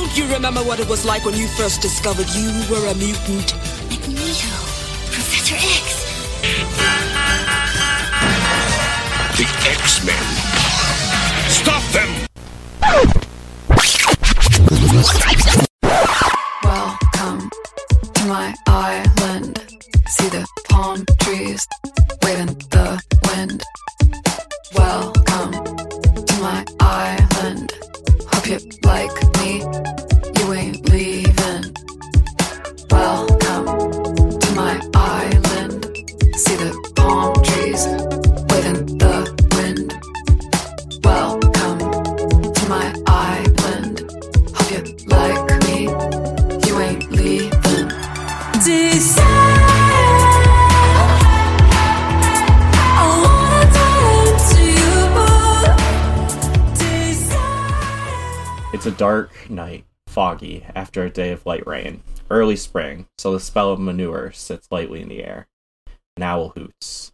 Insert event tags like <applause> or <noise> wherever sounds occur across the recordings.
Don't you remember what it was like when you first discovered you were a mutant? Magneto. Professor X. The X-Men. So the spell of manure sits lightly in the air. An owl hoots.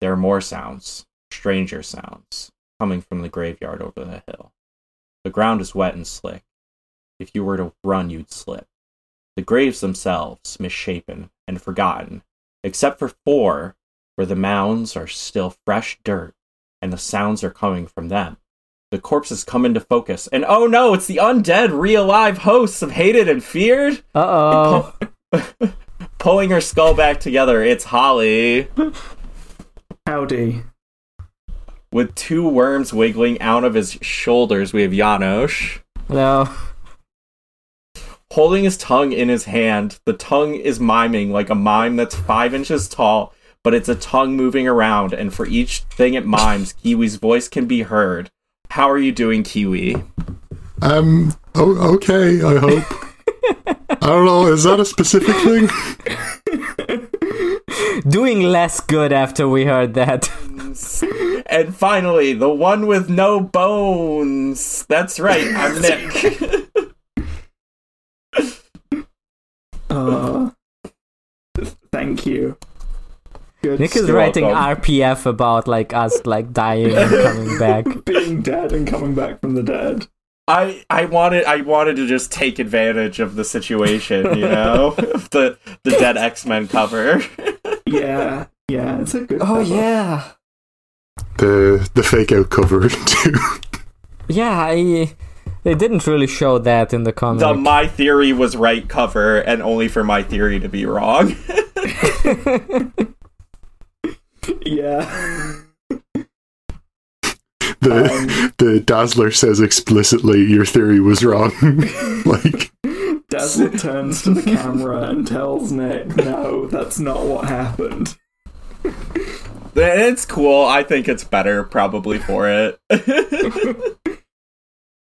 There are more sounds, stranger sounds, coming from the graveyard over the hill. The ground is wet and slick. If you were to run, you'd slip. The graves themselves, misshapen and forgotten, except for four, where the mounds are still fresh dirt, and the sounds are coming from them. The corpses come into focus, and oh no, it's the undead, real live hosts of Hated and Feared! Uh oh. <laughs> Pulling her skull back together, it's Holly, Howdy. with two worms wiggling out of his shoulders. We have Janosch. No. Holding his tongue in his hand, the tongue is miming like a mime that's five inches tall, but it's a tongue moving around, and for each thing it mimes, Kiwi's voice can be heard. How are you doing, Kiwi? Um. Oh, okay. I hope. I don't know. Is that a specific thing? <laughs> Doing less good after we heard that. <laughs> And finally, the one with no bones. That's right, I'm <laughs> Nick. Uh, thank you. Good Nick is You're writing welcome. RPF about like us like dying and coming back. being dead and coming back from the dead. I I wanted I wanted to just take advantage of the situation, you <laughs> know, <laughs> the the dead X Men cover. <laughs> Yeah, yeah, it's a good. Oh cover. yeah. The the fake out cover too. Yeah, I they didn't really show that in the comic. the my theory was right cover, and only for my theory to be wrong. yeah. The um, the Dazzler says explicitly your theory was wrong. <laughs> like Dazzle turns to the camera and tells Nick, "No, that's not what happened." it's cool. I think it's better probably for it. <laughs>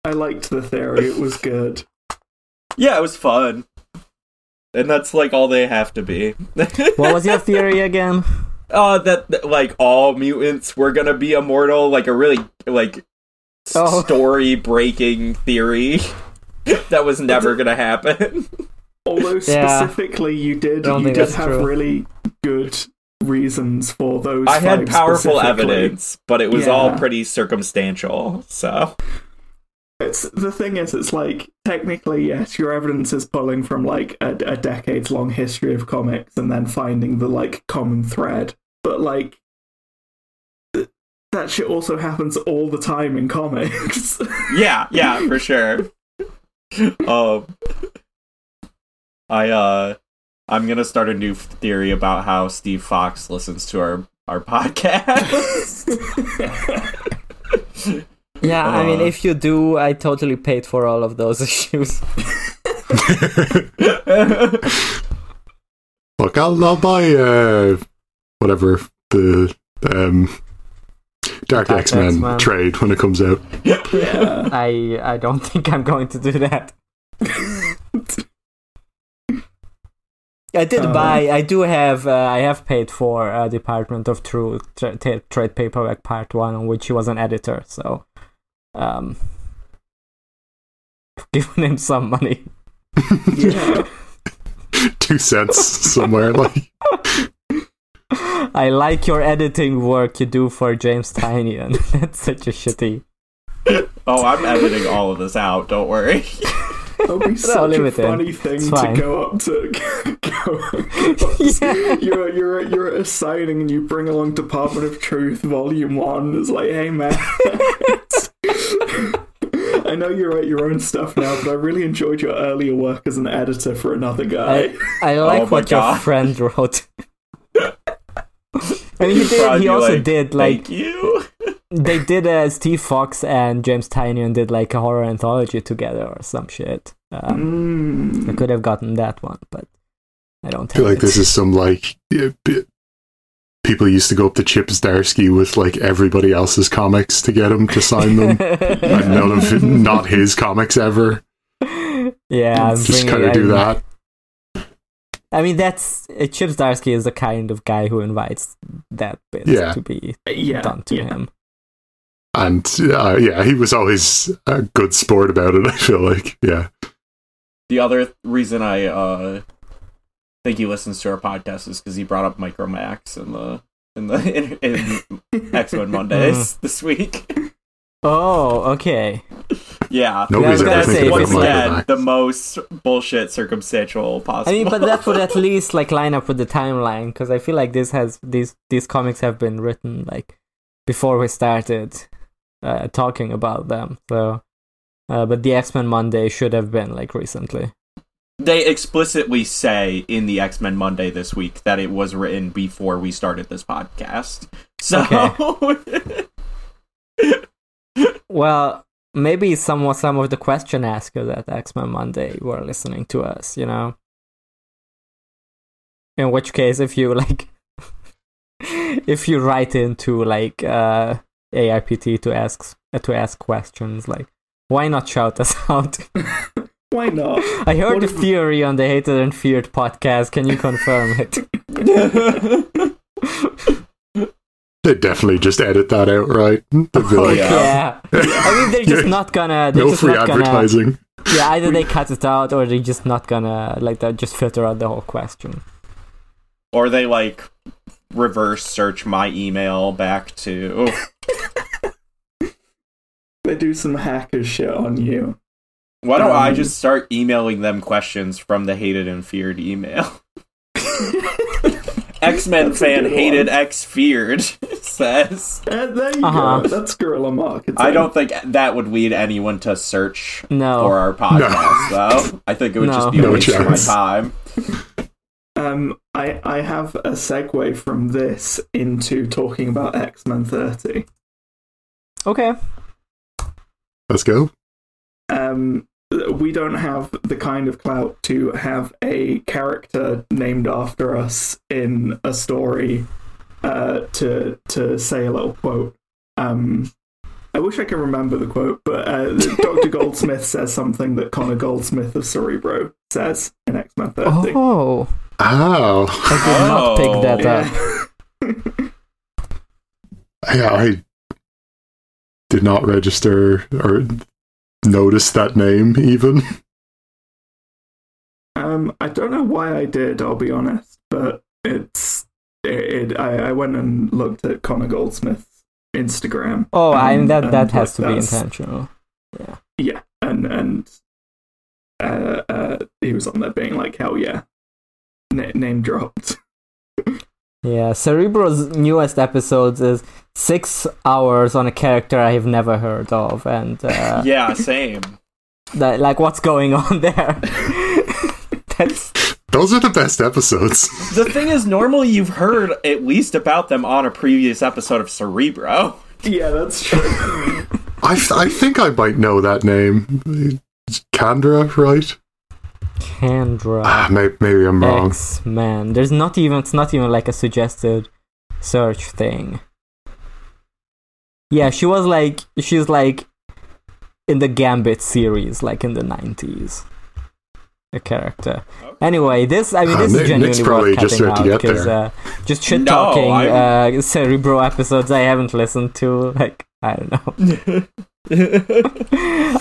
I liked the theory; it was good. yeah, it was fun. And that's like all they have to be. what was your theory again? <laughs> uh that, that like all mutants were gonna be immortal like a really like Oh. story breaking theory <laughs> that was never gonna happen Although Yeah. specifically, you did you did have true. really good reasons for those. i had powerful evidence but it was all pretty circumstantial so It's the thing is, it's like technically yes, your evidence is pulling from like a, a decades long history of comics and then finding the like common thread. But like that shit also happens all the time in comics. <laughs> yeah yeah for sure um i uh i'm gonna start a new theory about how steve foxe listens to our our podcast <laughs> Yeah, I mean, Uh. if you do, I totally paid for all of those issues. <laughs> look, I'll I'll buy uh whatever the um Dark Dark X Men X-Men. trade when it comes out. yeah. I I don't think I'm going to do that. I did Uh. buy. I do have. Uh, I have paid for uh, Department of Truth tra- tra- trade paperback part one, on which he was an editor. So, um, <laughs> given him some money. <laughs> Two cents somewhere. Like <laughs> I like your editing work you do for James Tynion. <laughs> That's such a shitty. oh i'm editing all of this out don't worry That'll be such leave a it in. funny thing It's to fine. go up to. <laughs> Go, <laughs> Yeah. You're you're you're at a signing and you bring along Department of Truth Volume One. It's like, hey man, I know you write your own stuff now, but I really enjoyed your earlier work as an editor for another guy. I, I like Oh my what your friend wrote. I mean, he <laughs> did. He also like, did like Thank you. <laughs> they did. Uh, Steve Foxe and James Tynion did like a horror anthology together or some shit. Um, I Mm. could have gotten that one, but I don't I feel like it. this is some like yeah, bi- people used to go up to Chip Zdarsky with like everybody else's comics to get him to sign them, <laughs> and none of not his comics ever. yeah, I'm Just kind of do I'm- that. I mean, that's uh, Chip Zdarsky is the kind of guy who invites that bit Yeah. to be Yeah, done to yeah. him. And uh, yeah, he was always a good sport about it. <laughs> I feel like yeah, The other reason I uh think he listens to our podcast is because he brought up Micromax in the in the <laughs> in, in <laughs> X Men Mondays this week. Oh, okay. Yeah, Nobody's ever that's thinking once about again the most bullshit circumstantial possible. I mean, but that would at <laughs> least like line up with the timeline because I feel like this has these these comics have been written like before we started uh, talking about them. So, uh, but the X Men Monday should have been like recently. they explicitly say in the X Men Monday this week that it was written before we started this podcast. So <laughs> Well, maybe some some of the question askers at X Men Monday were listening to us. You know. In which case, if you like, <laughs> if you write into like uh, AIPT to ask to ask questions, like why not shout us <laughs> out? <laughs> Why not? I heard What if- theory on the Hated and Feared podcast. Can you confirm it? They'd definitely just edit that out, right? They'd be Oh, like, yeah. yeah. I mean, they're just <laughs> not gonna. They're no just free not gonna. advertising. Yeah, either they cut it out or they're just not gonna like that. Just filter out the whole question. or they like reverse search my email back to <laughs> They do some hacker shit on you. why don't I Um, just start emailing them questions from the hated and feared email? <laughs> X Men fan hated one. X feared <laughs> says. Uh, there you Uh-huh. go. That's guerrilla marketing. I don't think that would lead anyone to search No. for our podcast, though. I think it would No. just be a waste of my time. Um, I I have a segue from this into talking about X Men Thirty. Okay. Let's go. Um, we don't have the kind of clout to have a character named after us in a story. Uh, to to say a little quote. Um, I wish I could remember the quote, but uh, <laughs> Doctor Goldsmith says something that Connor Goldsmith of Cerebro says in X Men Thirty. Oh, Oh, I did not pick that up. Yeah. <laughs> yeah, I did not register or notice that name even. Um, I don't know why I did. I'll be honest, but it's it. it I, I went and looked at Connor Goldsmith's Instagram. Oh, I mean and- that that and, has to be intentional. Yeah, Yeah, and and uh, uh, he was on there being like, "Hell yeah, Na- name dropped." <laughs> Yeah, Cerebro's newest episodes is six hours on a character I have never heard of, and uh, <laughs> Yeah, same. that, like what's going <laughs> on there? That's Those are the best episodes. The thing is, normally you've heard at least about them on a previous episode of Cerebro. yeah, that's true. I, I think I might know that name. It's Kandra, right? Kendra Ah, maybe, maybe I'm wrong. X Man. There's not even it's not even like a suggested search thing. Yeah, she was like she's like in the Gambit series, like in the nineties. A character. Anyway, this I mean Ah, this Nick- is genuinely Nick's probably worth just cutting to out get because there. uh, just shit talking I'm- uh, <laughs> Cerebro episodes I haven't listened to. Like I don't know. <laughs> <laughs>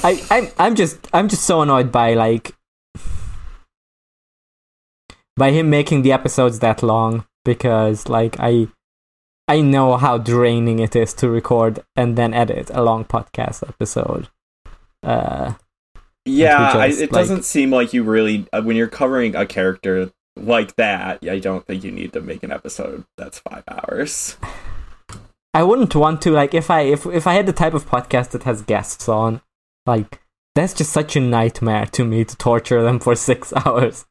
I I'm I'm just I'm just so annoyed by like by him making the episodes that long because like I I know how draining it is to record and then edit a long podcast episode. Uh Yeah, I, it like- doesn't seem like you really uh, when you're covering a character like that. I don't think you need to make an episode that's five hours. I wouldn't want to like if I if if I had the type of podcast that has guests on, like that's just such a nightmare to me to torture them for <laughs> six hours.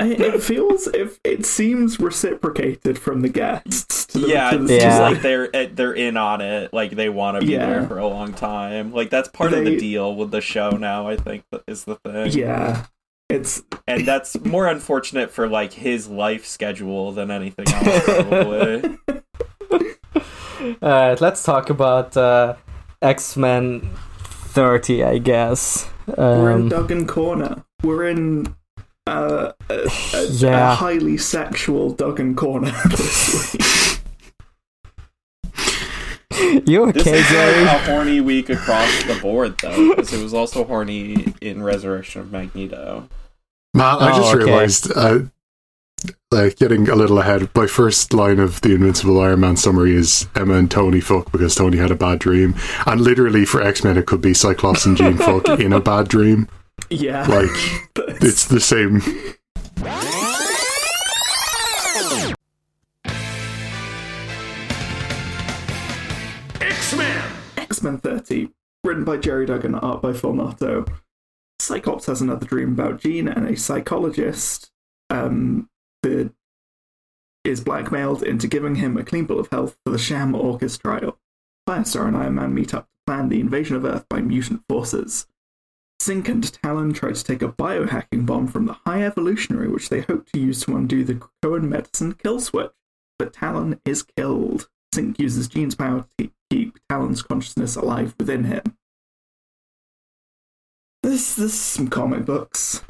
I- It feels if it seems reciprocated from the guests. To the, yeah, to it's the just Yeah. like they're eh, they're in on it. Like they want to be Yeah. there for a long time. Like that's part of the deal with the show now. I think is the thing. yeah. It's and that's more unfortunate for like his life schedule than anything else. Probably. <laughs> Alright, let's talk about uh, X Men 30, I guess. we're in Um, Duggan Corner. We're in uh, a, a, Yeah. a highly sexual Duggan Corner this week. you This okay, like Gerry? a horny week across the board, though, because it was also horny in Resurrection of Magneto. Man, I Oh, just okay. realized, uh, like, getting a little ahead. My first line of the Invincible Iron Man summary is Emma and Tony fuck because Tony had a bad dream. And literally for X Men, it could be Cyclops and Jean fuck in a bad dream. Yeah. Like, <laughs> it's the same. X-Men! X-Men 30, written by Gerry Duggan, art by Phil Noto. Cyclops has another dream about Jean, and a psychologist um, that is blackmailed into giving him a clean bill of health for the sham Orchis trial. Firestar and Iron Man meet up to plan the invasion of Earth by mutant forces. Synch and Talon try to take a biohacking bomb from the High Evolutionary, which they hope to use to undo the Krakoan medicine kill switch. But Talon is killed. Synch uses Jean's power to keep Talon's consciousness alive within him. This, this is some comic books.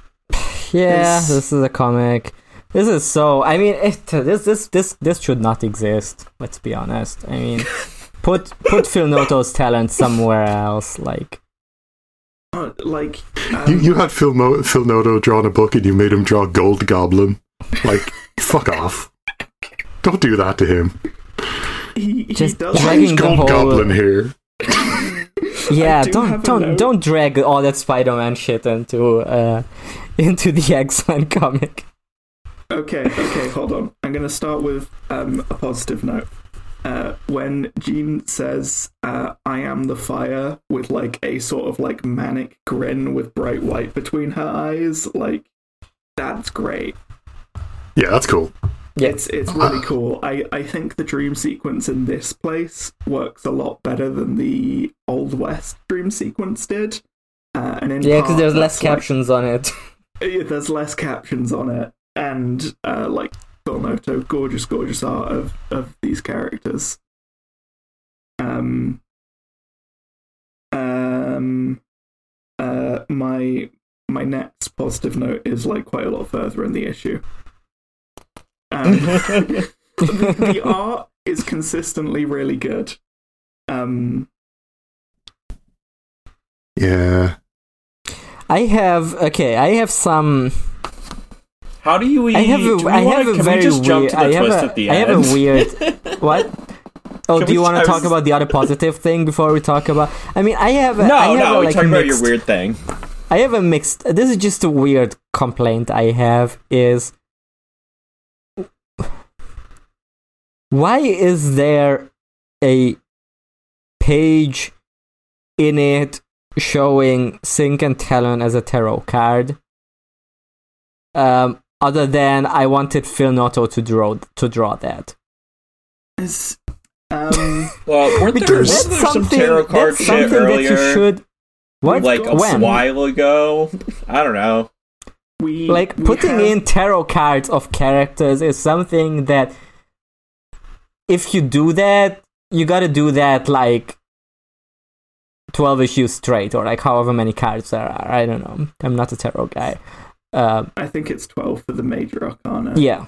Yeah, This- this is a comic. This is so. I mean, it, this this this this should not exist. Let's be honest. I mean, <laughs> put put Phil Noto's talent somewhere else. Like, <clears throat> like, You, um, you had Phil, Mo- Phil Noto drawing a book and you made him draw Gold Goblin. Like, <laughs> fuck off. Don't do that to him. he, he just does. dragging Who's the Gold whole- Goblin here? <laughs> yeah, do don't have don't don't drag all that Spider-Man shit into uh <laughs> into the X-Men comic. Okay, okay, hold on. I'm going to start with um, a positive note. Uh, when Jean says, uh, I am the fire, with like a sort of like manic grin with bright white between her eyes, like, that's great. Yeah, that's cool. Yeah. It's it's really cool. I, I think the dream sequence in this place works a lot better than the Old West dream sequence did. Uh, and in Yeah, because there's less like, captions on it. <laughs> yeah, there's less captions on it, and uh, like Phil Noto, gorgeous, gorgeous art of of these characters. Um, um, uh, my my next positive note is like quite a lot further in the issue. Um, the, <laughs> the art is consistently really good. Um, Yeah. I have okay. I have some. How do you? I have a. we I wanna- have a can we very just jump weird. to the I have twist a. at the I have a weird. <laughs> What? Oh, Can do you want I to talk was- about the other <laughs> positive thing before we talk about? I mean, I have. A, No, I have no, a, like, talk about your mixed- weird thing. I have a mixed. This is just a weird complaint I have. Is why is there a page in it showing Synch and Talon as a tarot card? Um, other than I wanted Phil Noto to draw to draw that. is um, <laughs> Well, weren't there, Because There's- wasn't there some tarot card that's shit something earlier? that you should. What? Like a when? while ago. I don't know. we like we putting have- in tarot cards of characters is something that if you do that you gotta do that like 12 issues straight or like however many cards there are i don't know i'm not a tarot guy uh, I think it's twelve for the major arcana. yeah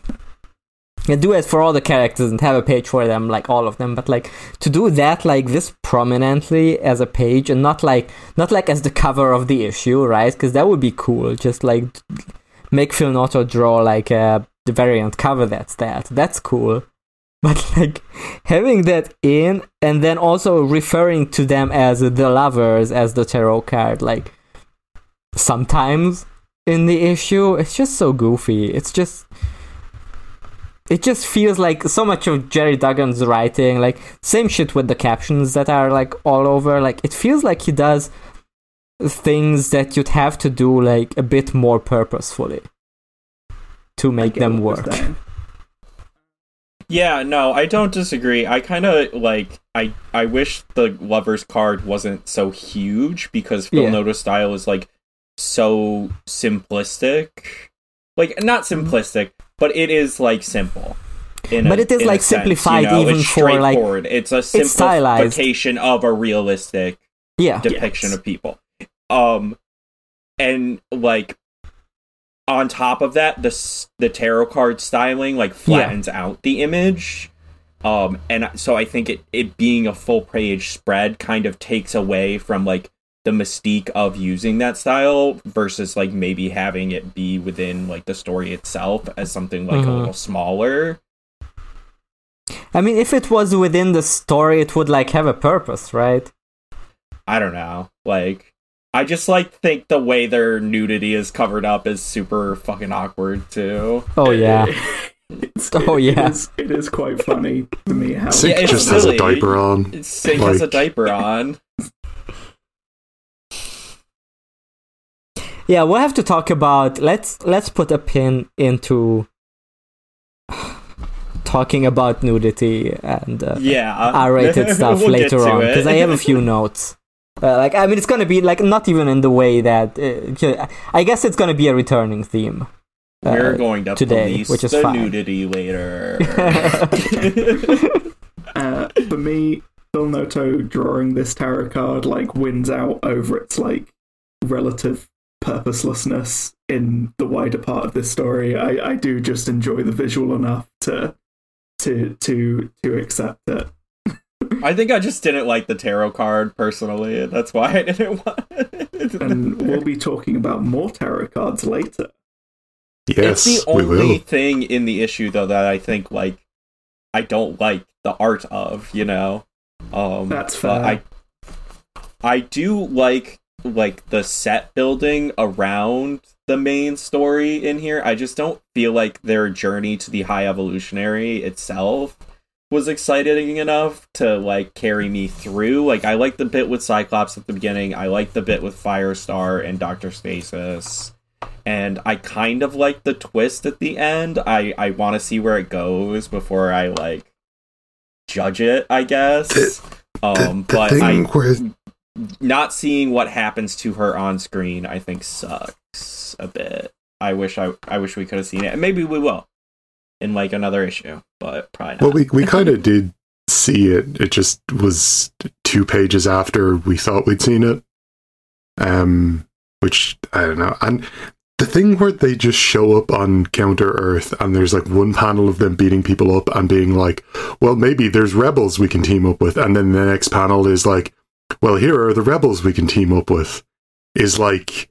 yeah, do it for all the characters and have a page for them, like all of them. But like to do that like this prominently as a page and not like not like as the cover of the issue, right? Because that would be cool. Just like make Phil Noto draw like uh, the variant cover that's that. That's cool. <laughs> But like having that in and then also referring to them as the lovers as the tarot card, like sometimes in the issue. It's just so goofy. It's just it just feels like so much of Gerry Duggan's writing, like same shit with the captions that are like all over. Like it feels like he does things that you'd have to do like a bit more purposefully to make them work. Yeah, no, I don't disagree. I kind of like I I wish the lovers card wasn't so huge because Phil Yeah. Noto's style is like so simplistic. Like not simplistic, but it is like simple. in But a- it is, in like, sense, simplified you know? even it's for, like- straightforward. it's a It's stylized. simplification of a realistic Yeah. depiction Yes. of people. Um, and like on top of that, the the tarot card styling like flattens out the image. Um, and so I think it it being a full page spread kind of takes away from like the mystique of using that style versus like maybe having it be within like the story itself as something like a Mhm. little smaller. I mean, if it was within the story, it would like have a purpose, right? I don't know. Like, I just like think the way their nudity is covered up is super fucking awkward too. Oh yeah. It's, <laughs> Oh, it- yeah. it is, it is quite funny to me how Synch it's just has a diaper on. Synch has a diaper on. Yeah, we'll have to talk about let's let's put a pin into talking about nudity and uh, Yeah, R-rated <laughs> stuff We'll later on because I have a few <laughs> notes. Uh, like I mean, it's gonna be like not even in the way that uh, I guess it's gonna be a returning theme. We're uh, going to today, police which is the fine. nudity later. <laughs> uh, for me, Phil Noto drawing this tarot card like wins out over its like relative purposelessness in the wider part of this story. I, I do just enjoy the visual enough to to to to accept it. <laughs> I think I just didn't like the tarot card personally. That's why I didn't <laughs> want. it. And we'll be talking about more tarot cards later. Yes, it's the we only will. thing in the issue though that I think like I don't like the art of, you know. Um That's but fair. I I do like like the set building around the main story in here. I just don't feel like their journey to the high evolutionary itself was exciting enough to like carry me through. Like I like the bit with Cyclops at the beginning. I like the bit with Firestar and Doctor Stasis. And I kind of like the twist at the end. I I want to see where it goes before I like judge it, I guess. The- um the but thing I where not seeing what happens to her on screen I think sucks a bit. I wish I I wish we could have seen it. And maybe we will in like another issue, but probably not. well, we we kind of did see it. It just was two pages after we thought we'd seen it. Um, which I don't know. And the thing where they just show up on Counter Earth and there's like one panel of them beating people up and being like, well, maybe there's rebels we can team up with, and then the next panel is like, well, here are the rebels we can team up with. Is like.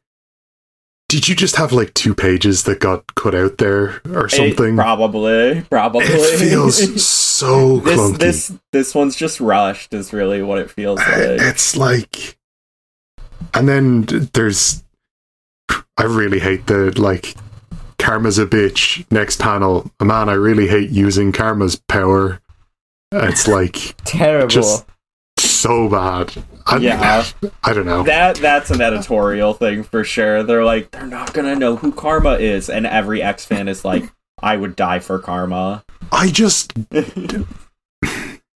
Did you just have like two pages that got cut out there or It- something? probably, probably. It feels <laughs> so this clunky. this this one's just rushed. Is really what it feels uh, like. it's like, and then there's. I really hate the like. Karma's a bitch. Next panel, man. I really hate using Karma's power. It's like <laughs> Terrible. Just- so bad. I, Yeah. <laughs> I don't know. That that's an editorial thing for sure. They're like, they're not gonna know who Karma is, and every X fan is like, I would die for Karma. I just. <laughs>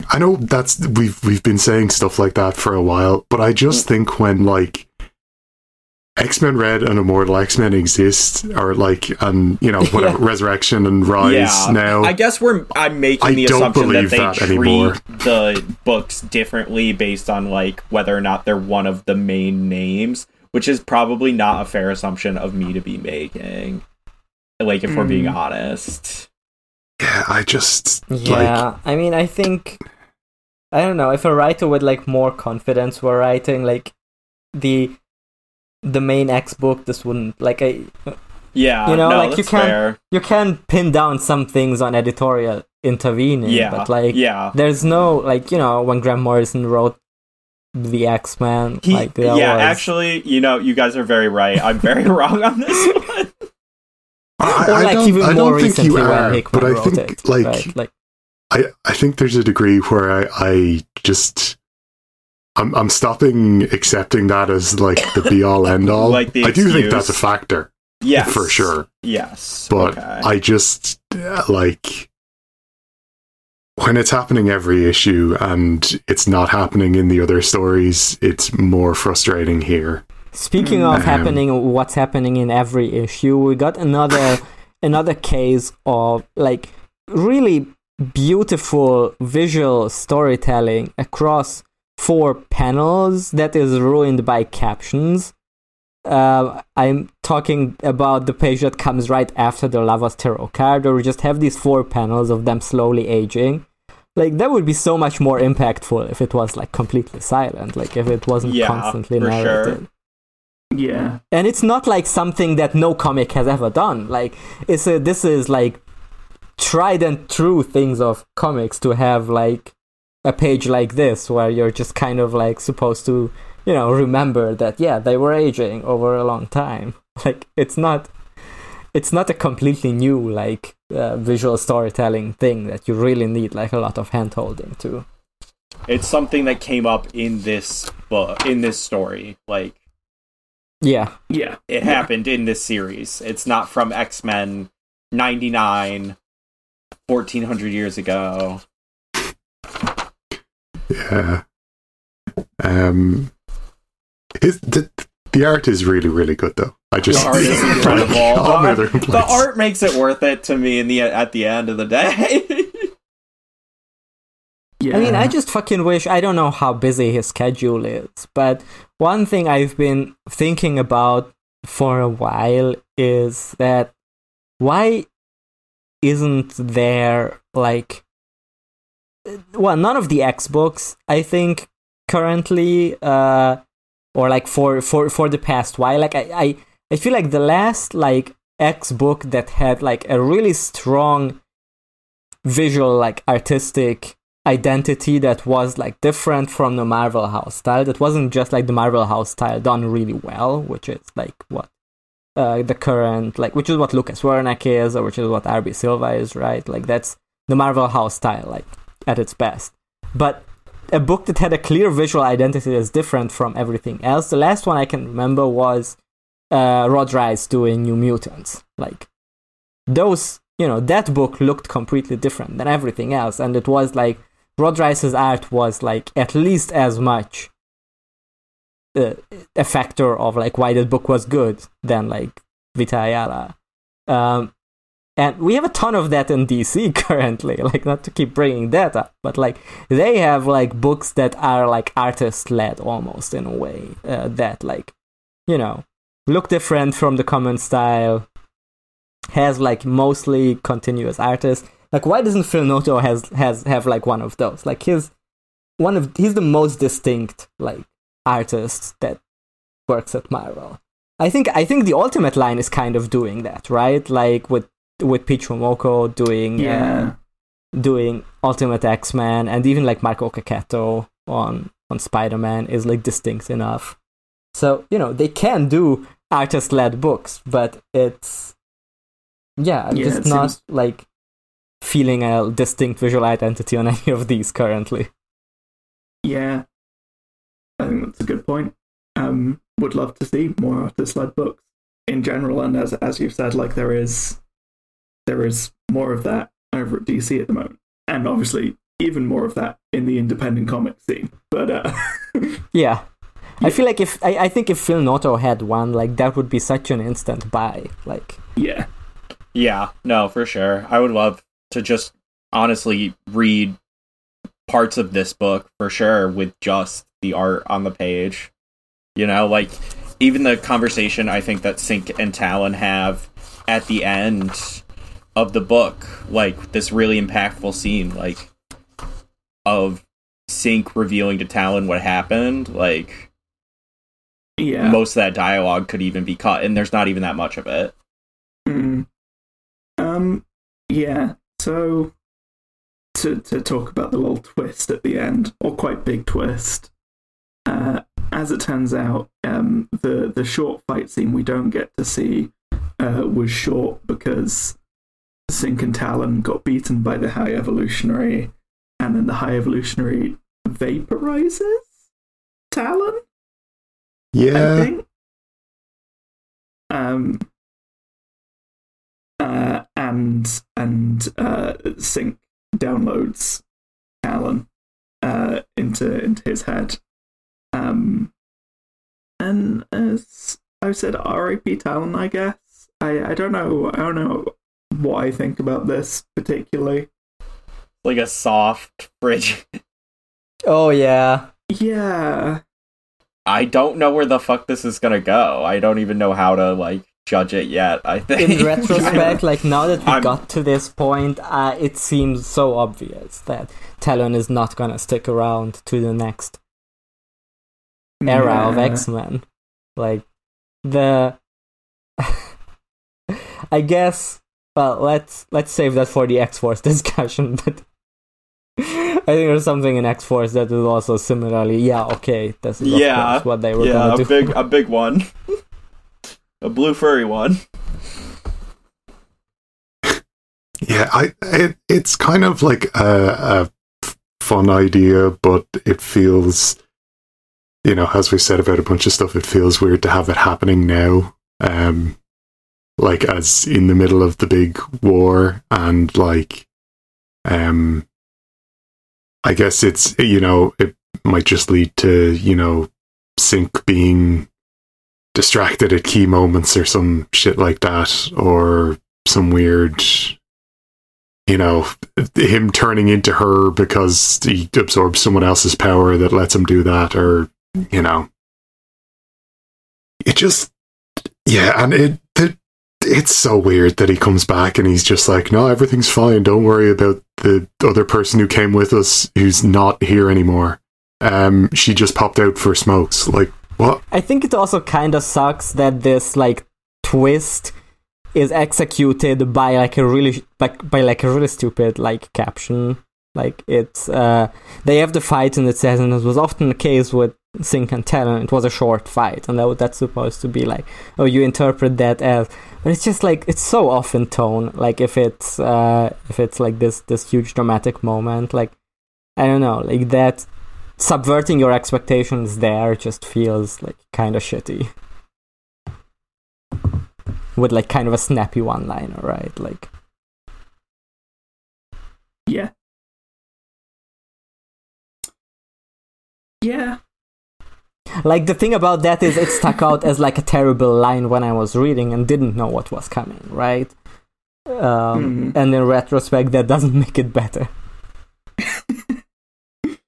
I know that's we've we've been saying stuff like that for a while, but I just mm. think when like X Men Red and Immortal X Men exist, or like and you know whatever <laughs> Resurrection and Rise yeah. now, I guess we're I'm making I the don't assumption that believe they that treat anymore. the books differently based on like whether or not they're one of the main names, which is probably not a fair assumption of me to be making. Like if we're being Mm. honest. yeah, I just like Yeah, I mean, I think I don't know if a writer with like more confidence were writing like the the main X book. This wouldn't like I Yeah, You know, no, like, you can't- fair. you can pin down some things on editorial intervening. Yeah, but like yeah, there's no like you know when Grant Morrison wrote the X Men. Like yeah, was- actually, you know, you guys are very right. I'm very <laughs> wrong on this <laughs> one. I, or I like don't, even I more don't think you are, Hickman but I think it, like right? like I, I think there's a degree where I, I just I'm I'm stopping accepting that as like the <laughs> be all end all. Like the I do think that's a factor Yes, for sure, Yes, but okay. I just uh, like when it's happening every issue and it's not happening in the other stories. It's more frustrating here. Speaking of Um, happening, what's happening in every issue, we got another <laughs> another case of like really beautiful visual storytelling across four panels that is ruined by captions. Uh, I'm talking about the page that comes right after the Lovers Tarot card, or we just have these four panels of them slowly aging. Like that would be so much more impactful if it was like completely silent, like if it wasn't Yeah, constantly for sure. narrated Yeah. and it's not like something that no comic has ever done like it's a this is like tried and true things of comics to have like a page like this where you're just kind of like supposed to you know remember that yeah they were aging over a long time <laughs> like it's not it's not a completely new like uh, visual storytelling thing that you really need like a lot of hand holding to it's something that came up in this book, in this story. Like yeah Yeah. it Yeah. happened in this series. It's not from X Men 99, 1400 years ago. Yeah. Um. His, the, the art is really really good though. I just The art is <laughs> incredible. all my other art, the art makes it worth it to me in the at the end of the day. <laughs> Yeah. I mean, I just fucking wish. I don't know how busy his schedule is, but one thing I've been thinking about for a while is that why isn't there like well none of the X books I think currently uh or like for for for the past while like I I, I feel like the last like X book that had like a really strong visual like artistic identity that was like different from the Marvel House style. That wasn't just like the Marvel House style done really well, which is like what uh, the current like, which is what Lucas Werneck is, or which is what RB Silva is, right? Like that's the Marvel House style, like at its best. But a book that had a clear visual identity that's different from everything else. The last one I can remember was uh, Rod Reis doing New Mutants. Like those, you know, that book looked completely different than everything else, and it was like Rod Reis's art was like at least as much uh, a factor of like why the book was good than like Vita Ayala. Um, and we have a ton of that in DC <laughs> currently. Like not to keep bringing that up, but like they have like books that are like artist led almost in a way uh, that like you know look different from the common style. Has like mostly continuous artists. Like why doesn't Phil Noto has has have like one of those? Like his one of he's the most distinct like artist that works at Marvel. I think I think the Ultimate line is kind of doing that, right? Like with with Peach Momoko doing Yeah. uh, doing Ultimate X Men, and even like Marco Checchetto on on Spider Man is like distinct enough. So you know they can do artist led books, but it's yeah, Yeah, just it not seems- like feeling a distinct visual identity on <laughs> any of these currently. Yeah. I think that's a good point. Um, would love to see more artist led books in general, and as as you've said, like there is there is more of that over at DC at the moment. And obviously even more of that in the independent comic scene. But uh <laughs> Yeah. I feel like if I, I think if Phil Noto had one, like that would be such an instant buy. Like yeah. Yeah, no, for sure. I would love to just honestly read parts of this book for sure with just the art on the page. You know, like even the conversation I think that Synch and Talon have at the end of the book, like this really impactful scene, like of Synch revealing to Talon what happened, like Yeah. most of that dialogue could even be cut, and there's not even that much of it. Mm. Um yeah. So to to talk about the little twist at the end, or quite big twist. uh, as it turns out, um, the the short fight scene we don't get to see uh, was short because Synch and Talon got beaten by the High Evolutionary, and then the High Evolutionary vaporizes Talon. I Yeah. think. Um. Uh, and and uh, Synch downloads Talon uh, into into his head. Um, and as I said, R.I.P. Talon. I guess I I don't know I don't know what I think about this particularly. Like a soft bridge. <laughs> Oh yeah. Yeah, I don't know where the fuck this is gonna go. I don't even know how to like judge it yet. I think. In retrospect, <laughs> like now that we I'm- got to this point, uh, it seems so obvious that Talon is not gonna stick around to the next era of X Men. Like the <laughs> I guess well let's let's save that for the X Force <laughs> discussion, but I think there's something in X Force that is also similarly yeah, okay, that's Yeah, course what they were yeah, gonna a do. big a big one. a blue furry one. Yeah, I it, it's kind of like a, a fun idea, but it feels, you know, as we said about a bunch of stuff, it feels weird to have it happening now. Um, like as in the middle of the big war, and like, um, I guess it's you know it might just lead to you know Synch being distracted at key moments or some shit like that, or some weird you know, him turning into her because he absorbs someone else's power that lets him do that, or you know, it just, yeah, and it, it it's so weird that he comes back and he's just like, no, everything's fine. Don't worry about the other person who came with us who's not here anymore. Um, she just popped out for smokes. Like, what? I think it also kind of sucks that this like twist is executed by like a really like by like a really stupid like caption. Like it's uh they have the fight and it says and it was often the case with Synch and Talon. It was a short fight and that, that's supposed to be like oh you interpret that as but it's just like it's so off in tone. Like if it's uh if it's like this this huge dramatic moment like I don't know like that subverting your expectations there just feels like kind of shitty with like kind of a snappy one liner right like yeah, yeah. Like the thing about that is it stuck out as like a terrible line when i was reading and didn't know what was coming right um, Mhm. and in retrospect that doesn't <laughs> make it better <laughs>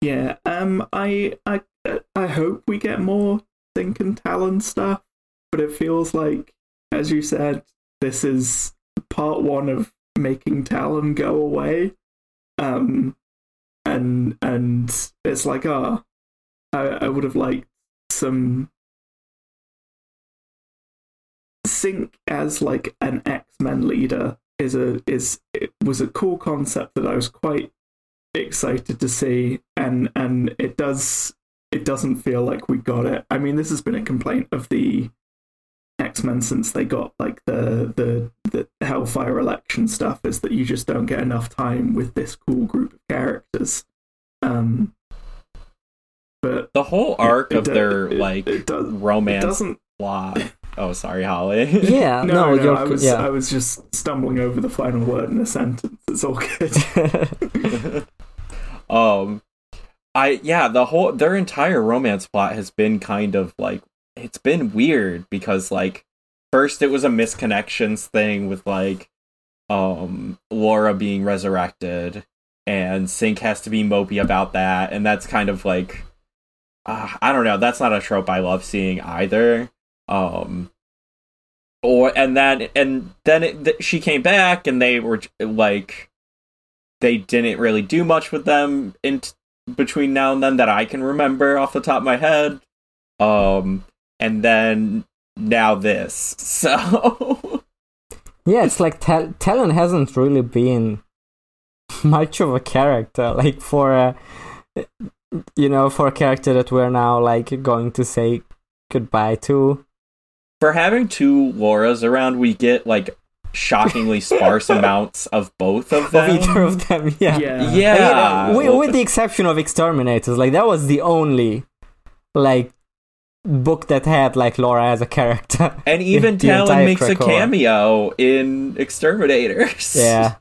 Yeah, um, I, I, I hope we get more Synch and Talon stuff, but it feels like, as you said, this is part one of making Talon go away. Um, and and it's like, ah, I, I would have liked some Synch as like an X Men leader is a is it was a cool concept that I was quite excited to see and and it does it doesn't feel like we got it. I mean this has been a complaint of the x-men since they got like the the the hellfire election stuff is that you just don't get enough time with this cool group of characters. Um but The whole arc it of do- their it- like it does- it romance doesn't plot. Oh, sorry, Holly. <laughs> yeah <laughs> no, no, no, you're I was yeah I was just stumbling over the final word in a sentence. It's all good. <laughs> um i yeah the whole their entire romance plot has been kind of like it's been weird because like first it was a misconnections thing with like um laura being resurrected and synch has to be mopey about that and that's kind of like uh, i don't know that's not a trope i love seeing either um or and then and then it, th- she came back and they were like they didn't really do much with them in t- between now and then that I can remember off the top of my head. Um, and then now this. <laughs> So yeah it's like Tal- talon hasn't really been <laughs> much of a character like for a you know, for a character that we're now like going to say goodbye to. For having two Lauras around, we get like shockingly <laughs> sparse amounts of both of Of them. either of them, yeah. Yeah. Yeah. With, with the exception of Exterminators, like that was the only like book that had like Laura as a character. <laughs> and even <laughs> Talon entire makes a Krakoa. cameo in Exterminators. Yeah.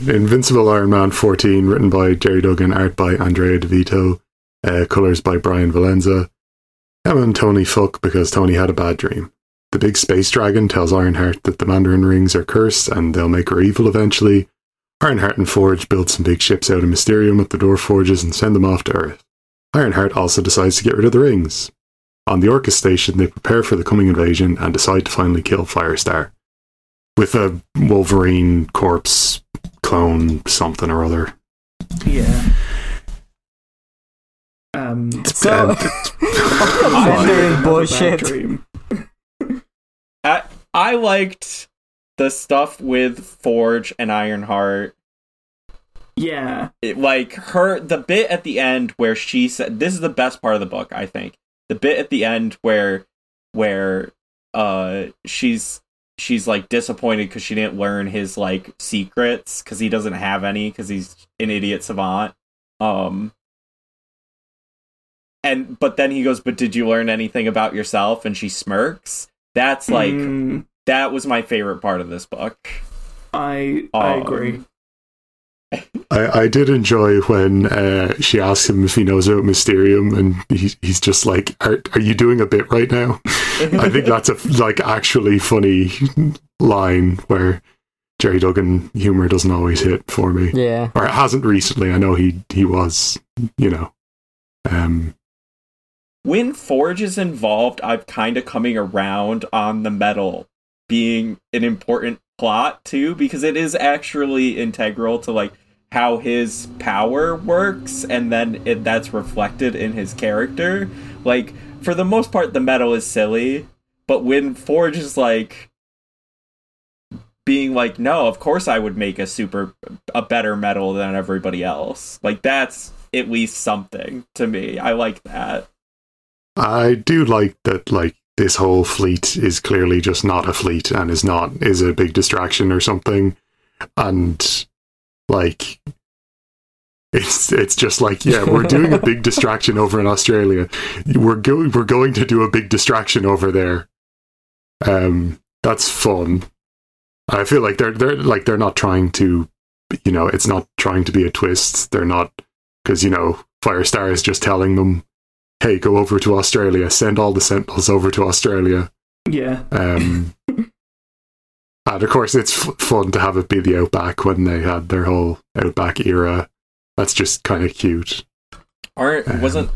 Invincible Iron Man 14, written by Gerry Duggan, art by Andrea Di Vito, uh, colors by Bryan Valenza. Emma and Tony fuck because Tony had a bad dream. The big space dragon tells Ironheart that the Mandarin rings are cursed and they'll make her evil eventually. Ironheart and Forge build some big ships out of Mysterium at the Dwarf Forges and send them off to Earth. Ironheart also decides to get rid of the rings. On the Orchis station, they prepare for the coming invasion and decide to finally kill Firestar. With a Wolverine corpse clone something or other. Yeah. Um, So Mandarin <laughs> bullshit. <laughs> I, I liked the stuff with Forge and Ironheart. Yeah. It, like her, the bit at the end where she said, "This is the best part of the book." I think the bit at the end where, where, uh, she's she's like disappointed because she didn't learn his like secrets because he doesn't have any because he's an idiot savant. Um, and but then he goes, "But did you learn anything about yourself?" And she smirks. That's like Mm, that was my favorite part of this book. I I Um, agree. I, I did enjoy when uh, she asks him if he knows about Mysterium, and he, he's just like, are, "Are you doing a bit right now?" I think that's a like actually funny line where Gerry Duggan humor doesn't always hit for me, Yeah. or it hasn't recently. I know he he was, you know, um, when Forge is involved, I'm kind of coming around on the metal being an important plot too, because it is actually integral to like how his power works, and then it, that's reflected in his character. Like for the most part, the metal is silly, but when Forge is like being like, no, of course I would make a super a better metal than everybody else. Like that's at least something to me. I like that. I do like that. Like this whole fleet is clearly just not a fleet and is not is a big distraction or something, and like it's it's just like yeah, we're doing a big <laughs> distraction over in Australia. We're going we're going to do a big distraction over there. Um, that's fun. I feel like they're they're like they're not trying to, you know, it's not trying to be a twist. They're not because you know Firestar is just telling them hey, go over to Australia, send all the Sentinels over to Australia. Yeah. Um, <laughs> and of course, it's f- fun to have it be the Outback when they had their whole Outback era. That's just kind of cute. Aren't Um, wasn't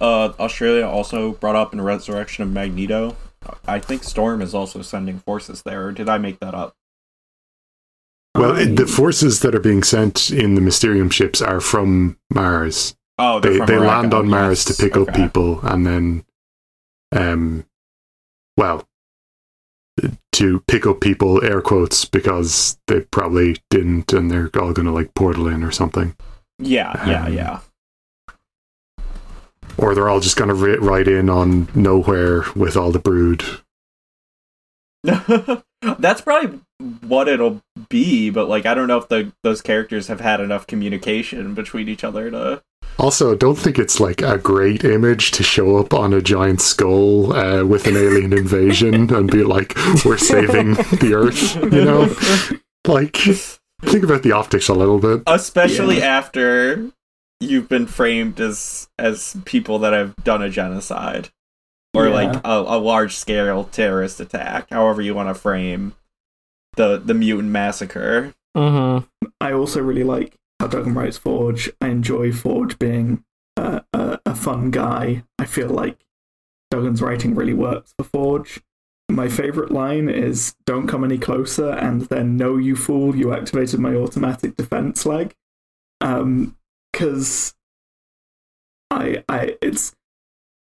uh, Australia also brought up in Resurrection of Magneto? I think Storm is also sending forces there. Or did I make that up? Well, I- the forces that are being sent in the Mysterium ships are from Mars. Oh, They they land on Mars yes. to pick up people, and then, um, well, to pick up people, air quotes, because they probably didn't, and they're all going to like portal in or something. Yeah, yeah, Um, yeah. or they're all just going to ri ride in on nowhere with all the brood. <laughs> That's probably what it'll be, but like I don't know if the those characters have had enough communication between each other to. Also, don't think it's like a great image to show up on a giant skull uh, with an alien invasion <laughs> and be like, "We're saving the Earth," you know? Like, think about the optics a little bit. especially after you've been framed as as people that have done a genocide or Yeah. like a, a large scale terrorist attack however you want to frame the the mutant massacre Mm-hmm. I also really like how Duggan writes Forge. I enjoy Forge being a, a, a fun guy. I feel like Duggan's writing really works for Forge. My favorite line is "Don't come any closer," and then "No, you fool! You activated my automatic defense leg." Um, because I, I, it's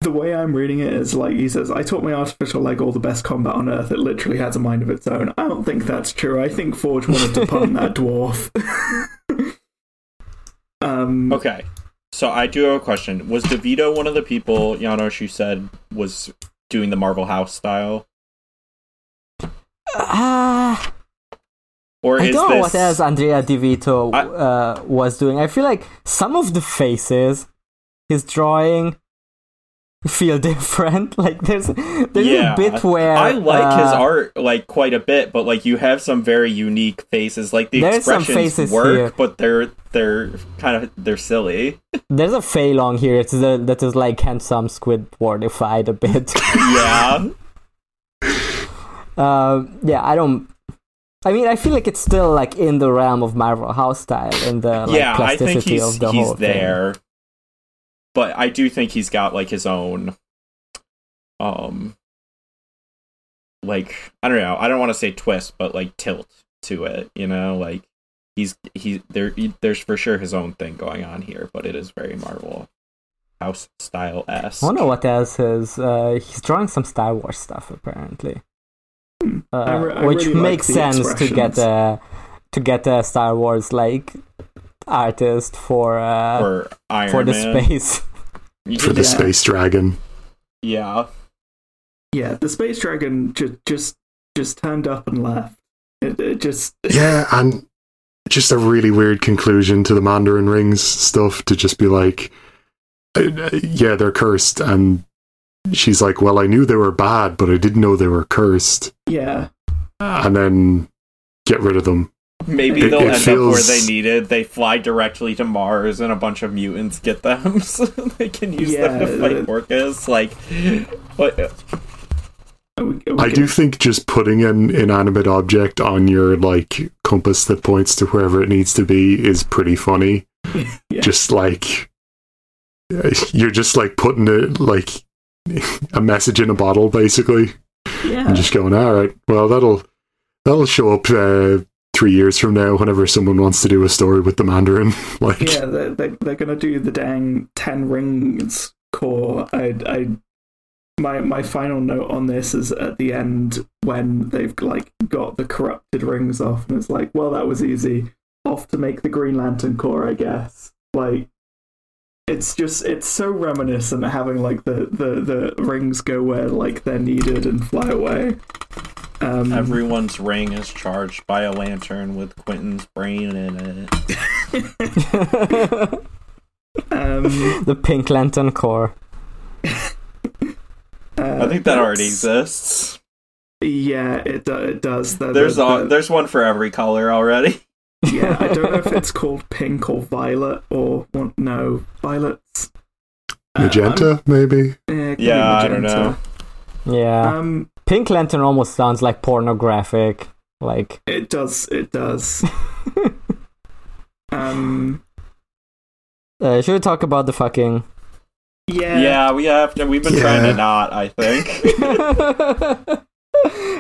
the way I'm reading it is like he says, I taught my artificial leg all the best combat on earth. It literally has a mind of its own. I don't think that's true. I think Forge wanted to pun <laughs> that dwarf. <laughs> um, Okay. So I do have a question. Was Di Vito one of the people, Janos, you said was doing the Marvel House style? Ah, Or I don't know this what else Andrea Di Vito I- uh, was doing. I feel like some of the faces he's drawing feel different. <laughs> Like there's there's Yeah. a bit where I like his uh, art like quite a bit, but like you have some very unique faces. Like the expressions faces work, here. but they're they're kind of they're silly. <laughs> There's a Fei Long here. It's the, that is like handsome Squidwardified a bit. <laughs> yeah. Um, yeah, I don't. I mean, I feel like it's still like in the realm of Marvel House style and the like, yeah, I think he's of the he's whole thing. There. But I do think he's got like his own um like I don't know, I don't want to say twist, but like tilt to it, you know, like he's he there he, there's for sure his own thing going on here, but it is very Marvel house style s. I wonder what else is. Uh, he's drawing some Star Wars stuff apparently, uh, I re- I which really makes the sense to get expressions. a to get a Star Wars like artist for uh, for Iron for the Man. space. <laughs> For the Yeah. space dragon. yeah. yeah, the space dragon just just just turned up and left. It, it just <laughs> Yeah, and just a really weird conclusion to the Mandarin rings stuff to just be like, uh, uh, yeah, they're cursed, and she's like, well, I knew they were bad, but I didn't know they were cursed, yeah. and then get rid of them. Maybe It- they'll it end up where feels- they needed. They fly directly to Mars, and a bunch of mutants get them, <laughs> so they can use them to fight the- Orchis. Like, what? Are we- are we I do think just putting an inanimate object on your like compass that points to wherever it needs to be is pretty funny. <laughs> Yeah. Just like you're just like putting it like a message in a bottle, basically. Yeah. and just going, all right, well that'll that'll show up uh, three years from now whenever someone wants to do a story with the Mandarin. <laughs> like, yeah, they're, they're, they're gonna do the dang ten rings core. I, I, my my final note on this is at the end when they've like got the corrupted rings off, and it's like, well, that was easy. Off to make the Green Lantern Corps, I guess. Like, it's just it's so reminiscent of having like the the the rings go where like they're needed and fly away. Um, Everyone's ring is charged by a lantern with Quentin's brain in it. um, the Pink Lantern Corps. I think that already exists. Yeah, it do- it does. The- There's the- a, the- there's one for every color already. yeah, I don't know if <laughs> it's called pink or violet or well, no violets. Uh, magenta, maybe. I'm- eh, it could be Yeah, I don't magenta. Yeah, Um, Pink Lantern almost sounds like pornographic. Like, it does. It does. <laughs> um, uh, should we talk about the fucking? yeah, Yeah, we have to. We've been trying to not. I think. <laughs>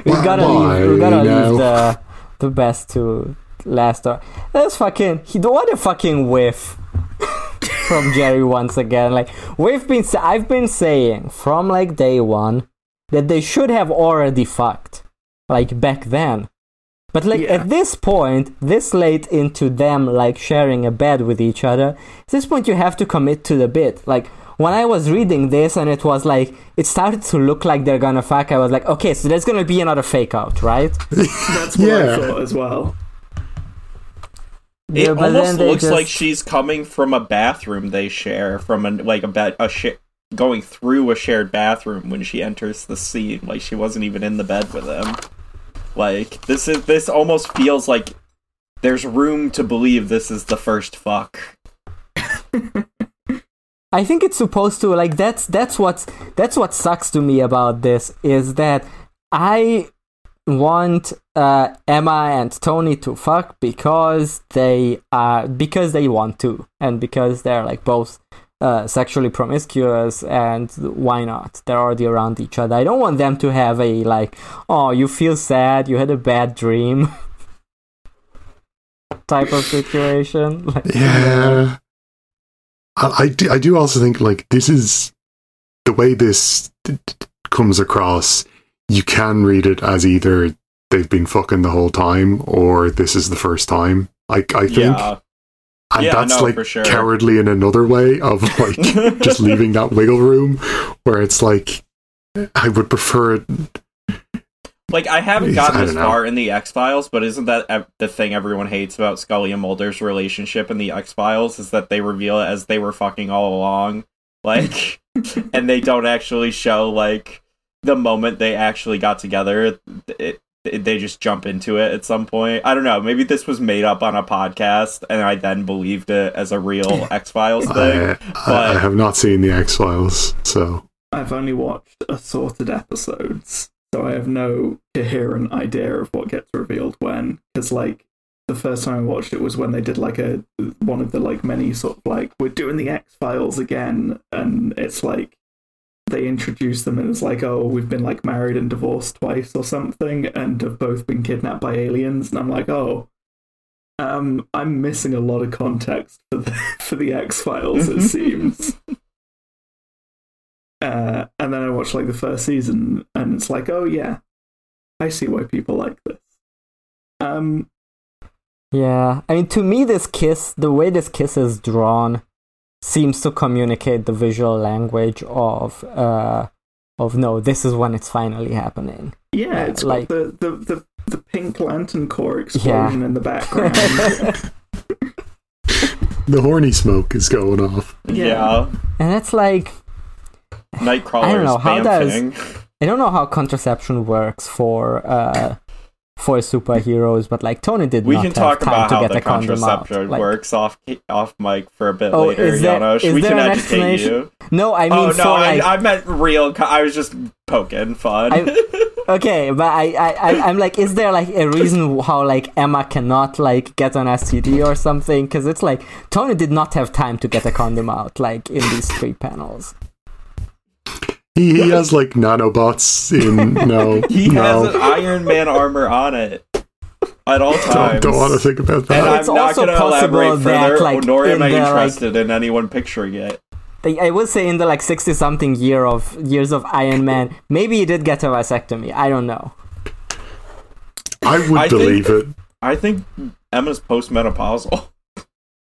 we Why- gotta why leave. We gotta now? leave the the best to last. Or that's fucking. He what a fucking whiff <laughs> from Gerry once again. Like we've been. sa- I've been saying from like day one that they should have already fucked, like back then. But like Yeah. at this point, this late into them like sharing a bed with each other, at this point you have to commit to the bit. Like when I was reading this and it was like it started to look like they're gonna fuck, I was like, okay, so there's gonna be another fake out, right? <laughs> that's what I Yeah. thought as well. It Yeah, almost looks just- like she's coming from a bathroom they share from a like a bed a sh- going through a shared bathroom when she enters the scene. Like she wasn't even in the bed with him. Like this is this almost feels like there's room to believe this is the first fuck. <laughs> I think it's supposed to like that's that's what that's what sucks to me about this is that I want uh, Emma and Tony to fuck because they are because they want to and because they're like both uh, sexually promiscuous and why not they're already around each other i don't want them to have a like oh you feel sad you had a bad dream <laughs> type of situation <laughs> like, Yeah. I, I, do, I do also think like this is the way this d- d- comes across, you can read it as either they've been fucking the whole time or this is the first time. I I think, Yeah. And Yeah, that's no, like for sure. cowardly in another way of <laughs> like just leaving that wiggle room where it's like I would prefer it. Like I haven't gotten I this know. far in the X Files, but isn't that the thing everyone hates about Scully and Mulder's relationship in the X Files? Is that they reveal it as they were fucking all along, like, <laughs> and they don't actually show like the moment they actually got together. It, they just jump into it at some point. I don't know. Maybe this was made up on a podcast, and I then believed it as a real X Files thing. I, I, but- I have not seen the X Files, so I've only watched assorted episodes, so I have no coherent idea of what gets revealed when. Because like the first time I watched it was when they did like a one of the like many sort of like we're doing the X Files again, and it's like they introduce them and it's like oh we've been like married and divorced twice or something, and have both been kidnapped by aliens, and I'm like oh. Um, I'm missing a lot of context for the <laughs> for the X Files. It seems. <laughs> Uh, and then I watched like the first season, and it's like, oh yeah, I see why people like this. Um, Yeah, I mean, to me, this kiss, the way this kiss is drawn, seems to communicate the visual language of, uh, of no, this is when it's finally happening. yeah, Uh, it's like- the, the, the, the pink lantern core explosion in the background. <laughs> the horny smoke is going off. Yeah. Yeah, and it's like, Nightcrawler's I don't know, how does- bamfing. I don't know how contraception works for, uh, for superheroes, but like Tony did We not can have talk time about to how get the a condom out. contraception Like, works off off mic for a bit Oh, later, is there- Janosch. is we there can an educate explanation? you. No, I mean oh no, like I, I meant real. co- I was just poking fun. Okay, but I, I, I, I'm like, is there like a reason how like Emma cannot like get an STD or something? Because it's like Tony did not have time to get a condom out like in these three panels. He, he has like nanobots in no <laughs> he no. has an Iron Man armor on it at all don't, times. don't want to think about and that. It's I'm not also going to possible elaborate that, further, like, oh, nor am I the, like- interested in anyone picturing it. I I would say in the like sixty something year of years of Iron Man, maybe he did get a vasectomy. I don't know. I would I think- believe it. I think Emma's postmenopausal.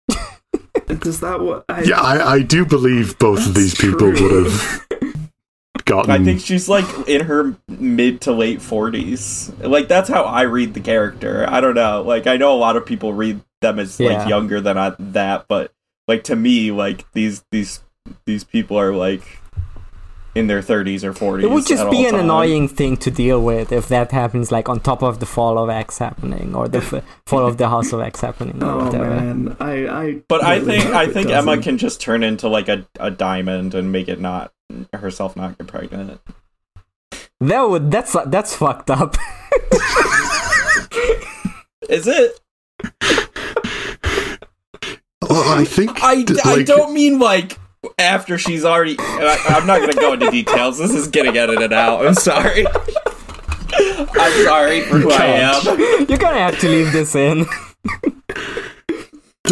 <laughs> Does that what? I, Yeah, I, I do believe both of these That's people true. would have gotten. I think she's like in her mid to late forties. Like that's how I read the character. I don't know. Like I know a lot of people read them as Yeah. like younger than I, that, but like to me, like these these these people are like in their thirties or forties. It would just be an time. annoying thing to deal with if that happens like on top of the fall of X happening or the f- fall of the House of X happening or <laughs> oh whatever. man, I, I. But I think I think Emma doesn't. can just turn into like a, a diamond and make it not herself not get pregnant. That would that's that's fucked up. Is it? Well, I think I, like, don't mean like after she's already. I, I'm not going to go into details. This is getting edited out. I'm sorry. I'm sorry for who I am. You're gonna have to leave this in. <laughs>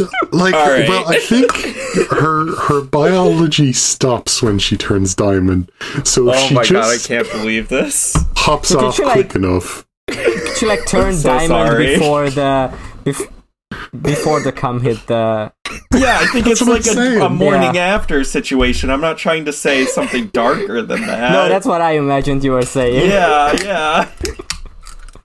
d- like. All right. Well, I think <laughs> her her biology stops when she turns diamond. So Oh she my god! I just can't believe this. hops Could off you, like- quick enough, She like turned so diamond sorry. before the bef- before the cum hit the. Yeah, I think it's like a, a morning Yeah. after situation. I'm not trying to say something darker than that. No, that's what I imagined you were saying. yeah, yeah.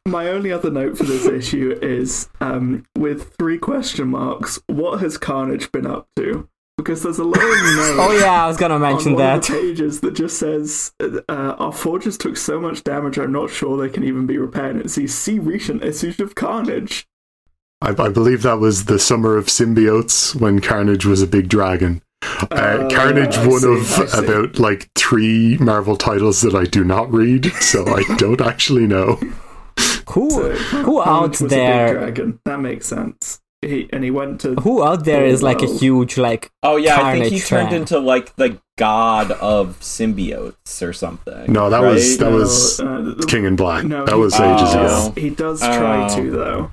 My only other note for this <laughs> issue is um, with three question marks. What has Carnage been up to? Because there's a long <laughs> note. Oh yeah, I was gonna on mention one of the pages that just says uh, our forges took so much damage I'm not sure they can even be repaired. It's these see recent issues of Carnage. I, I believe that was the summer of symbiotes when Carnage was a big dragon. Uh, Oh, Carnage, I one see, of about like three Marvel titles that I do not read, so I <laughs> don't actually know. Who So, who out was a big there? dragon. That makes sense. He and he went to Who out there is like a huge like Oh yeah, I think he Carnage turned fan. into like the god of symbiotes or something. No, that was that No, was uh, King in Black. No, that he- was ages Oh. ago. He does try Oh. to though.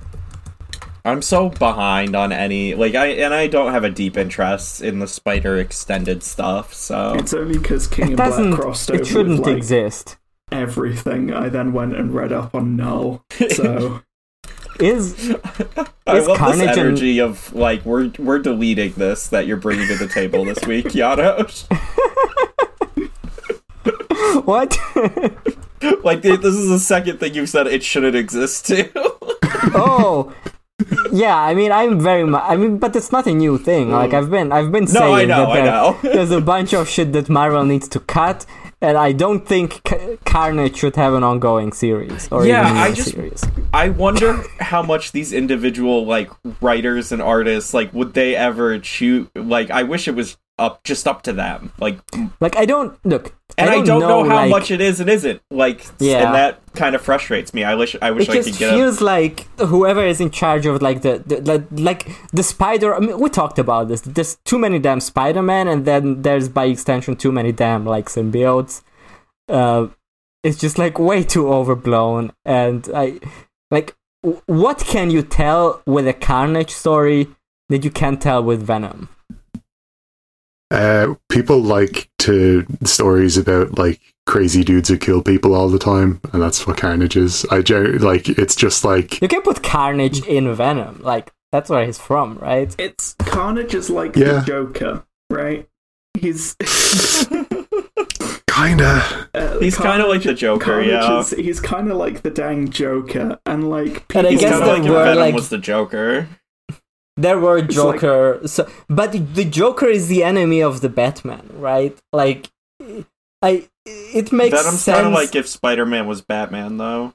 I'm so behind on any like I and I don't have a deep interest in the spider extended stuff. So It's only because King It and Black doesn't. crossed over It shouldn't with like exist. Everything. I then went and read up on Knull. So <laughs> Is I love Carnage this and- energy of like we're we're deleting this that you're bringing to the table this week, <laughs> Janos. <laughs> what? like this is the second thing you've said it shouldn't exist too. oh. Yeah, I mean, I'm very much. I mean, but it's not a new thing. Like mm. I've been, I've been No, saying I know, that I there- know. there's a bunch of shit that Marvel needs to cut, and I don't think Ca- Carnage should have an ongoing series or Yeah, even a I just- series. I wonder how much these individual like writers and artists like would they ever choose like I wish it was up just up to them. Like Like I don't look, and I don't, know, how like, much it is and isn't. Like Yeah. and that kind of frustrates me. I wish I wish it I just could get feels like whoever is in charge of like the, the, the like the spider. I mean, we talked about this. There's too many damn Spider-Man, and then there's by extension too many damn like symbiotes. Uh, it's just like way too overblown, and I like w- what can you tell with a Carnage story that you can't tell with Venom? Uh, people like to stories about like crazy dudes who kill people all the time, and that's what Carnage is. I gen- like it's just like You can put Carnage in Venom, like that's where he's from, right? it's Carnage is like Yeah. the Joker, right? He's <laughs> kinda. uh, He's kind of like the Joker, Carnage yeah. is he's kind of like the dang Joker, and like And I He's guess kind of like if Venom like- was the Joker. There were like- Joker, so, but the Joker is the enemy of the Batman, right? Like, I it makes Venom's sense. kind of like if Spider-Man was Batman, though.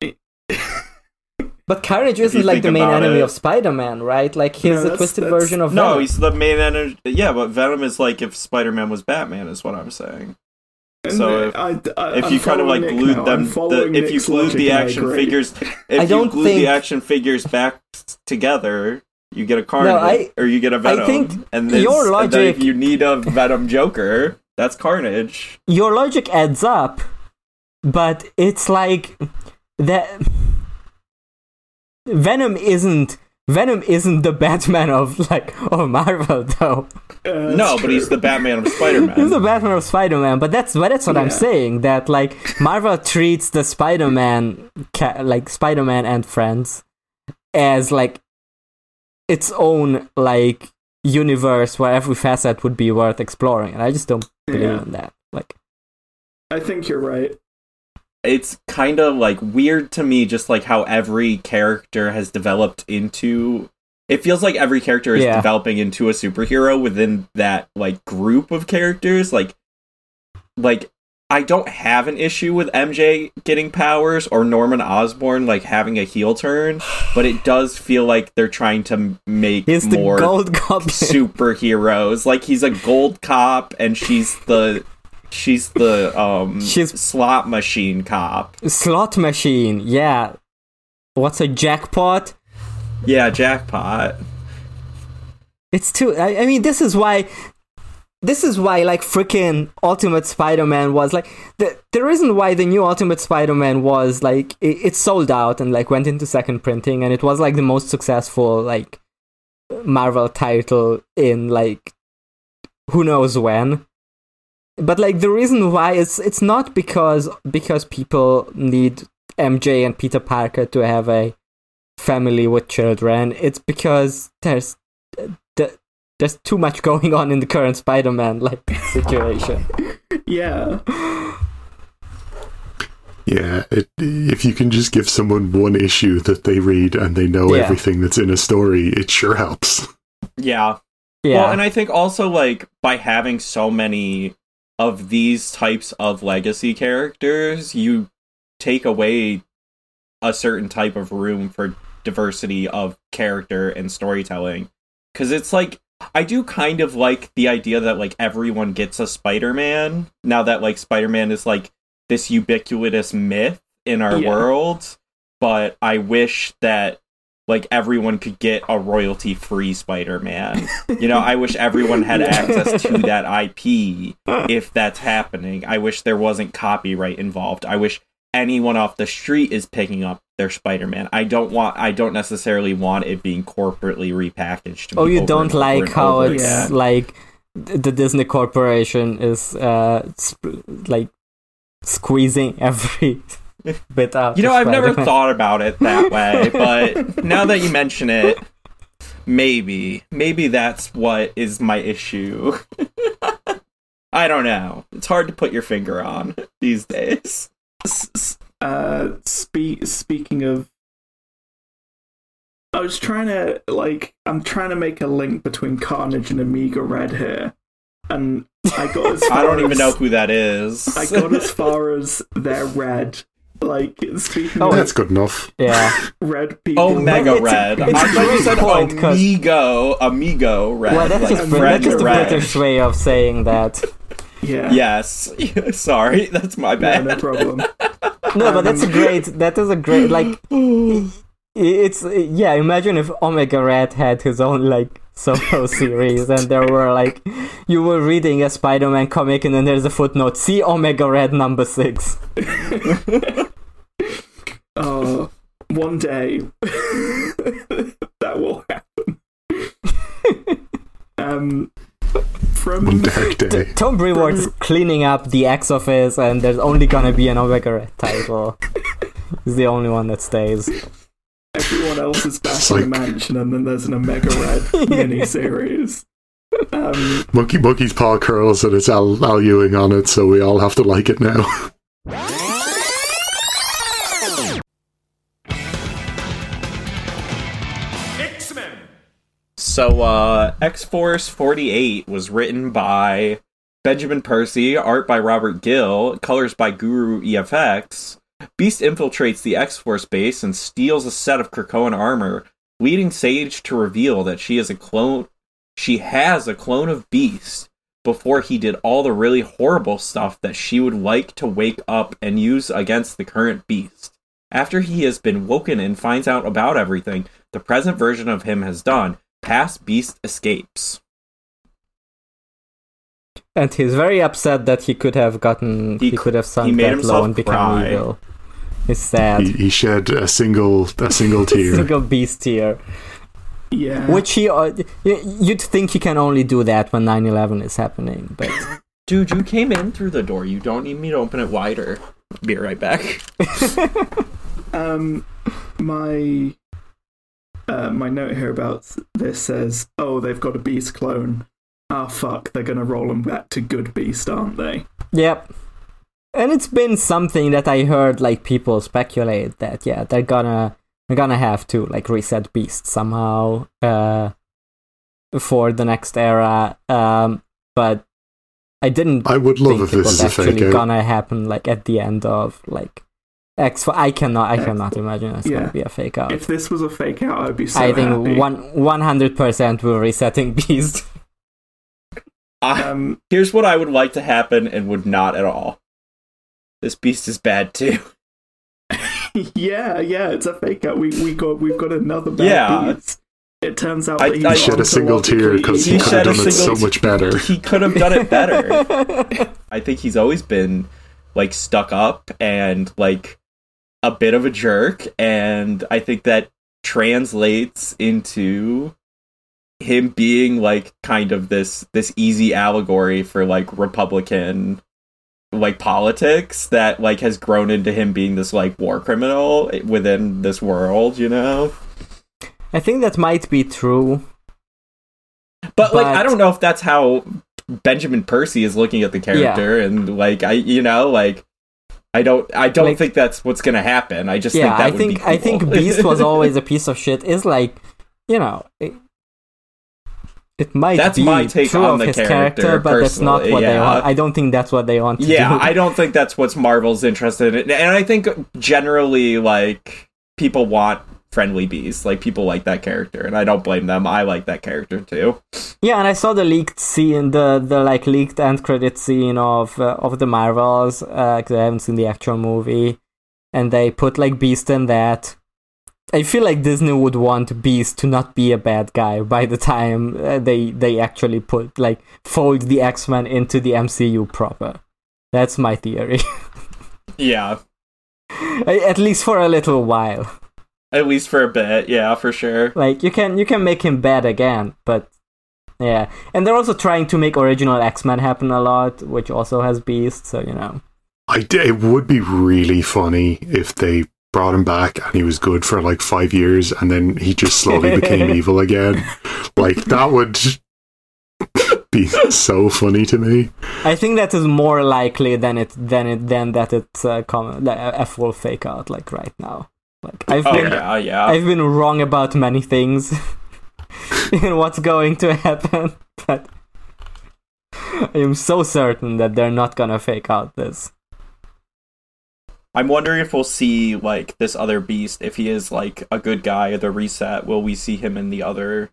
<laughs> but Carnage isn't like the main enemy it. of Spider-Man, right? Like he's No, a twisted that's- version of No, Venom. he's the main enemy. Yeah, but Venom is like if Spider-Man was Batman, is what I'm saying. and so I, I, if you kind of like following Nick glued now, them, the, following if you Nick's glued the action figures, if I you don't glue think- the action figures back together, you get a Carnage, I- or you get a Venom. think and this, your and then if logic- you need a Venom Joker, that's Carnage. Your logic adds up, but it's like that. Venom isn't Venom isn't the Batman of like of Marvel though. Uh, no, that's but he's the Batman of Spider-Man. He's the Batman of Spider-Man, but that's but that's what I'm saying. That like Marvel treats the Spider-Man, ca- like Spider-Man and friends, as like its own like universe where every facet would be worth exploring, and I just don't believe Yeah. in that. Like, I think you're right. it's kind of like weird to me just like how every character has developed into it feels like every character is Yeah. developing into a superhero within that like group of characters like like I don't have an issue with MJ getting powers or Norman Osborn like having a heel turn, but it does feel like they're trying to make he's more <laughs> superheroes. Like he's a gold cop and she's the she's the um She's- slot machine cop. Slot machine, yeah. What's a jackpot? Yeah, jackpot. It's too. I, I mean, this is why. This is why, like, freaking Ultimate Spider-Man was like the the reason why the new Ultimate Spider-Man was like it, it sold out and like went into second printing and it was like the most successful like Marvel title in like who knows when. But like the reason why it's it's not because because people need MJ and Peter Parker to have a family with children. It's because there's the, there's too much going on in the current Spider-Man like <laughs> situation. Yeah. Yeah, it, if you can just give someone one issue that they read and they know Yeah. everything that's in a story, it sure helps. Yeah. Yeah, Well, and I think also like by having so many of these types of legacy characters, you take away a certain type of room for diversity of character and storytelling. Cuz it's like I do kind of like the idea that like everyone gets a Spider-Man now that like Spider-Man is like this ubiquitous myth in our Yeah. world, but I wish that like everyone could get a royalty free Spider-Man. you know, I wish everyone had <laughs> access to that IP if that's happening. I wish there wasn't copyright involved. I wish anyone off the street is picking up their Spider-Man. I don't want. I don't necessarily want it being corporately repackaged. to Oh, you don't like how it's Yeah. like the Disney Corporation is uh sp- like squeezing <laughs> every bit out. You know, I've never Spider-Man. thought about it that <laughs> way, but now that you mention it, maybe, maybe that's what is my issue. <laughs> I don't know. It's hard to put your finger on these days. S- s- uh, spe- speaking of, I was trying to like, I'm trying to make a link between Carnage and Amiga Red here, and I got as far <laughs> I don't even as- know who that is. I got as <laughs> far as they're red. Like speaking Oh, of That's good enough. Yeah. red people, Omega But it's Red. it's a I thought you said point, 'cause- Amigo, Amigo Red. Well, that's like just, Fred that's just the Red. British way of saying that. Yeah, Yes. <laughs> Sorry, that's my yeah, bad. no problem. <laughs> No, but that's a Um, great. That is a great. Like, <sighs> it's yeah. Imagine if Omega Red had his own like solo <laughs> series, and there were like, you were reading a Spider-Man comic, and then there's a footnote: see Omega Red number six. Oh, one day that will happen. um, from <laughs> One dark <laughs> day. Tom Brevoort's cleaning up the X office, and there's only gonna be an Omega Red title. <laughs> He's the only one that stays. everyone else is back It's in the mansion, and then there's an Omega Red mini series. Um, Monkey Monkey's paw curls and it's Al, Al Ewing on it, so we all have to like it now. So, uh, X Force 48 was written by Benjamin Percy, art by Robert Gill, colors by Guru EFX. Beast infiltrates the X Force base and steals a set of Krakoan armor, leading Sage to reveal that she is a clone. She has a clone of Beast before he did all the really horrible stuff that she would like to wake up and use against the current Beast. After he has been woken and finds out about everything the present version of him has done, past Beast escapes. And he's very upset that he could have gotten, He he, could have he sunk made that himself low and become cry. evil. He's sad. he, he shed a single a single tear. <laughs> Single beast here. yeah, Which he, uh, you'd think he can only do that when 9/11 is happening, but <laughs> Dude, you came in through the door. You don't need me to open it wider. Be right back. <laughs> um, my uh, my note here about this says, "Oh, they've got a Beast clone. Ah, fuck, they're gonna roll them back to good Beast, aren't they?" yep. And it's been something that I heard like people speculate that yeah they're gonna they're gonna have to like reset Beast somehow uh for the next era. Um, but I didn't I would love think if it this was is a fake actually gonna happen like at the end of like X. I cannot I Yeah. cannot imagine it's Yeah. gonna be a fake out. If this was a fake out, I'd be so I think happy. one one hundred percent we're resetting Beast. <laughs> Um, here's what I would like to happen and would not at all. This beast is bad too. <laughs> yeah, yeah, it's a fake out. We we got we've got another bad Yeah. Beast. It turns out I- that he's I He shed a single tear because he, He could have done it so single much better. <laughs> He could have done it better. I think he's always been like stuck up and like a bit of a jerk and I think that translates into him being like kind of this this easy allegory for like republican like politics that like has grown into him being this like war criminal within this world, you know? I think that might be true. But, like I don't know if that's how Benjamin Percy is looking at the character and like I you know like I don't I don't Like- think that's what's going to happen. I just yeah, think that I would think be I think. Beast was <laughs> always a piece of shit. Is like, you know, it, it might That's be my take true on of the his character, character, but that's not what they yeah. want. I don't think that's what they want to Yeah, do. I don't think that's what's Marvel's interested in. And I think generally like people want friendly bees. Like people like that character and I don't blame them. I like that character too. Yeah, and I saw the leaked scene, the the like leaked end credit scene of uh, of the Marvels because I haven't seen the actual movie, and they put like Beast in that. I feel like Disney would want Beast to not be a bad guy by the time uh, they they actually put like fold the X Men into the MCU proper. That's my theory. <laughs> Yeah. At least for a little while. At least for a bit, yeah, for sure. Like you can you can make him bad again, but yeah. And they're also trying to make original X Men happen a lot, which also has Beast. So you know. I d- it would be really funny if they brought him back and he was good for like five years and then he just slowly became <laughs> evil again. Like that would <laughs> be so funny to me. I think that is more likely than it than it than that it's uh, com- a a full fake out like right now. Like I've Oh been yeah, oh, yeah. I've been wrong about many things <laughs> in what's going to happen, <laughs> but I am so certain that they're not gonna fake out this. I'm wondering if we'll see like this other beast. If he is like a good guy, at the reset. Will we see him in the other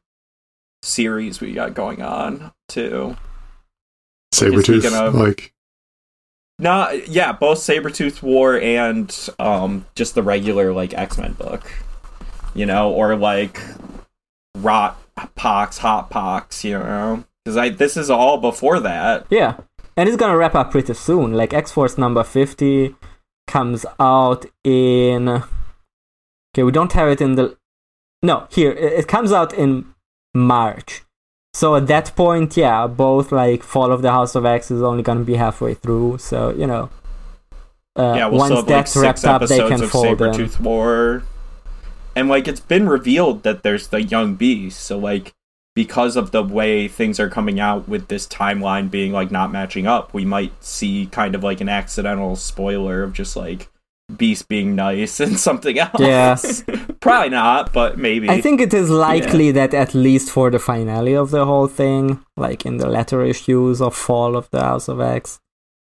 series we got going on too? Sabretooth, speaking of- like Nah, yeah, both Sabretooth War and um just the regular like X-Men book. You know, or like Rot Pox, Hot Pox, you know. Cuz I this is all before that. Yeah, and it's gonna wrap up pretty soon. Like X Force number fifty comes out in. Okay, we don't have it in the. No, here it comes out in March. So at that point, yeah, both like Fall of the House of X is only gonna be halfway through. So you know, uh, yeah, we'll once still have that's six wrapped up, they episodes can of fold in. War. And like it's been revealed that there's the young beast, so like because of the way things are coming out with this timeline being like not matching up, we might see kind of like an accidental spoiler of just like Beast being nice <laughs> and something else. Yeah. <laughs> Probably not, but maybe. I think it is likely that at least for the finale of the whole thing, like in the latter issues of Fall of the House of X,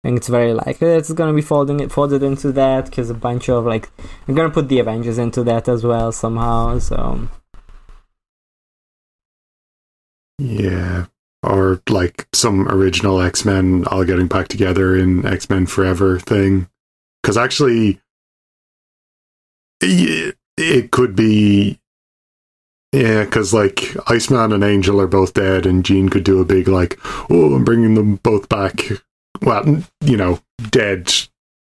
I think it's very likely that it's gonna be folding it folded into that because a bunch of like I'm gonna put the Avengers into that as well somehow. So yeah, or like some original X Men all getting back together in X Men Forever thing. Because actually, it, it could be. Yeah, because like Iceman and Angel are both dead, and Jean could do a big like, oh, I'm bringing them both back. Well, you know, dead.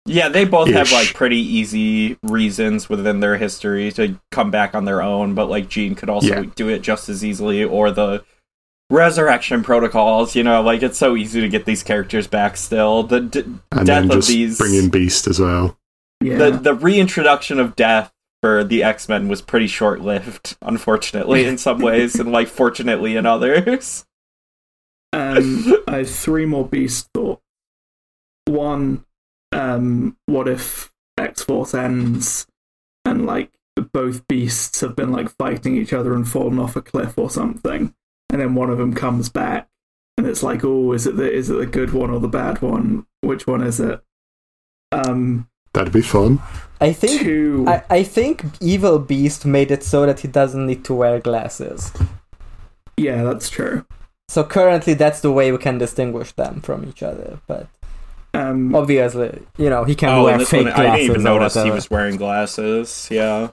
Yeah, they both have like pretty easy reasons within their history to come back on their own, but like Jean could also Yeah. do it just as easily, or the resurrection protocols. You know, like it's so easy to get these characters back. Still, the d- death of these, bring in Beast as well. Yeah. the the reintroduction of death for the X Men was pretty short lived, <laughs> unfortunately, in some <laughs> ways, and like fortunately in others. Um, <laughs> I have three more beast thoughts. One, um, what if X Force ends and like both beasts have been like fighting each other and fallen off a cliff or something, and then one of them comes back and it's like, oh, is it the is it the good one or the bad one? Which one is it? Um, That'd be fun. I think two. I, I think Evil Beast made it so that he doesn't need to wear glasses. yeah, that's true. So currently, that's the way we can distinguish them from each other. But Um, obviously, you know, he can oh, wear fake one, glasses. I didn't even or notice he was wearing glasses. Yeah.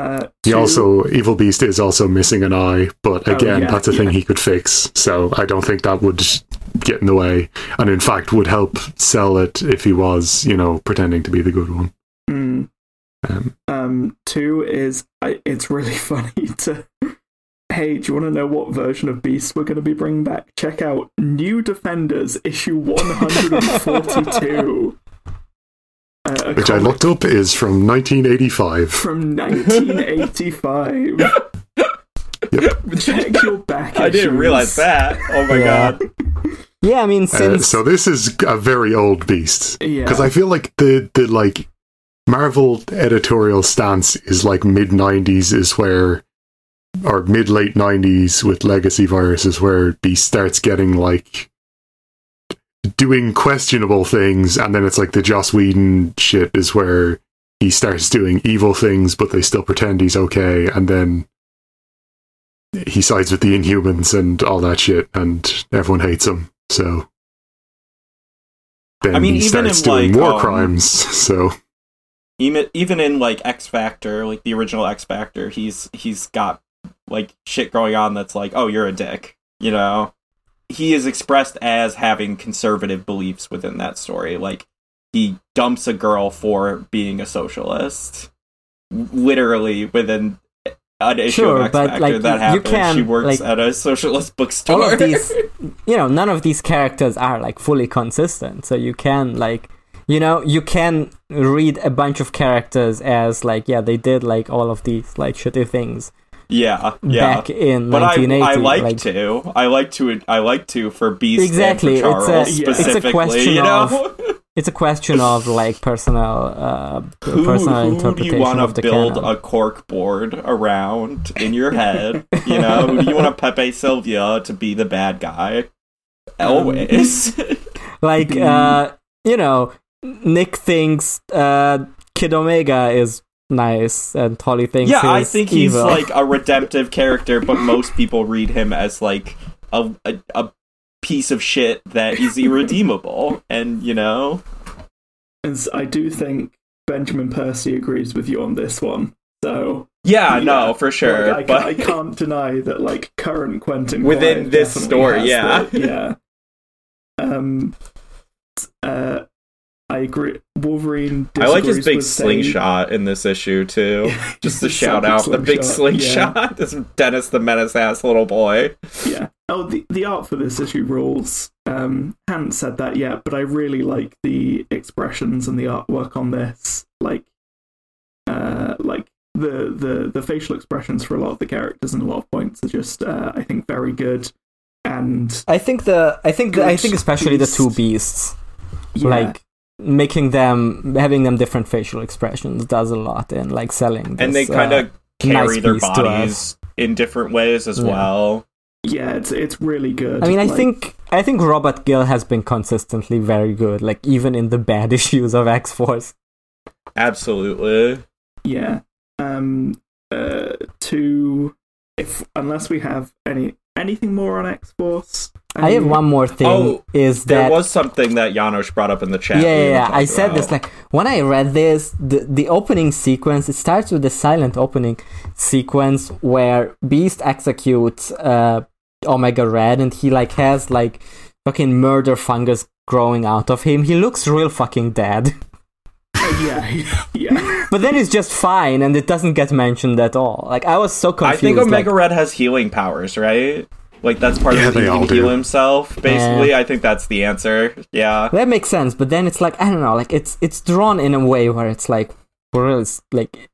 Uh, He also Evil Beast is also missing an eye, but Oh, again, yeah, that's a thing he could fix. So I don't think that would get in the way, and in fact would help sell it if he was, you know, pretending to be the good one. Mm. Um, Um, two is I, it's really <laughs> funny to. Hey, do you want to know what version of Beast we're going to be bringing back? Check out New Defenders issue <laughs> one hundred and forty-two, uh, a which I looked up is from 1985. from nineteen eighty-five. <laughs> <laughs> Check your back. I didn't realize that. Oh my Yeah. god. Yeah, I mean, Uh, so this is a very old beast Yeah, because I feel like the the like Marvel editorial stance is like mid 90s is where or mid late 90s with Legacy Virus is where Beast starts getting like doing questionable things and then it's like the Joss Whedon shit is where he starts doing evil things but they still pretend he's okay and then he sides with the Inhumans and all that shit and everyone hates him so then I mean, he starts in, doing like, war um, crimes <laughs> so even even in like X Factor, like the original X Factor, he's he's got like shit going on that's like, oh, you're a dick, you know. He is expressed as having conservative beliefs within that story. Like he dumps a girl for being a socialist. Literally within an issue Sure, of X but, Factor like, that you happens. can, she works like, at a socialist bookstore. all of these <laughs> you know none of these characters are like fully consistent so you can like you know you can read a bunch of characters as like yeah they did like all of these like shitty things yeah, yeah. back in but I, 1980 I like, like, to. I like to. I like to for Beast Exactly, for it's a- Charles yeah. It's a question you know, of <laughs> it's a question of like personal uh who, personal who do interpretation you want of to the build canon. a cork board around in your head? you know, who do you want <laughs> Pepe Sylvia to be the bad guy? Always. <laughs> like uh you know nick thinks uh kid omega is nice and Tolly thinks yeah, I think he's evil. like a redemptive character, but most people read him as like a, a a piece of shit that is irredeemable, and you know, As I do think Benjamin Percy agrees with you on this one. So yeah, Yeah, no, for sure, like, I, but I can't deny that like current Quentin Within Quiet this story, yeah. the- yeah. Um. Uh, I agree. Wolverine. I like his big with saying- slingshot in this issue too. <laughs> Just to shout second out the big slingshot, slingshot, <laughs> this Dennis the Menace ass little boy. Yeah. Oh, the the art for this issue rules. Um, hadn't said that yet, but I really like the expressions and the artwork on this. Like, uh, like the the the facial expressions for a lot of the characters and a lot of points are just, uh, I think, very good. And i think the i think the, i think especially the two beasts yeah, like making them having them different facial expressions does a lot in like selling And they this, kind uh, of carry nice their bodies in different ways as Yeah. well. yeah, it's it's really good. I mean, I Like, think I think Robert Gill has been consistently very good, like even in the bad <laughs> issues of X Force. Absolutely. yeah. Um, uh, to if unless we have any anything more on X Force, I have one more thing: Oh, is There that was something that Janosch brought up in the chat. yeah, yeah, yeah. I talked said this like when I read this, the the opening sequence. It starts with the silent opening sequence where Beast executes uh, Omega Red, and he like has like fucking murder fungus growing out of him. He looks real fucking dead. <laughs> <laughs> Uh, <laughs> yeah, yeah. But then it's just fine, and it doesn't get mentioned at all. Like I was so confused. I think Omega like, Red has healing powers, right? Like that's part Yeah, of it. they He can heal himself. Basically, I think that's the answer. Yeah. that makes sense. But then it's like I don't know. Like it's it's drawn in a way where it's like well, it's like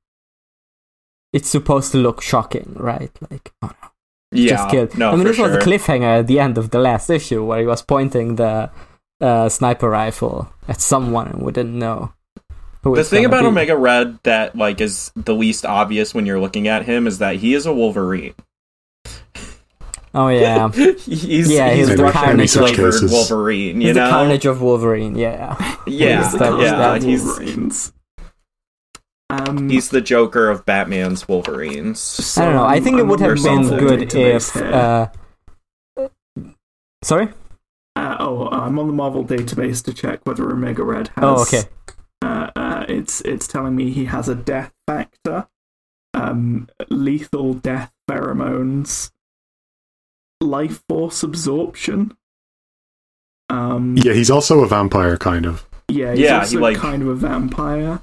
it's supposed to look shocking, right? Like oh no, Yeah. just killed. No, I mean, for this was a cliffhanger at the end of the last issue where he was pointing the uh, sniper rifle at someone and we didn't know. Who the it's thing about be. Omega Red that like is the least obvious when you're looking at him is that he is a Wolverine. Oh yeah, <laughs> he's Yeah, he's he's the Russian carnage of flavored cases. Wolverine. You he's know, the carnage of Wolverine. Yeah, yeah, He's the- yeah. he's He's Wolverines. Um, he's the Joker of Batman's Wolverines. so I don't know. I I'm- think it would have been good if. Uh, sorry. Uh, oh, I'm on the Marvel database to check whether Omega Red has. Oh, okay. Uh, uh, it's it's telling me he has a death factor, um, lethal death pheromones, life force absorption. Um, Yeah, he's also a vampire, kind of. yeah, he's Yeah, also he, like- kind of a vampire.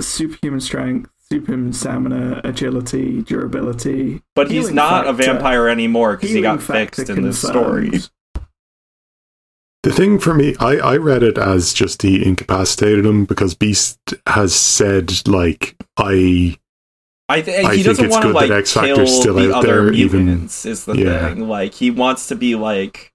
Superhuman strength, superhuman stamina, agility, durability. But he's Healing not a vampire anymore because he got fixed in this story. Confirmed. The thing for me, I, I read it as just he incapacitated him because Beast has said, like, I. I, th- I he think it's want to good that X kill Factor's still the out other there, even- Is the Yeah. thing like he wants to be like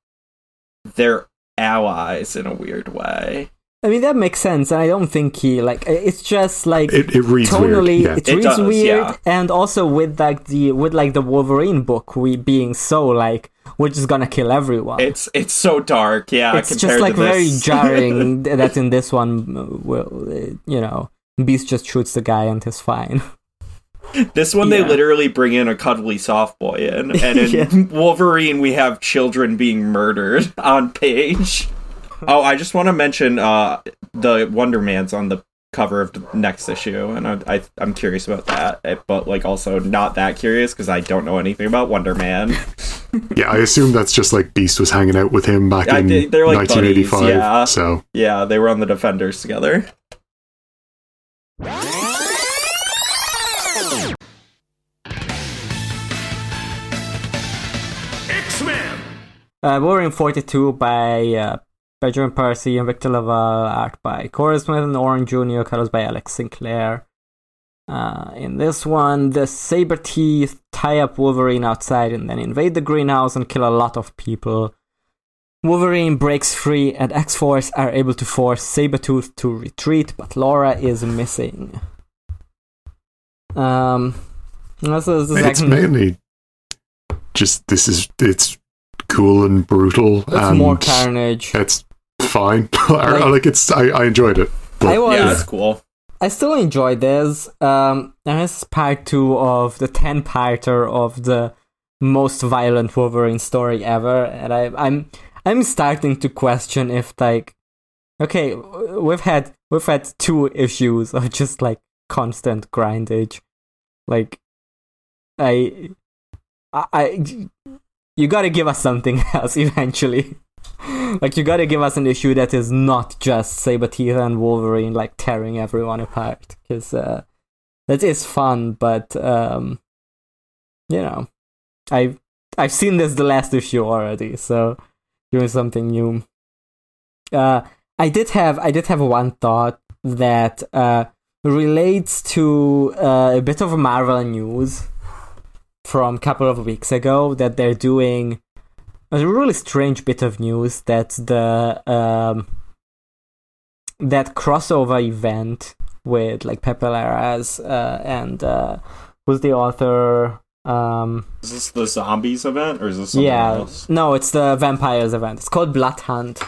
their allies in a weird way. I mean that makes sense, and I don't think he like. It's just like It, it reads tonally, weird. Yeah. it It reads does, weird, yeah. and also with like the with like the Wolverine book, we being so like we're just gonna kill everyone. It's it's so dark, yeah. it's just like very <laughs> jarring that in this one, well, you know, Beast just shoots the guy and he's fine. <laughs> This one, they literally bring in a cuddly soft boy in, <laughs> and in Yeah. Wolverine, we have children being murdered on page. Oh, I just want to mention uh, the Wonder Man's on the cover of the next issue, and I, I I'm curious about that, eh, but like also not that curious because I don't know anything about Wonder Man. Yeah, I assume that's just like Beast was hanging out with him back I in think they're like 1985. buddies, yeah. So Yeah, they were on the Defenders together. X-Men! Uh, Wolverine 42 by uh, Benjamin Percy and Victor LaValle, art by Cory Smith and Oren Jr., colors by Alex Sinclair. Uh, in this one, the saber teeth tie up Wolverine outside and then invade the greenhouse and kill a lot of people. Wolverine breaks free, and X Force are able to force Sabretooth to retreat, but Laura is missing. Um, this is the it's mainly just this is it's cool and brutal It's and more carnage. it's fine. <laughs> I- Like- like it's I, I enjoyed it. But I was Yeah, cool. I still enjoy this. Um, and this is part two of the ten parter of the most violent Wolverine story ever, and I, I'm I'm starting to question if like, okay, we've had we've had two issues of just like constant grindage, like, I, I you gotta give us something <laughs> else eventually. <laughs> like you gotta give us an issue that is not just Sabretooth and Wolverine like tearing everyone apart because uh, that is fun, but um, you know, I've I've seen this the last issue already, so doing something new. Uh, I did have I did have one thought that uh, relates to uh, a bit of Marvel news from a couple of weeks ago that they're doing a really strange bit of news that the um, that crossover event with like Pepe Larraz uh, and uh, who's the author? Um, Is this the zombies event or is this something yeah, else? no, it's the vampires event. It's called Blood Hunt.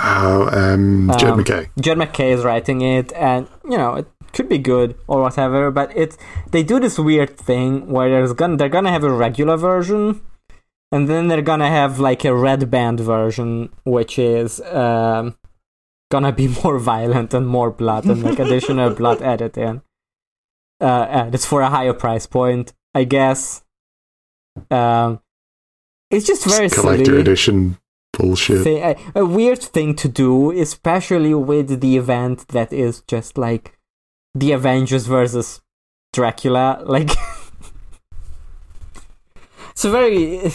Oh, um, Jed Um, MacKay. Jed MacKay is writing it, and you know it could be good or whatever. But it's they do this weird thing where there's gonna they're gonna have a regular version, and then they're gonna have like a red band version, which is um, gonna be <laughs> more violent and more blood and like additional <laughs> blood added in. Uh, and it's for a higher price point, I guess. Um, it's just very collector silly edition bullshit. thing, a, a weird thing to do, especially with the event that is just like the Avengers versus Dracula. Like, <laughs> it's a very.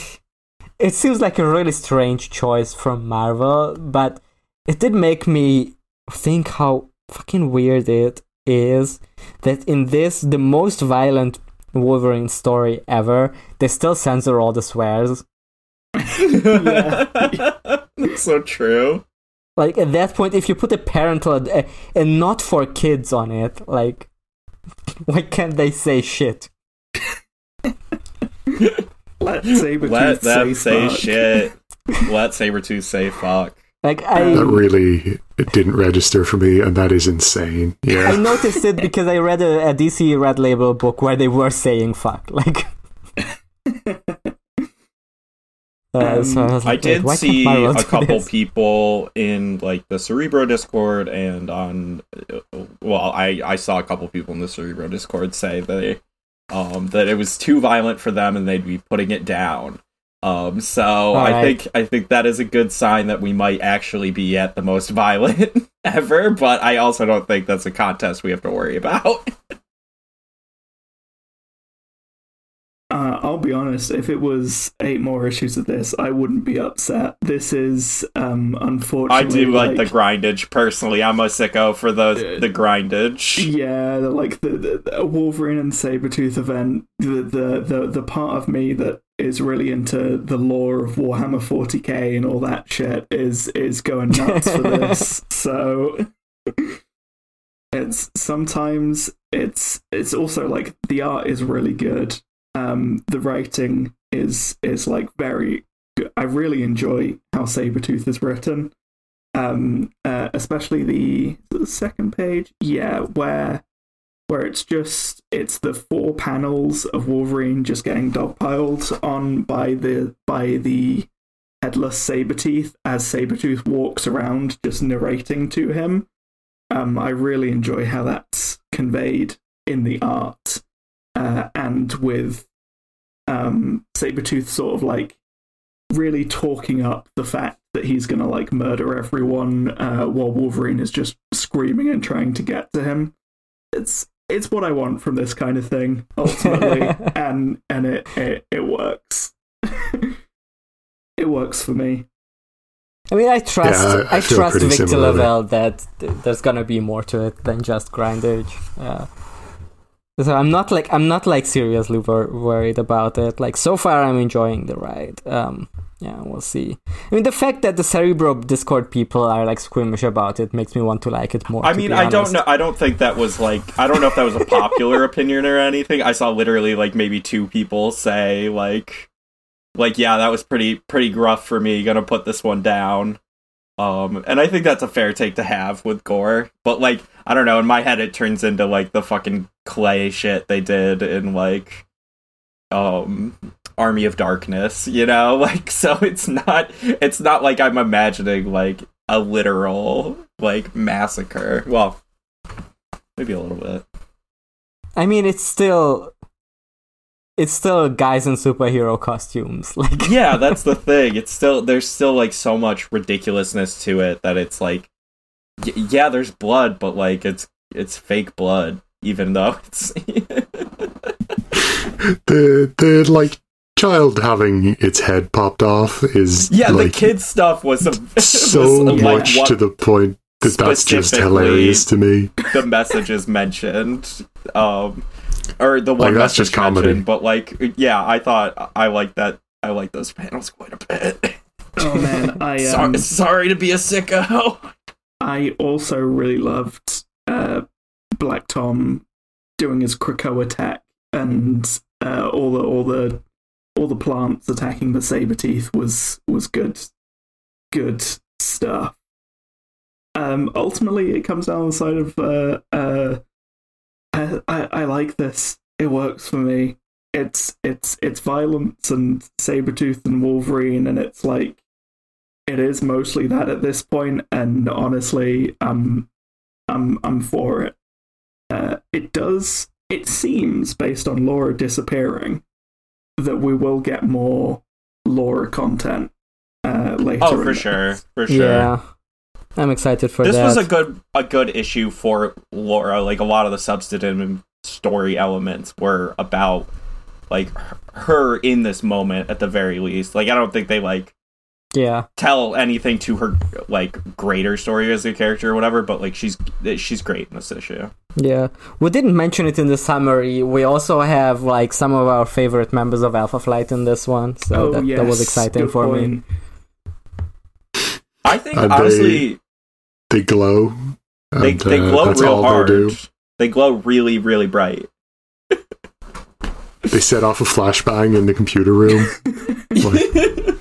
It seems like a really strange choice from Marvel, but it did make me think how fucking weird it is that in this, the most violent Wolverine story ever, they still censor all the swears. <laughs> So true. Like at that point, if you put a parental ad- uh, and not for kids on it, like <laughs> why can't they say shit? <laughs> Let Sabretooth Let them say fuck. shit. <laughs> Let Sabretooth say fuck. Like I, that really it didn't register for me, and that is insane. Yeah, I noticed it because I read a, a DC Red Label book where they were saying fuck. Like, <laughs> uh, so I, was I did see a couple this? people in like the Cerebro Discord and on well, I I saw a couple people in the Cerebro Discord say that they, um that it was too violent for them and they'd be putting it down. Um so I think I think that is a good sign that we might actually be at the most <laughs> violent ever, but I also don't think that's a contest we have to worry about. <laughs> Uh, I'll be honest. If it was eight more issues of this, I wouldn't be upset. This is, um, unfortunately. I do like, the grindage personally. I'm a sicko for the the grindage. Yeah, the- like the, the, the Wolverine and Sabretooth event, the, the, the, the part of me that is really into the lore of Warhammer 40k and all that shit is is going nuts for <laughs> this. So it's sometimes it's it's also like the art is really good. Um the writing is is like very good. I really enjoy how Sabretooth is written um uh, especially the, the second page yeah where where it's just it's the four panels of wolverine just getting dogpiled on by the by the headless sabretooth as sabretooth walks around just narrating to him um i really enjoy how that's conveyed in the art uh, and with um, Sabretooth sort of like really talking up the fact that he's gonna like murder everyone uh, while Wolverine is just screaming and trying to get to him. It's it's what I want from this kind of thing <laughs> ultimately, and and it it, it works. <laughs> it works for me. I mean, I trust Yeah, I- I I, trust Victor similarly. LaValle that th- there's gonna be more to it than just grindage. Uh, so I'm not like I'm not like seriously wor- worried about it. Like so far, I'm enjoying the ride. Um, yeah, we'll see. I mean, the fact that the Cerebro Discord people are like squeamish about it makes me want to like it more. I mean, I don't know. I don't think that was like. I don't know if that was a popular <laughs> opinion or anything. I saw literally like maybe two people say like, like yeah, that was pretty pretty gruff for me. Gonna put this one down. Um, and I think that's a fair take to have with gore. But like, I don't know. In my head, it turns into like the fucking clay shit they did in like, um, Army of Darkness. You know, <laughs> like so it's not. It's not like I'm imagining like a literal like massacre. Well, maybe a little bit. I mean, it's still. It's still guys in superhero costumes. <laughs> Like Yeah, that's the thing. It's still there's still like so much ridiculousness to it that it's like, y- yeah, there's blood, but like it's it's fake blood, even though <laughs> it's <laughs> The the like child having its head popped off is yeah. like the kid stuff was a, so was, much what to the point that that's just hilarious to me. the messages mentioned. Um, or the one Like, that's just comedy. mentioned, but like, yeah, I thought I like that. I like those panels quite a bit. Oh man, <laughs> I um, sorry to be a sicko. I also really loved uh, Black Tom doing his Krakoa attack and uh, all the all the all the plants attacking the saber teeth was was good good stuff. Um, ultimately, it comes down to the side of uh, uh, I, I I like this. It works for me. It's it's it's violence and Sabretooth and Wolverine, and it's like it is mostly that at this point, and honestly, um, I'm I'm for it. Uh, it does. It seems based on Laura disappearing that we will get more Laura content uh, later. Oh, for the- sure, for sure. yeah, I'm excited for this that. was a good a good issue for Laura. Like a lot of the substantive story elements were about like her- her in this moment at the very least. Like I don't think they like yeah. tell anything to her like greater story as a character or whatever. But like she's she's great in this issue. Yeah, we didn't mention it in the summary. We also have like some of our favorite members of Alpha Flight in this one, so Oh, that, yes, that was exciting good for me. I think And they- honestly They glow. they and, they uh, glow that's real all hard. They, do. They glow really really bright. they set off a flashbang in the computer room. <laughs> Like,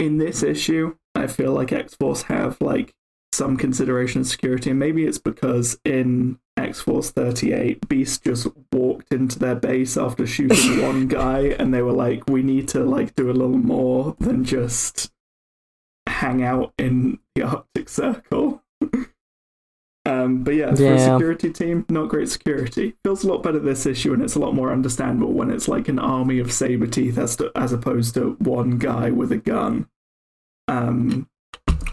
in this issue, I feel like X Force have like some consideration of security, and maybe it's because in X Force 38, Beast just walked into their base after shooting <laughs> one guy, and they were like, "We need to like do a little more than just hang out in the Arctic Circle." <laughs> Um, but yeah, for a security team, not great security. Feels a lot better this issue, and it's a lot more understandable when it's like an army of saber teeth as to, as opposed to one guy with a gun. Um,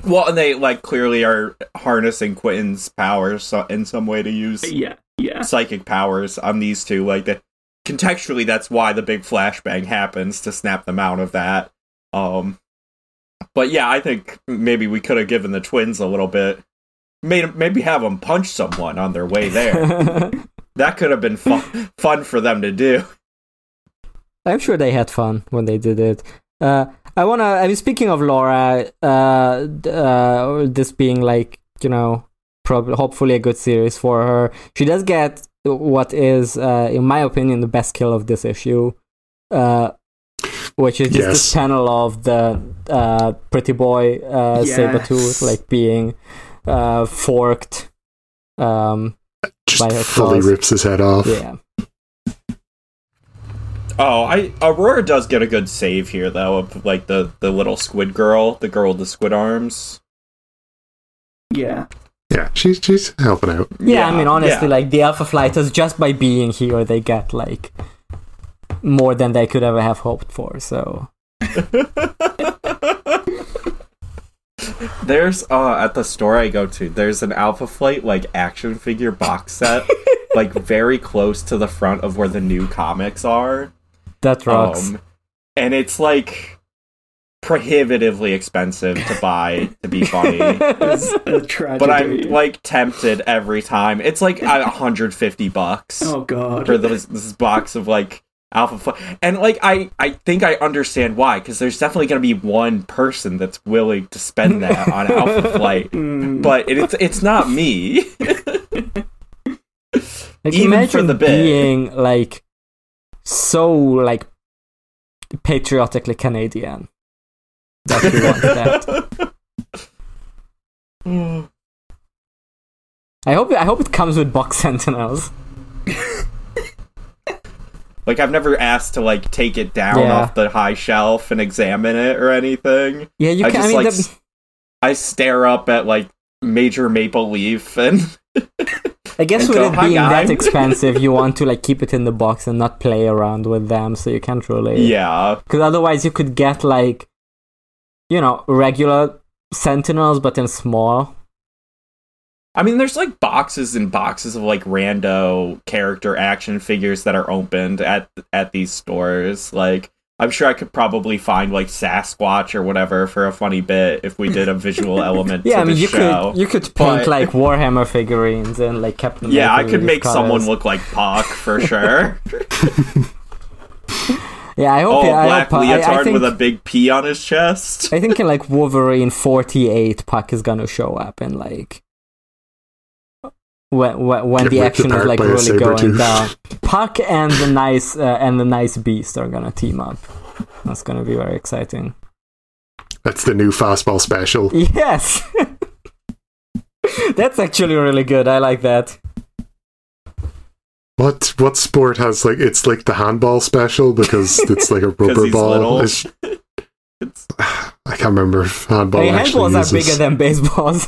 Well, and they like clearly are harnessing Quentin's powers so- in some way to use yeah, yeah, psychic powers on these two. Like the contextually, that's why the big flashbang happens to snap them out of that. Um, but yeah, I think maybe we could have given the twins a little bit. Made maybe have them punch someone on their way there. <laughs> that could have been fun fun for them to do. I'm sure they had fun when they did it. Uh, I wanna. I mean, speaking of Laura, uh, uh, this being like you know, probably hopefully a good series for her. She does get what is, uh, in my opinion, the best kill of this issue, uh, which is just Yes. this panel of the uh, pretty boy uh, Yes. Sabretooth like being uh, forked. Um, just By her fully claws. rips his head off. yeah. Oh, I Aurora does get a good save here though of like the the little squid girl, the girl with the squid arms. yeah. Yeah, she's she's helping out. Yeah, I mean, honestly, yeah. like the Alpha Flighters, just by being here, they get like more than they could ever have hoped for. So <laughs> There's uh at the store I go to, there's an Alpha Flight like action figure box set, <laughs> like very close to the front of where the new comics are. that rocks. Um, and it's like prohibitively expensive to buy to be funny. <laughs> It's a tragedy. but I'm like tempted every time. It's like a 150 bucks oh god. for this this box of like Alpha Flight, and like I I think I understand why because there's definitely gonna be one person that's willing to spend that <laughs> on Alpha Flight, Mm, but it's it's not me. <laughs> Like even imagine for the bit. being like so like patriotically Canadian. That you want that. <laughs> I hope I hope it comes with box sentinels. Like I've never asked to like take it down Yeah. off the high shelf and examine it or anything. Yeah, you I can. I just mean, like the- s- I stare up at like Major Maple Leaf and <laughs> I guess with go, it "Hi, being that <laughs> expensive, you want to like keep it in the box and not play around with them, so you can't really. yeah, Because otherwise, you could get like, you know, regular sentinels, but in small. I mean, there's like boxes and boxes of like rando character action figures that are opened at at these stores. Like, I'm sure I could probably find like Sasquatch or whatever for a funny bit if we did a visual <laughs> element. Yeah, I mean, you show. could you could paint but- like Warhammer figurines and like Captain. Yeah, I could make someone look like Puck for <laughs> sure. Yeah, I hope. oh, I black hope. Uh, I, leotard I think, with a big P on his chest. I think in like Wolverine 48, Puck is gonna show up and like when when, when Get the action is like really going saber-tooth. down. <laughs> Puck and the nice uh, and the nice beast are gonna team up. That's gonna be very exciting. That's the new fastball special. <laughs> Yes, <laughs> that's actually really good. I like that. What what sport has like it's like the handball special because it's like a rubber he's ball. It's- It's, <sighs> I can't remember if handball I mean, actually handballs are bigger than baseballs.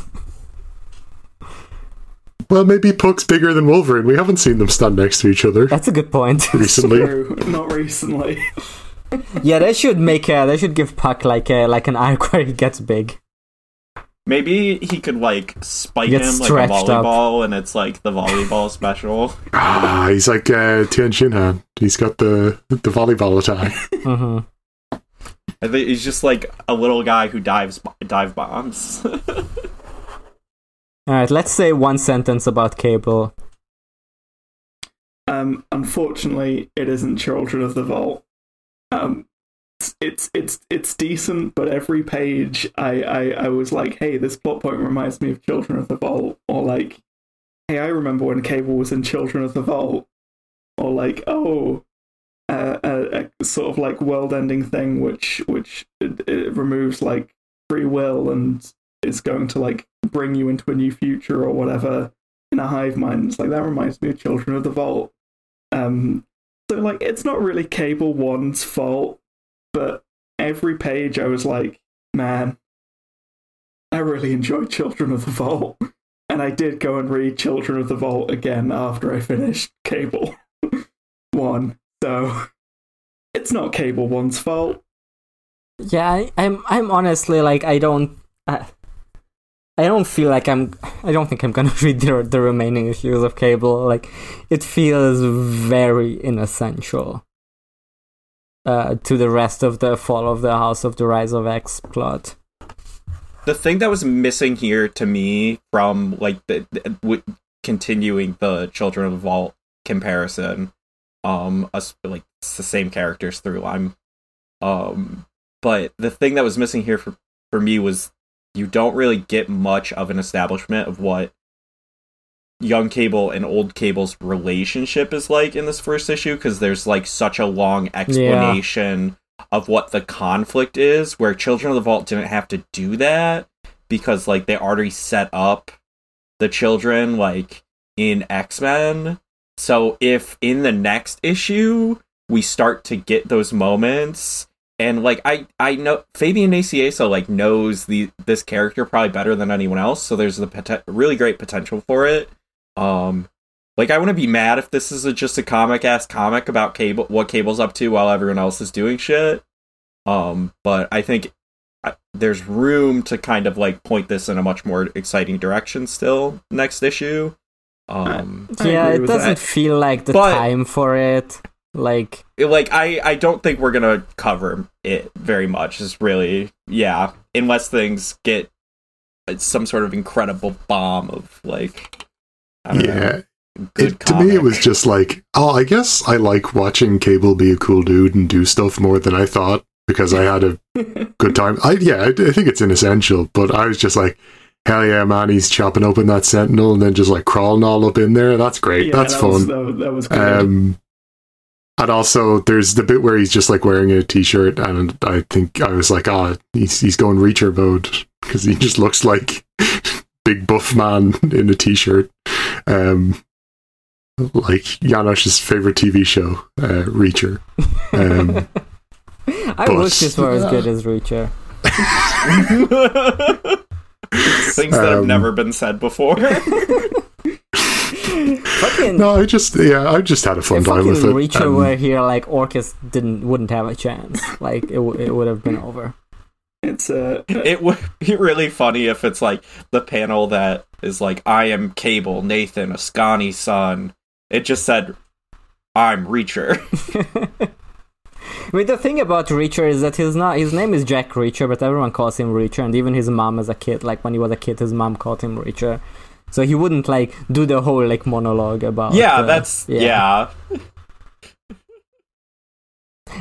Well, maybe Puck's bigger than Wolverine. We haven't seen them stand next to each other That's a good point. recently. True. Not recently. <laughs> yeah, they should make a, they should give Puck like a like an arc where he gets big. maybe he could like spike him like a stretched up. volleyball, and it's like the volleyball special. Ah, he's like uh, Tien Shinhan. He's got the the volleyball attack. <laughs> mm-hmm. I think he's just like a little guy who dives dive bombs. <laughs> All right, let's say one sentence about Cable. Um, unfortunately, it isn't Children of the Vault. Um, it's it's it's, decent, but every page I, I I was like, hey, this plot point reminds me of Children of the Vault, or like, hey, I remember when Cable was in Children of the Vault, or like, oh, uh, a, a sort of like world-ending thing which which it, it removes like free will and is going to like bring you into a new future or whatever in a hive mind. It's like that reminds me of Children of the Vault. Um, so like it's not really Cable One's fault, but every page I was like, man, I really enjoyed Children of the Vault, and I did go and read Children of the Vault again after I finished Cable <laughs> One. So it's not Cable One's fault. Yeah, I, I'm I'm honestly like I don't I, I don't feel like I'm I don't think I'm gonna <laughs> read the the remaining issues of Cable. Like it feels very inessential uh, to the rest of the Fall of the House of the Rise of X plot. the thing that was missing here to me from like the, the w- continuing the Children of the Vault comparison, um, us like it's the same characters through line, um, but the thing that was missing here for for me was you don't really get much of an establishment of what young cable and old cable's relationship is like in this first issue because there's like such a long explanation of what the conflict is where children of the vault didn't have to do that because like they already set up the children like in x-men. So if in the next issue we start to get those moments and like i i know fabian nicieza like knows the this character probably better than anyone else so there's the poten- really great potential for it um like I wouldn't be mad if this is a, just a comic ass comic about cable what cable's up to while everyone else is doing shit. Um, but I think I, there's room to kind of like point this in a much more exciting direction still next issue. Um, yeah, it doesn't that. feel like the But- time for it. Like, like I I don't think we're gonna cover it very much. It's really yeah, unless things get uh, some sort of incredible bomb of like I don't Yeah. know, good It, to me, it was just like, oh, I guess I like watching Cable be a cool dude and do stuff more than I thought because I had a <laughs> good time. I yeah, I, I think it's an essential, but I was just like, hell yeah, man, he's chopping open that Sentinel and then just like crawling all up in there. That's great. Yeah, That's that fun. Was, that, was- that was great. Um, and also, there's the bit where he's just like wearing a t-shirt, and I think I was like, ah, he's he's going Reacher mode because he just looks like <laughs> big buff man in a t-shirt, um, like Janosch's favorite TV show, uh, Reacher. Um, <laughs> I But- wish this were as good as Reacher. <laughs> things that have Um, never been said before. Fucking, no, I just yeah, I just had a fun time with it. Reacher Um, were here, like Orchis didn't wouldn't have a chance. Like it, w- it would have been over. it's uh, <laughs> it would be really funny if it's like the panel that is like I am Cable, Nathan, Askani'son. It just said I'm Reacher. <laughs> <laughs> I mean, the thing about Reacher is that his not his name is Jack Reacher, but everyone calls him Reacher, and even his mom as a kid, like when he was a kid, his mom called him Reacher. So he wouldn't like do the whole like monologue about. yeah, uh, that's yeah.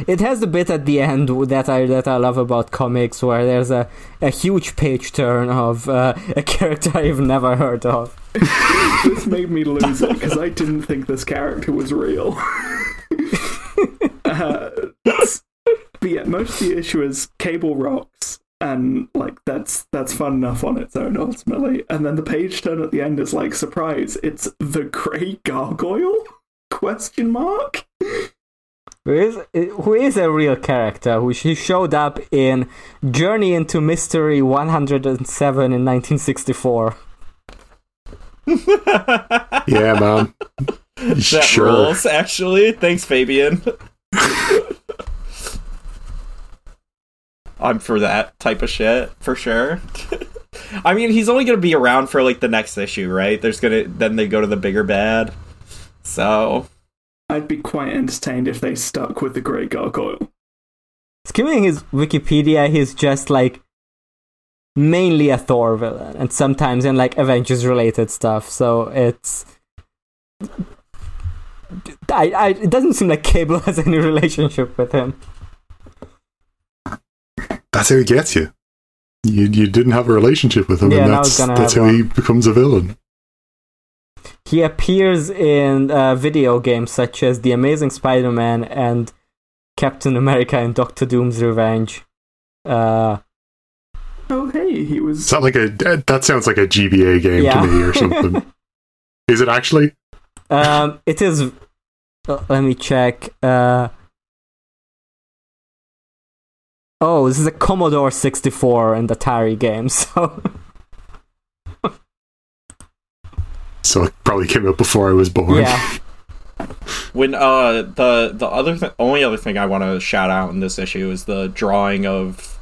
It has the bit at the end that I that I love about comics, where there's a, a huge page turn of uh, a character <laughs> I've never heard of. this made me lose it because I didn't think this character was real. <laughs> uh, but yeah, most of the issue is Cable rocks, and like that's that's fun enough on its own ultimately. And then the page turn at the end is like surprise, it's the Grey Gargoyle? <laughs> Question mark. Who is who is a real character who she showed up in Journey into Mystery 107 in 1964. <laughs> yeah, man. That sure. rules, actually. Thanks, Fabian. <laughs> I'm for that type of shit, for sure. <laughs> I mean, he's only gonna be around for like the next issue, right? There's gonna then they go to the bigger bad. So I'd be quite entertained if they stuck with the Grey Gargoyle. Skimming his Wikipedia, he's just like mainly a Thor villain, and sometimes in like Avengers related stuff. So it's. I, I, it doesn't seem like Cable <laughs> has any relationship with him. That's how he gets you. You you didn't have a relationship with him, Yeah, and that's that's have how he becomes a villain. He appears in uh, video games such as The Amazing Spider Man and Captain America and Doctor Doom's Revenge. Uh, Oh hey, he was Is that like a that sounds like a GBA game Yeah. to me or <laughs> something? Is it actually? um, it is. uh, let me check. Uh, oh, this is a Commodore 64 and Atari game, so. So it probably came out before I was born. yeah. <laughs> when uh the the other th- only other thing I want to shout out in this issue is the drawing of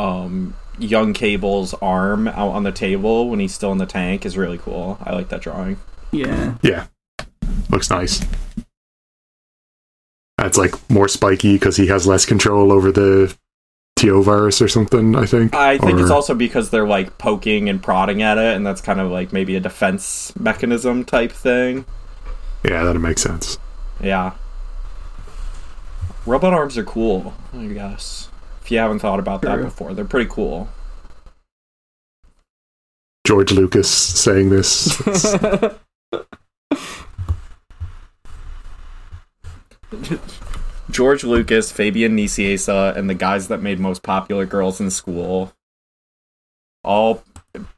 um young Cable's arm out on the table when he's still in the tank is really cool. I like that drawing. yeah. Yeah. Looks nice. That's like more spiky because he has less control over the T-O virus or something, I think. I think it's also because they're like poking and prodding at it, and that's kind of like maybe a defense mechanism type thing. Yeah, that makes sense. Yeah. Robot arms are cool, I guess. If you haven't thought about that True. before, they're pretty cool. George Lucas saying this. <laughs> <laughs> It's- George Lucas, Fabian Nicieza, and the guys that made most popular girls in school, all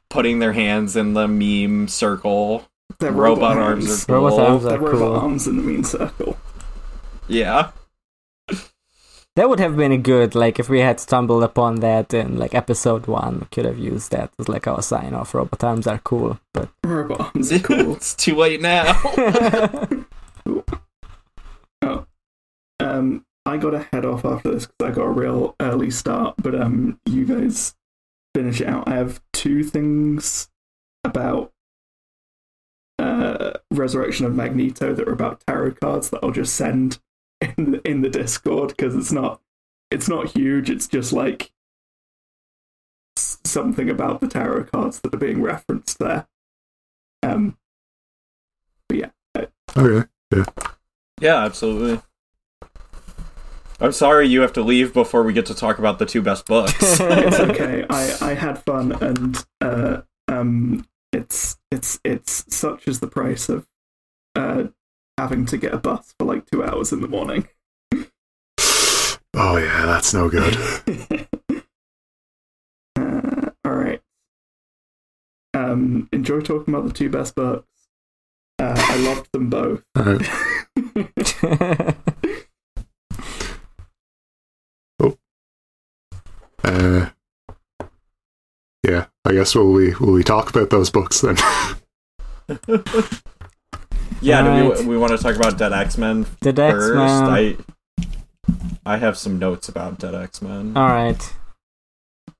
putting their hands in the meme circle. Their Robot arms are cool. Robot arms Their are robot cool. arms in the meme circle. Yeah. that would have been good. Like if we had stumbled upon that in like episode one, we could have used that as like our sign off. Robot arms are cool, but Robot arms are <laughs> cool. it's too late now. <laughs> <laughs> Um, I got to head off after this because I got a real early start. But um, you guys finish it out. I have two things about uh, Resurrection of Magneto that are about tarot cards that I'll just send <laughs> in the, in the Discord because it's not it's not huge. It's just like something about the tarot cards that are being referenced there. Um, but yeah, Okay. Yeah. yeah, absolutely. I'm sorry you have to leave before we get to talk about the two best books. <laughs> it's okay. <laughs> I, I had fun, and uh, um, it's it's it's such as the price of uh, having to get a bus for like two hours in the morning. Oh yeah, that's no good. <laughs> uh, all right. Um, enjoy talking about the two best books. Uh, I loved them both. Alright. Uh, yeah, I guess will we will we talk about those books then? <laughs> yeah, do we, we want to talk about Dead X Men the first? X-Men. I I have some notes about Dead X Men. All right.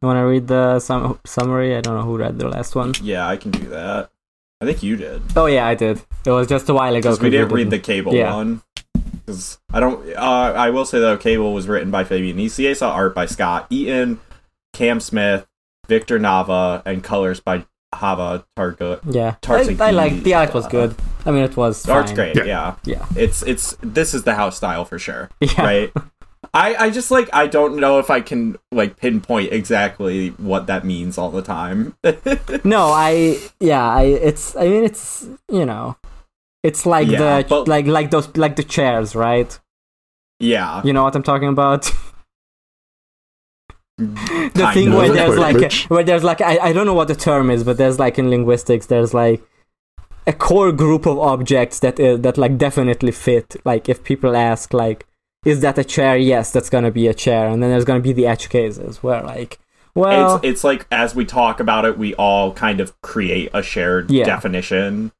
You want to read the sum- summary? I don't know who read the last one. Yeah, I can do that. I think you did. Oh yeah, I did. It was just a while ago. Because we 'cause didn't read the didn't. Cable Yeah. one. Because I don't. Uh, I will say though, Cable was written by Fabian Nicieza, art by Scot Eaton, Cam Smith, Victor Nava, and colors by Java Tartaglia. Yeah, I, I like the art was uh, good. I mean, it was The art's fine. great. Yeah. Yeah. Yeah, it's it's this is the house style for sure. yeah. Right. <laughs> I, I just like I don't know if I can like pinpoint exactly what that means all the time. <laughs> No, I yeah, I it's I mean it's you know, it's like Yeah, the but- like like those like the chairs, right? yeah. You know what I'm talking about? <laughs> the Kind thing of. where there's like which? where there's like I, I don't know what the term is, but there's like in linguistics there's like a core group of objects that uh, that like definitely fit. Like if people ask like is that a chair? Yes, that's gonna be a chair. And then there's gonna be the edge cases where like well it's it's like as we talk about it, we all kind of create a shared Yeah. definition,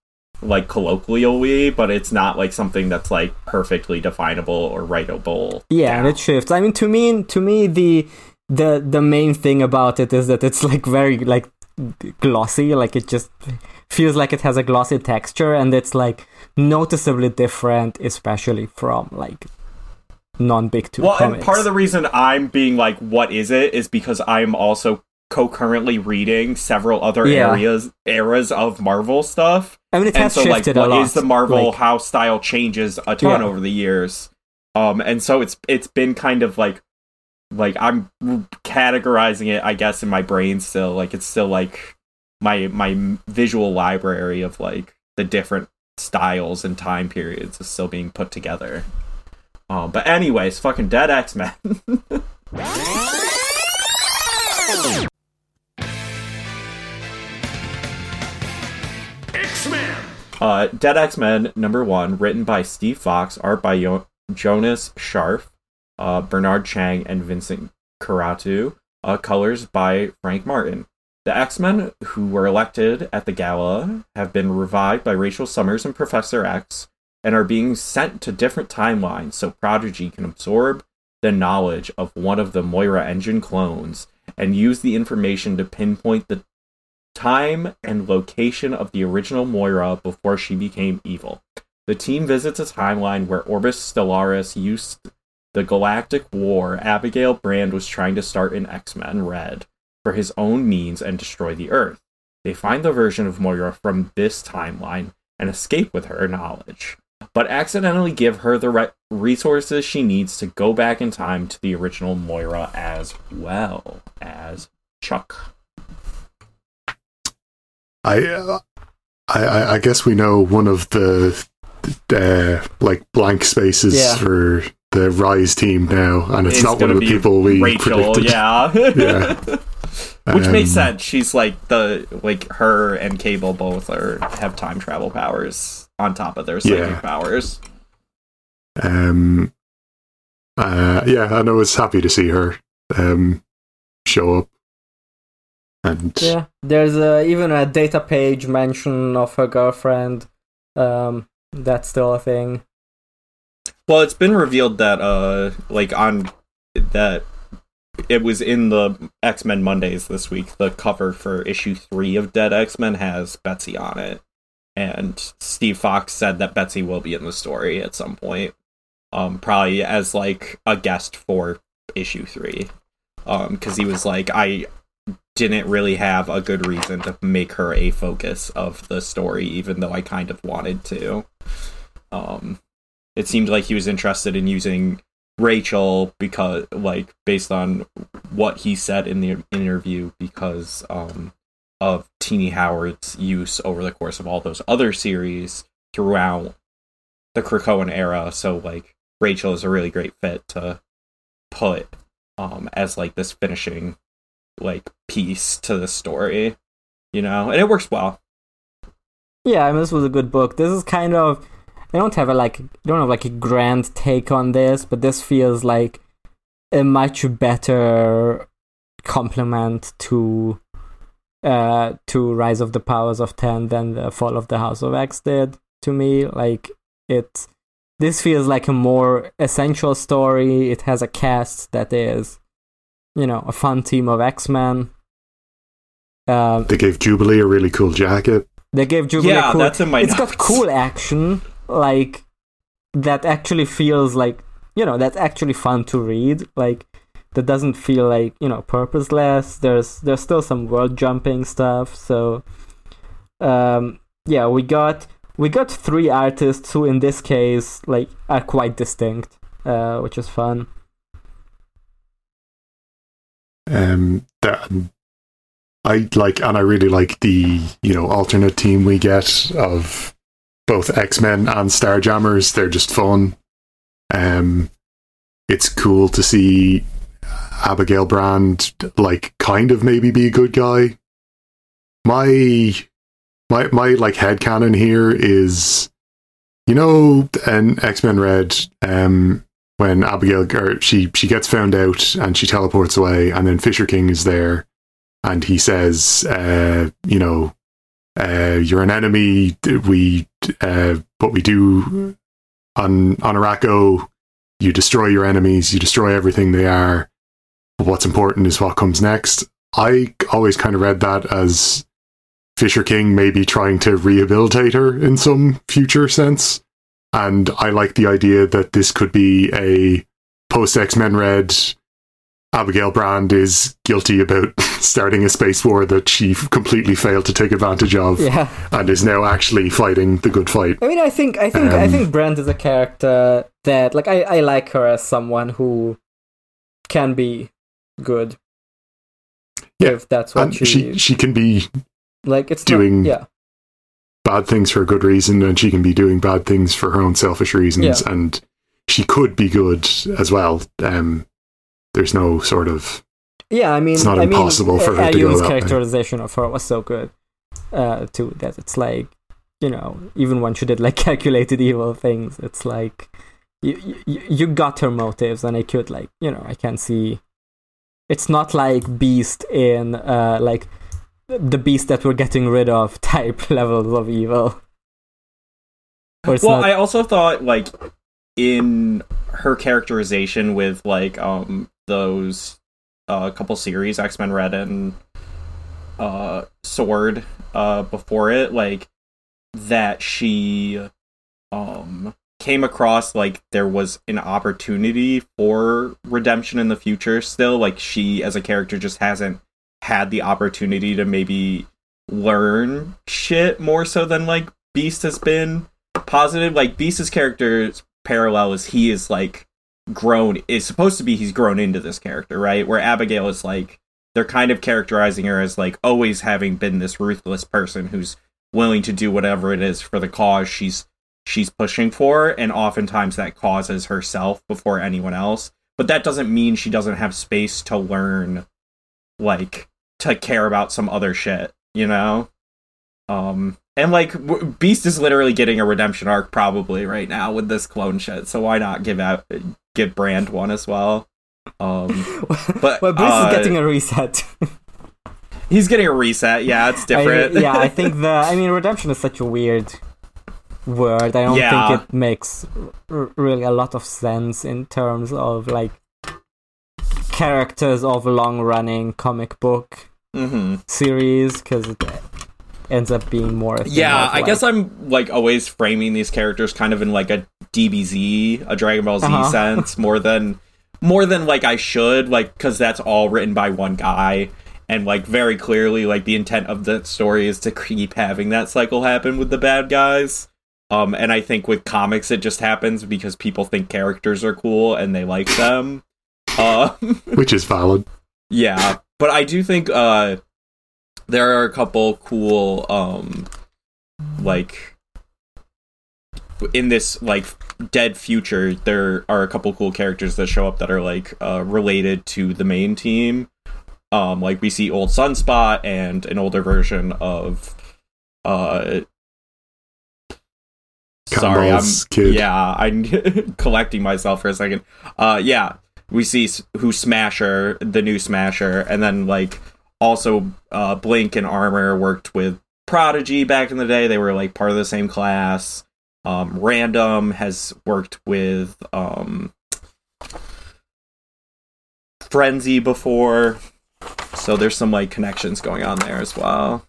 like colloquially, but it's not like something that's like perfectly definable or writable. Yeah, and down. it shifts. I mean, to me, to me, the the the main thing about it is that it's like very like glossy. Like it just feels like it has a glossy texture, and it's like noticeably different, especially from like non-big two well, comics. and part of the reason I'm being like, "What is it?" is because I'm also concurrently reading several other Yeah. areas eras of Marvel stuff. I mean, it and so like shifted what a lot. is the Marvel Like, house style changes a ton Yeah. over the years. Um and so it's it's been kind of like like I'm categorizing it I guess in my brain still like it's still like my my visual library of like the different styles and time periods is still being put together. Um but anyways, fucking Dead X-Men. X-Men! <laughs> Uh, Dead X Men number one, written by Steve Foxe, art by Yo- Jonas Scharf, uh, Bernard Chang, and Vincent Carratù, uh, colors by Frank Martin. The X Men who were elected at the gala have been revived by Rachel Summers and Professor X and are being sent to different timelines so Prodigy can absorb the knowledge of one of the Moira engine clones and use the information to pinpoint the time and location of the original Moira before she became evil. The team visits a timeline where Orbis Stellaris used the Galactic War Abigail Brand was trying to start in X Men Red for his own means and destroy the Earth. They find the version of Moira from this timeline and escape with her knowledge, but accidentally give her the re- resources she needs to go back in time to the original Moira as well as Chuck. I, uh, I, I, I guess we know one of the uh, like blank spaces Yeah. for the Rise team now, and it's, not one gonna of the be people we Rachel, predicted. yeah. <laughs> Yeah. Which makes Um, sense. She's like the like her and Cable both are have time travel powers on top of their psychic Yeah. powers. Um, uh, yeah, and I was happy to see her um, show up. And Yeah, there's uh, even a data page mention of her girlfriend. Um, that's still a thing. Well, it's been revealed that uh like on that it was in the X Men Mondays this week. The cover for issue three of Dead X Men has Betsy on it, and Steve Foxe said that Betsy will be in the story at some point, um, probably as like a guest for issue three, um, because he was like, I didn't really have a good reason to make her a focus of the story, even though I kind of wanted to. Um, it seemed like he was interested in using Rachel because like based on what he said in the interview because um of Tini Howard's use over the course of all those other series throughout the Krakoan era so like Rachel is a really great fit to put um as like this finishing like piece to the story you know and it works well Yeah, I mean, this was a good book. This is kind of I don't have a like don't have like a grand take on this, but this feels like a much better complement to uh to Rise of the Powers of Ten than the Fall of the House of X did to me. Like it this feels like a more essential story. It has a cast that is you know, a fun team of X-Men. Um, they gave Jubilee a really cool jacket. they gave Jubilee yeah a cool that's in my it's got cool action like that actually feels like you know that's actually fun to read like that doesn't feel like you know purposeless there's there's still some world jumping stuff so um yeah we got we got three artists who in this case like are quite distinct uh which is fun Um, that I like, and I really like the you know alternate team we get of both X Men and Starjammers. They're just fun. Um, it's cool to see Abigail Brand like kind of maybe be a good guy. My my my like headcanon here is you know an X Men Red um when Abigail or she she gets found out and she teleports away and then Fisher King is there and he says uh you know uh you're an enemy. We uh what we do on on Arakko. You destroy your enemies. You destroy everything they are. But what's important is what comes next. I always kind of read that as Fisher King maybe trying to rehabilitate her in some future sense and I like the idea that this could be a post X Men Red. Abigail Brand is guilty about <laughs> starting a space war that she completely failed to take advantage of, yeah and is now actually fighting the good fight. I mean, I think I think I Um, think Brand is a character that like I, I like her as someone who can be good. Yeah, if that's what she, she she can be like. It's doing- not, yeah, bad things for a good reason, and she can be doing bad things for her own selfish reasons, Yeah. and she could be good as well. Um, there's no sort of yeah. I mean, It's not I mean, impossible for her to go that way. characterization of her was so good, uh, too. That it's like you know, even when she did like <laughs> calculated evil things, it's like you you, you got her motives, and I could like you know I can see. It's not like Beast in uh like the Beast that we're getting rid of <laughs> type levels of evil. Well not- i also thought like in her characterization with like um those uh couple series x-men red and uh sword uh before it like that she um came across like there was an opportunity for redemption in the future still like she as a character just hasn't had the opportunity to maybe learn shit more so than like beast has been positive. Like beast's character's parallel is he is like grown is supposed to be he's grown into this character right? Where abigail is like they're kind of characterizing her as like always having been this ruthless person who's willing to do whatever it is for the cause she's she's pushing for and oftentimes that causes herself before anyone else. But that doesn't mean she doesn't have space to learn like to care about some other shit you know um and like w- beast is literally getting a redemption arc probably right now with this clone shit so why not give out give Brand one as well. Um, <laughs> but well, Bruce uh, is getting a reset. <laughs> he's getting a reset. Yeah, it's different. I, yeah, I think the. I <laughs> mean, redemption is such a weird word. I don't Yeah. think it makes r- really a lot of sense in terms of like characters of a long-running comic book hmm series because it ends up being more. Yeah, I guess I'm like always framing these characters kind of in like a DBZ, a Dragon Ball Z Uh-huh. <laughs> sense, more than more than like I should, like because that's all written by one guy, and like very clearly, like the intent of the story is to keep having that cycle happen with the bad guys. Um, and I think with comics, it just happens because people think characters are cool and they like them. Uh, which is valid. yeah, but I do think uh there are a couple cool um like in this like dead future there are a couple cool characters that show up that are like uh related to the main team. Um like we see old Sunspot and an older version of uh Sorry, I'm kid. yeah, I'm <laughs> collecting myself for a second. Uh, yeah, we see who Smasher, the new Smasher, and then like also uh, Blink and Armor worked with Prodigy back in the day. They were like part of the same class. Um, Random has worked with um, Frenzy before, so there's some like connections going on there as well.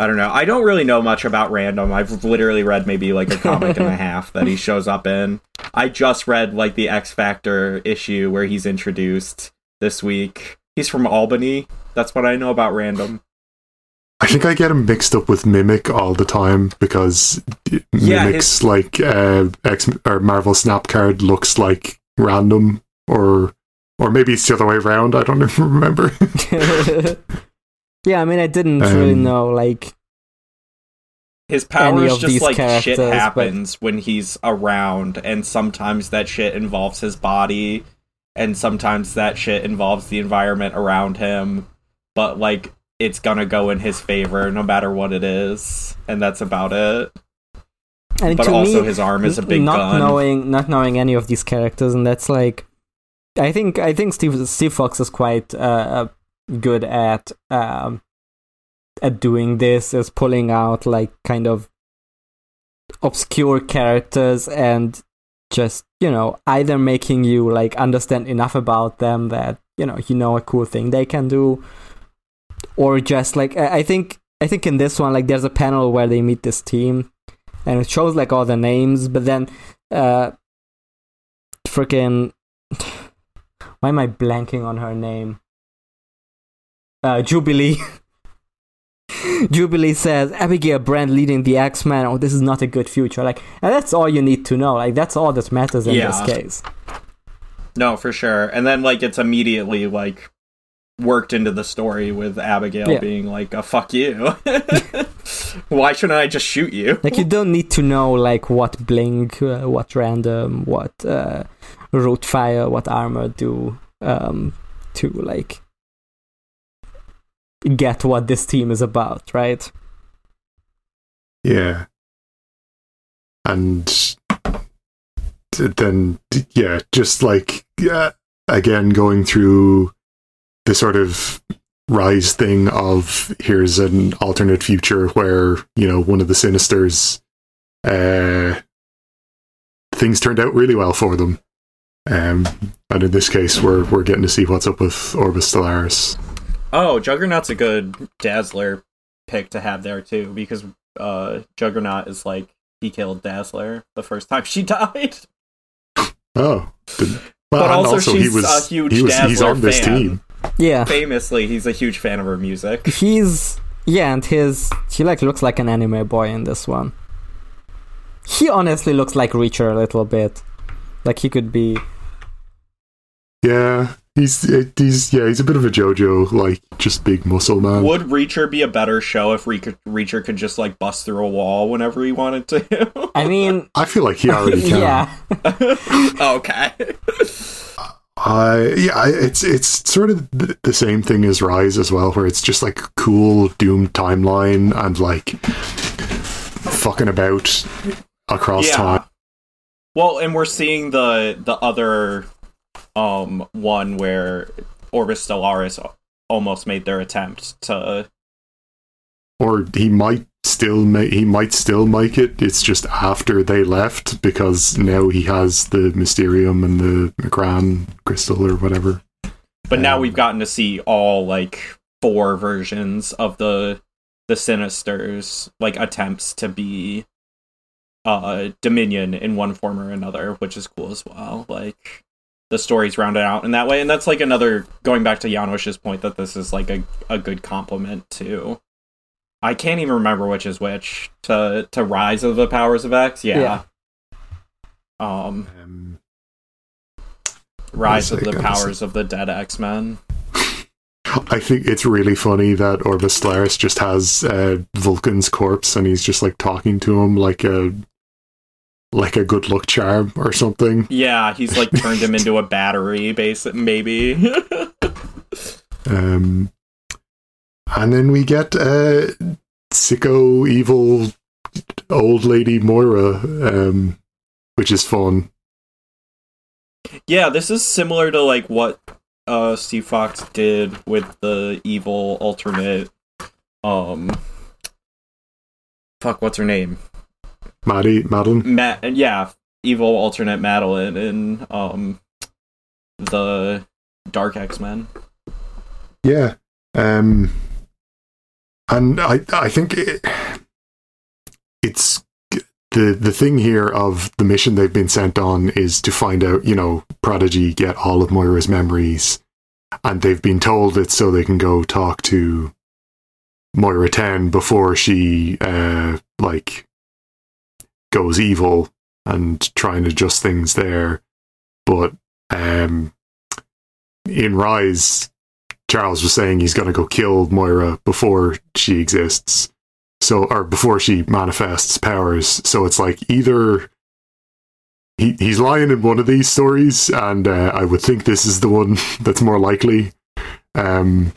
I don't know. I don't really know much about Random. I've literally read maybe like a comic and a <laughs> half that he shows up in. I just read like the X Factor issue where he's introduced this week. He's from Albany. That's what I know about Random. I think I get him mixed up with Mimic all the time because Yeah, Mimic's like uh, X or Marvel Snap card looks like random, or or maybe it's the other way around. I don't even <laughs> remember. <laughs> yeah, I mean, I didn't really Um, know like His powers just these like characters, shit but- happens when he's around, and sometimes that shit involves his body, and sometimes that shit involves the environment around him. But like, it's gonna go in his favor no matter what it is, and that's about it. and But to also, me, his arm is a big not gun. knowing not knowing any of these characters and that's like i think i think steve steve foxe is quite uh, good at um at doing this is pulling out like kind of obscure characters and just you know either making you like understand enough about them that you know you know a cool thing they can do or just like i think i think in this one like there's a panel where they meet this team and it shows like all the names, but then uh freaking <sighs> why am I blanking on her name? Uh Jubilee. <laughs> Jubilee says Abigail Brand leading the X Men. Oh, this is not a good future. Like, and that's all you need to know. Like, that's all that matters in Yeah. this case. No, for sure. And then like it's immediately like worked into the story with Abigail Yeah. being like, "A fuck you." <laughs> Why shouldn't I just shoot you? Like, you don't need to know like what Blink, uh, what Random, what uh, Root Fire, what Armor do um, to like get what this team is about, right? Yeah. And then, yeah, just like, yeah, again, going through the sort of rise thing of here's an alternate future where, you know, one of the Sinisters, uh, things turned out really well for them. Um, and in this case, we're, we're getting to see what's up with Orbis Stellaris. Oh, Juggernaut's a good Dazzler pick to have there too, because uh, Juggernaut is like he killed Dazzler the first time she <laughs> died. Oh. Did, well, But and also also, she's he was, a huge he was he's Dazzler on this fan. team. Yeah. Famously, he's a huge fan of her music. He's yeah, and his he like looks like an anime boy in this one. He honestly looks like Reacher a little bit. Like he could be Yeah, he's uh, he's yeah he's a bit of a JoJo like just big muscle man. Would Reacher be a better show if Reacher, Reacher could just like bust through a wall whenever he wanted to? <laughs> I mean I feel like he already <laughs> can. yeah. <laughs> okay. I yeah, it's it's sort of the, the same thing as Rise as well, where it's just like cool Doom timeline and like fucking about across Yeah. time. Well, and we're seeing the the other um one where Orbis Stellaris almost made their attempt to or he might still make he might still make it. It's just after they left because now he has the Mysterium and the M'Kraan crystal or whatever. But now Um, we've gotten to see all like four versions of the the Sinisters like attempts to be uh Dominion in one form or another, which is cool as well. Like the story's rounded out in that way, and that's like another going back to Janosch's point that this is like a, a good compliment to I can't even remember which is which to to Rise of the Powers of X. Yeah. Um Um, Rise of the? Powers of the Dead X Men. I think it's really funny that Orbis Stellaris just has uh, Vulcan's corpse and he's just like talking to him like a like a good luck charm or something. Yeah, he's like turned him into a <laughs> battery, basic maybe. <laughs> Um, and then we get uh, sicko evil old lady Moira, um, which is fun. yeah, this is similar to like what uh Steve Foxe did with the evil alternate um fuck what's her name? Maddie, Madeline. Ma- yeah, evil alternate Madeline in um the Dark X-Men. Yeah. Um, and I I think it, it's the the thing here of the mission they've been sent on is to find out, you know, Prodigy get all of Moira's memories, and they've been told it so they can go talk to Moira Ten before she uh like goes evil and try and adjust things there. But um in Rise, Charles was saying he's going to go kill Moira before she exists. So, or before she manifests powers. So it's like either he he's lying in one of these stories, and uh, I would think this is the one <laughs> that's more likely, um,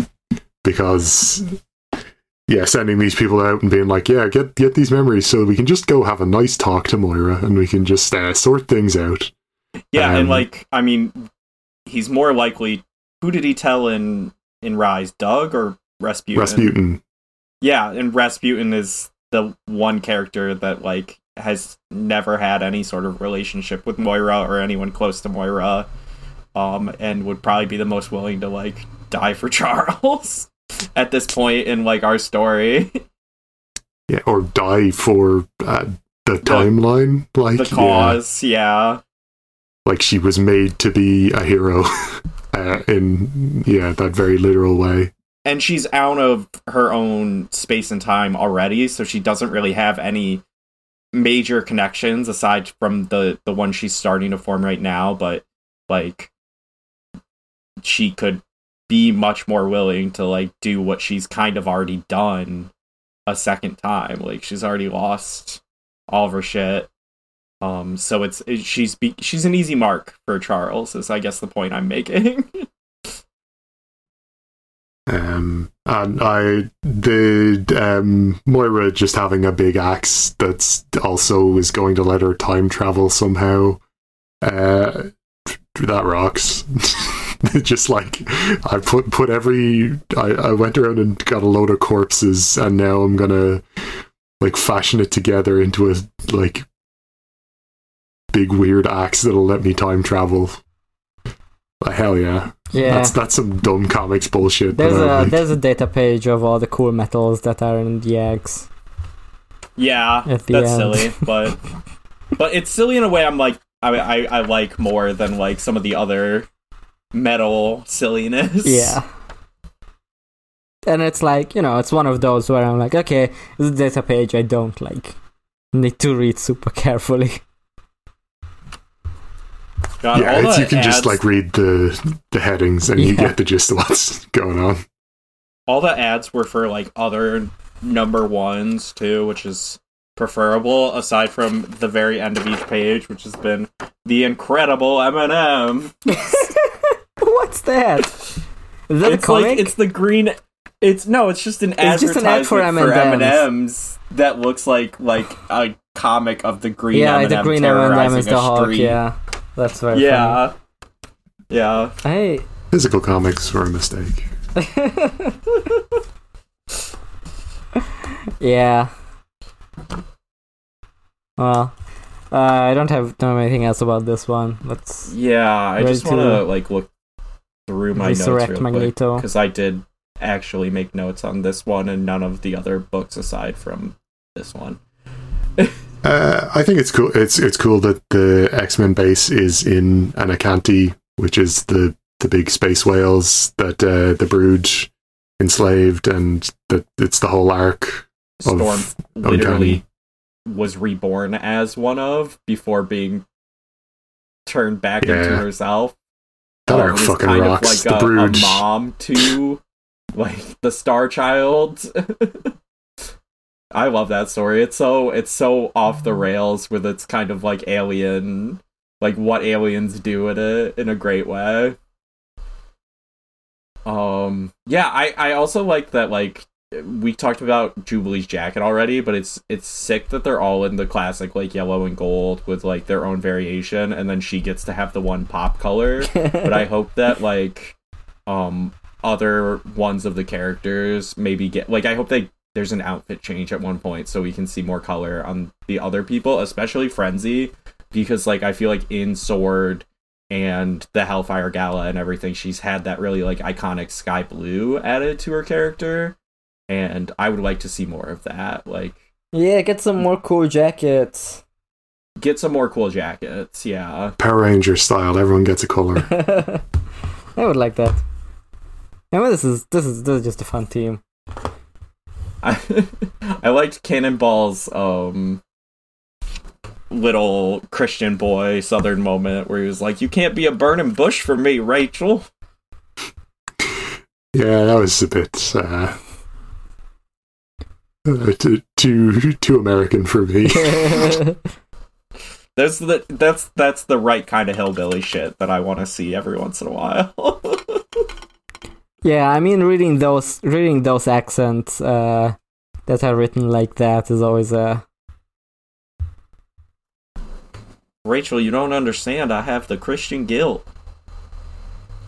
because yeah, sending these people out and being like, yeah, get get these memories so we can just go have a nice talk to Moira and we can just uh, sort things out. Yeah, Um, and like I mean he's more likely who did he tell in in Rise? Doug or Rasputin? Rasputin, Yeah, and Rasputin is the one character that like has never had any sort of relationship with Moira or anyone close to Moira, um, and would probably be the most willing to like die for <laughs> Charles <laughs> at this point in like our story. yeah, or die for uh, the timeline, like the yeah. cause, yeah. like she was made to be a hero <laughs> uh, in yeah that very literal way and she's out of her own space and time already, so she doesn't really have any major connections aside from the the one she's starting to form right now. But like, she could be much more willing to like do what she's kind of already done a second time. Like she's already lost all of her shit. Um, so it's it, she's be, she's an easy mark for Charles. Is I guess the point I'm making. <laughs> um and i the um moira just having a big axe that's also is going to let her time travel somehow uh that rocks <laughs> <laughs> just like i put put every I, I went around and got a load of corpses and now i'm gonna like fashion it together into a like big weird axe that'll let me time travel like, hell yeah Yeah. that's that's some dumb comics bullshit There's a like. there's a data page of all the cool metals that are in the eggs. Yeah, the that's end. silly, but <laughs> but it's silly in a way I'm like I, I I like more than like some of the other metal silliness. Yeah. And it's like, you know, it's one of those where I'm like, okay, this is a data page I don't like need to read super <laughs> carefully. God, yeah, it's, you can just like read the the headings and you get the gist of what's <laughs> going on. all the ads were for like other number ones too, which is preferable aside from the very end of each page, which has been the incredible M&M. <laughs> What's that? Is that it's a comic? like it's the green. It's no, it's just an It's just an ad advertisement for for M&Ms. M&Ms that looks like like a comic of the green yeah, M&M the green M&M terrorizing is the Hulk. street. Yeah, that's very Yeah. Yeah. funny. Hey, Physical comics were a mistake. <laughs> yeah. Well, uh, I don't have don't have anything else about this one. Let's Yeah, I just want to to like look through my resurrect notes real Magneto. because I did actually make notes on this one and none of the other books aside from this one. <laughs> Uh, I think it's cool. It's it's cool that the X Men base is in an Acanti, which is the the big space whales that uh, the Brood enslaved, and that it's the whole arc. Storm Of literally was reborn as one of before being turned back into herself. That Um, fucking kind rocks. Of like the a, a Brood. mom to like the Star Child. <laughs> I love that story. It's so it's so off the rails with its kind of like alien, like what aliens do in it in a great way. Um, yeah, I I also like that like we talked about Jubilee's jacket already, but it's it's sick that they're all in the classic like yellow and gold with like their own variation, and then she gets to have the one pop color. <laughs> but I hope that like um other ones of the characters maybe get like I hope they there's an outfit change at one point so we can see more color on the other people, especially Frenzy, because like I feel like in Sword and the Hellfire Gala and everything, she's had that really like iconic sky blue added to her character. And I would like to see more of that. Like yeah, get some more cool jackets. get some more cool jackets, yeah. Power Ranger style. Everyone gets a color. <laughs> I would like that. I mean, this is this is this is just a fun team. I <laughs> I liked Cannonball's um little Christian boy southern moment where he was like, "You can't be a burning bush for me, Rachel." yeah, that was a bit uh, uh, too too too American for me. <laughs> That's the that's that's the right kind of hillbilly shit that I want to see every once in a while. yeah, I mean, reading those reading those accents uh, that are written like that is always a Rachel, you don't understand. I have the Christian guilt.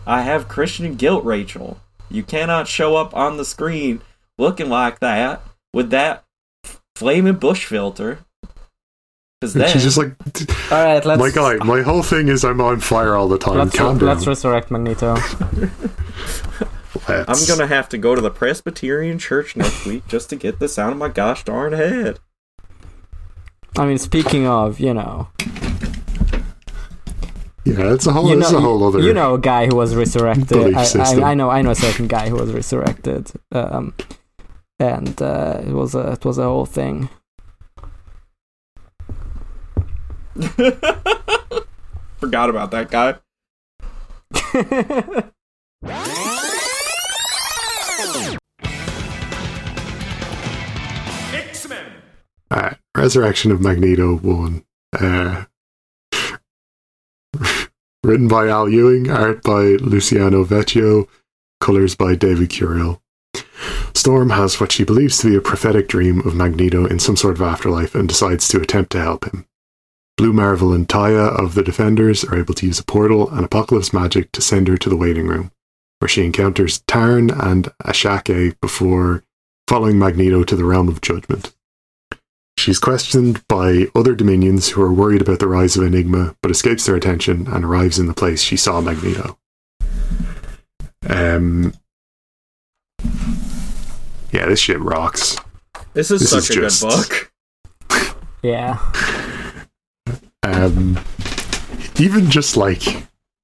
I have Christian guilt, Rachel. You cannot show up on the screen looking like that with that flaming bush filter. Because And then she's just like, All right, let's my guy, my whole thing is I'm on fire all the time. let's, Calm down. let's resurrect Magneto. I'm gonna have to go to the Presbyterian church next week just to get this out of my gosh darn head. I mean, speaking of, you know, Yeah, it's a whole. you it's know, a whole other. you know, a guy who was resurrected. I. I, I know, I know a certain guy who was resurrected, um, and uh, it was a it was a whole thing. <laughs> Forgot about that guy. <laughs> Uh, Resurrection of Magneto one. Uh, <laughs> written by Al Ewing, art by Luciano Vecchio, colors by David Curiel. Storm has what she believes to be a prophetic dream of Magneto in some sort of afterlife and decides to attempt to help him. Blue Marvel and Taya of the Defenders are able to use a portal and apocalypse magic to send her to the waiting room, where she encounters Tarn and Ashake before following Magneto to the realm of judgment. She's questioned by other Dominions who are worried about the rise of Enigma, but escapes their attention and arrives in the place she saw Magneto. Um, yeah, this shit rocks. This is This such is a just- good book. <laughs> Yeah, <laughs> Um, even just like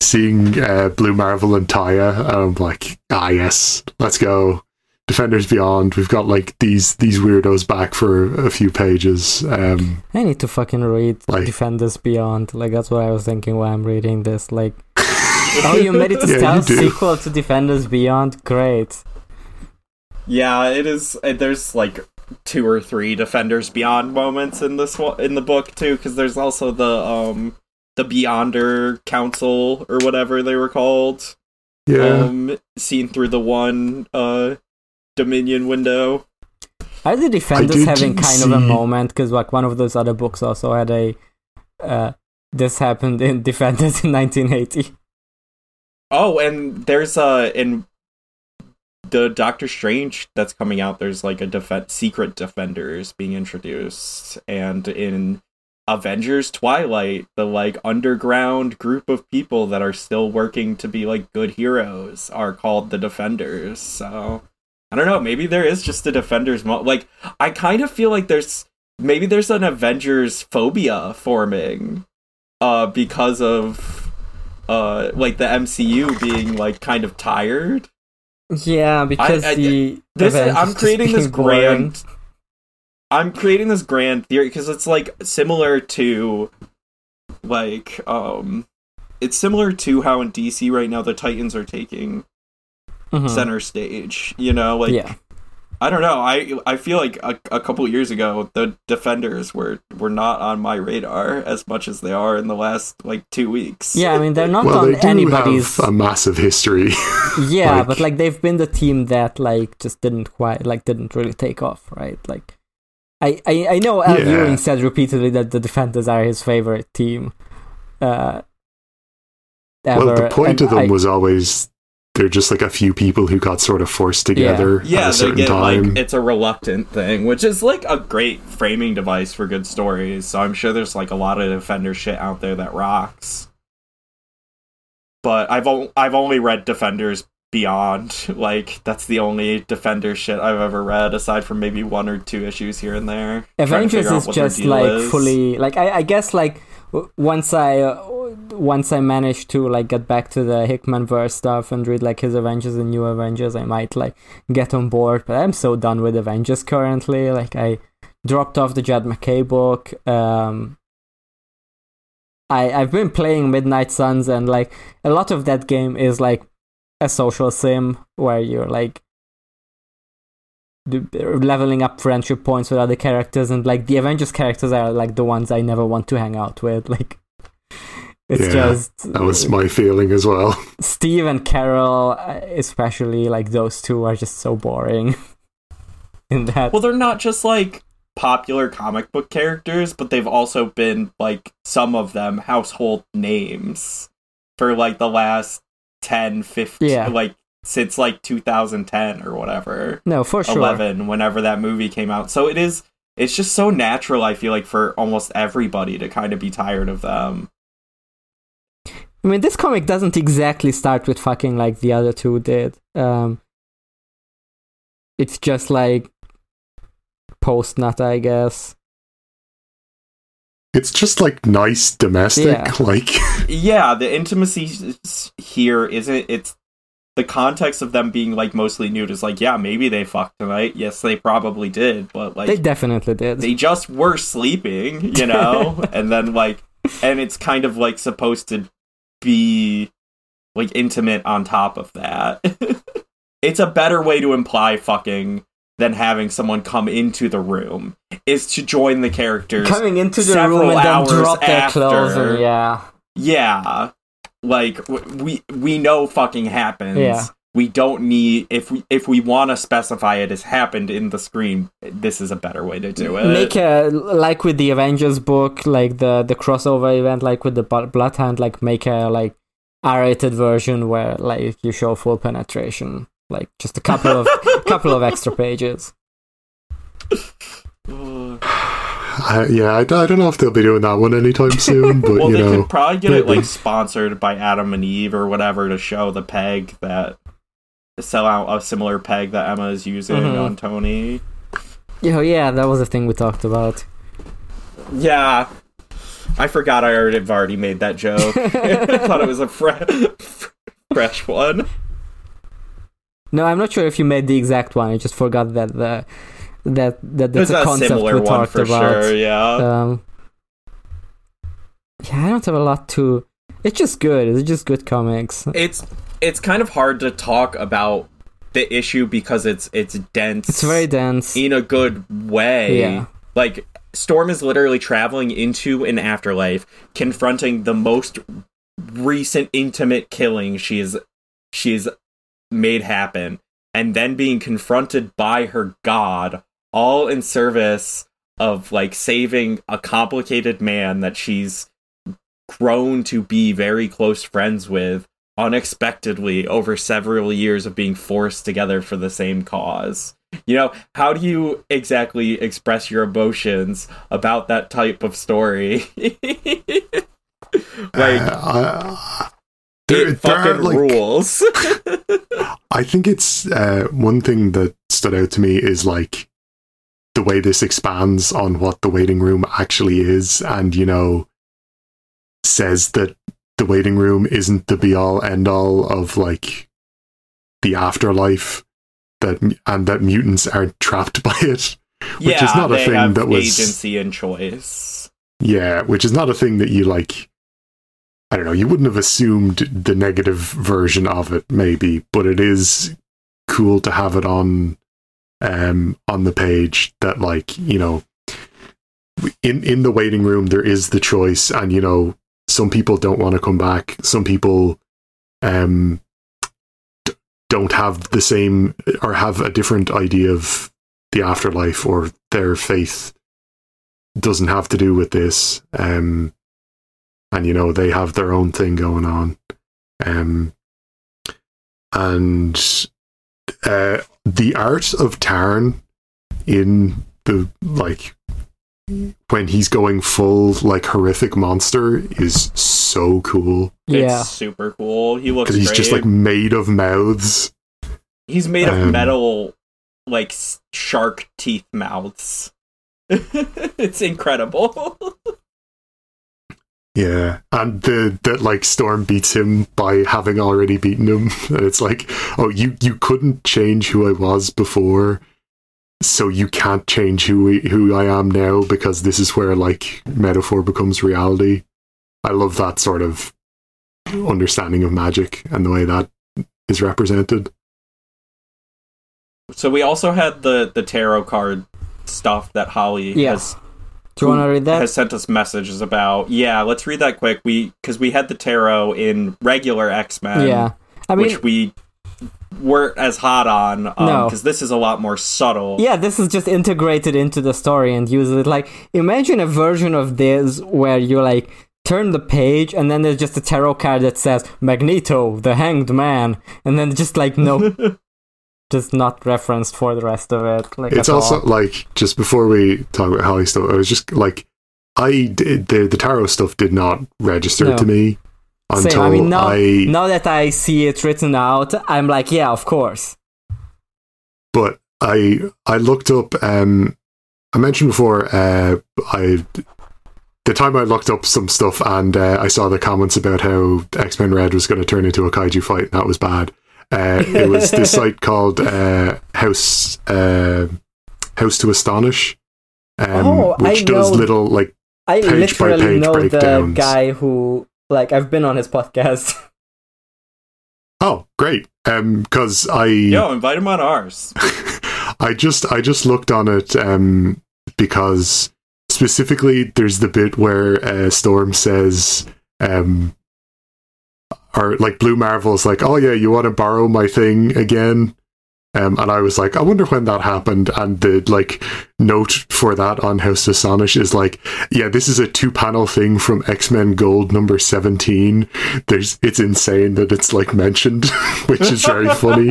seeing uh, Blue Marvel and Taya, I'm like, ah, yes, let's go. Defenders Beyond. We've got like these these weirdos back for a few pages. Um, I need to fucking read Like- Defenders Beyond. Like that's what I was thinking while I'm reading this. Like, <laughs> oh, you made it a Yeah, stealth sequel to Defenders Beyond. Great. Yeah, it is. uh, There's like two or three Defenders Beyond moments in this one, in the book too, because there's also the um the Beyonder Council or whatever they were called. yeah, Um, seen through the one uh Dominion window. Are the defenders having kind of a moment? Because like one of those other books also had a uh, this happened in <laughs> Defenders in 1980. Oh, and there's uh in the Doctor Strange that's coming out. There's like a def- secret defenders being introduced, and in Avengers Twilight, the like underground group of people that are still working to be like good heroes are called the Defenders. So I don't know. Maybe there is just a Defenders. Mo- like I kind of feel like there's maybe there's an Avengers phobia forming, uh, because of uh like the MCU being like kind of tired. Yeah, because I- the This I'm creating this <laughs> boring. grand I'm creating this grand theory because it's like similar to like um it's similar to how in DC right now the Titans are taking Mhm. center stage, you know, like yeah, I don't know. I I feel like a, a couple years ago the defenders were were not on my radar as much as they are in the last like 2 weeks. yeah. I mean, they're not well, on they do anybody's. have a massive history. <laughs> yeah, <laughs> like- but like they've been the team that like just didn't quite like didn't really take off, right? Like, I I, I know Al Yeah. Ewing said repeatedly that the Defenders are his favorite team. Uh, ever. well, the point point of them I- was always they're just like a few people who got sort of forced together at Yeah, a they certain get time. like it's a reluctant thing, which is like a great framing device for good stories. So I'm sure there's like a lot of defender shit out there that rocks. But I've o- I've only read Defenders Beyond. <laughs> Like that's the only Defender shit I've ever read, aside from maybe one or two issues here and there. Avengers is just like is. fully like I, I guess like w- once I uh, once I manage to like get back to the Hickman verse stuff and read like his Avengers and New Avengers, I might like get on board. But I'm so done with Avengers currently. Like I dropped off the Jed MacKay book. Um, I I've been playing Midnight Suns and like a lot of that game is like a social sim where you're like leveling up friendship points with other characters and like the avengers characters are like the ones i never want to hang out with like <laughs> it's Yeah, just that was my feeling as well. <laughs> steve and carol uh, especially like those two are just so boring <laughs> in that Well, they're not just like popular comic book characters, but they've also been like some of them household names for like the last 10, 15, Yeah. like since like 2010 or whatever. no for sure 11 whenever that movie came out. So it is it's just so natural I feel like for almost everybody to kind of be tired of them. i mean this comic doesn't exactly start with fucking like the other two did um it's just like post nut i guess It's just like nice domestic, Yeah. <laughs> like Yeah, the intimacy here isn't it's the context of them being like mostly nude is like, yeah, maybe they fucked tonight. Yes, they probably did, but like they definitely did they just were sleeping, you know? <laughs> and then like and it's kind of like supposed to be like intimate on top of that. <laughs> it's a better way to imply fucking than having someone come into the room is to join the characters coming into the room and then drop their clothes and yeah yeah like we we know fucking happens. Yeah. we don't need if we if we want to specify it as happened in the screen this is a better way to do it. make a like with the avengers book like the the crossover event like with the Blo- Blood Hunt like make a like r-rated version where like you show full penetration like just a couple of <laughs> couple of extra pages <laughs> I, yeah, I, don't- I don't know if they'll be doing that one anytime <laughs> soon, but well you they know, could probably get it like sponsored by adam and eve or whatever to show the peg that sell out a similar peg that emma is using Mhm. on tony. Yeah yeah that was a thing we talked about. Yeah. I forgot i already have already made that joke. <laughs> <laughs> I thought it was a fre- fresh one. No i'm not sure if you made the exact one i just forgot that the that that that's a a concept similar we one talked for about sure yeah Um, yeah, I don't have a lot to. It's just good. It's just good comics. it's it's kind of hard to talk about the issue because it's it's dense It's very dense. in a good way Yeah. like storm is literally traveling into an afterlife confronting the most recent intimate killing she's she's made happen and then being confronted by her god all in service of like saving a complicated man that she's grown to be very close friends with unexpectedly over several years of being forced together for the same cause. You know, how do you exactly express your emotions about that type of story? <laughs> like, Uh, I- there- it there are, fucking like- rules. <laughs> I think it's uh, one thing that stood out to me is like the way this expands on what the waiting room actually is, and you know, says that the waiting room isn't the be all end all of like the afterlife that and that mutants aren't trapped <laughs> by it. yeah, is not a thing that was- agency and choice. Yeah, which is not a thing that you like. I don't know. You wouldn't have assumed the negative version of it, maybe, but it is cool to have it on, um, on the page that, like, you know, in in the waiting room there is the choice, and you know, some people don't want to come back. Some people, um, d- don't have the same or have a different idea of the afterlife or their faith doesn't have to do with this. Um, and you know they have their own thing going on. Um, and uh, the art of Tarn in the like when he's going full like horrific monster is so cool Yeah. It's super cool. He looks because he's great. just like made of mouths. He's made of Um, metal, like shark teeth mouths. <laughs> it's incredible. <laughs> Yeah, and the that like Storm beats him by having already beaten him, <laughs> and it's like, oh, you you couldn't change who I was before, so you can't change who we, who I am now because this is where like metaphor becomes reality. I love that sort of understanding of magic and the way that is represented. so we also had the the tarot card stuff that Holly Yeah. has Do you want to read that? has sent us messages about. Yeah, let's read that quick. We because we had the tarot in regular X Men, yeah. I mean, which we weren't as hot on um, No. because this is a lot more subtle. yeah, this is just integrated into the story and use it. Like, imagine a version of this where you like turn the page and then there's just a tarot card that says Magneto, the Hanged Man, and then just like no, <laughs> just not referenced for the rest of it. Like, It's also all. like just before we talk about Holly stuff, I was just like, I did the the tarot stuff did not register No. to me until Same. I mean, now I now that I see it written out, I'm like, yeah, of course. but I I looked up. Um, I mentioned before. Uh, I the time I looked up some stuff and uh, I saw the comments about how X Men Red was going to turn into a kaiju fight, and that was bad. Uh, it was this site <laughs> called uh, House uh, House to Astonish, um, Oh, I which does know. little like I Page by literally page know the guy who, like, I've been on his podcast. <laughs> oh great because I Yo, invite him on ours. <laughs> I just I just looked on it um, because specifically there's the bit where uh, Storm says um, or like Blue Marvel's like, oh yeah, you want to borrow my thing again? Um, and I was like, I wonder when that happened. And the like note for that on House to Astonish is like, yeah, this is a two panel thing from X Men Gold number seventeen. There's it's insane that it's like mentioned, <laughs> which is very <laughs> funny.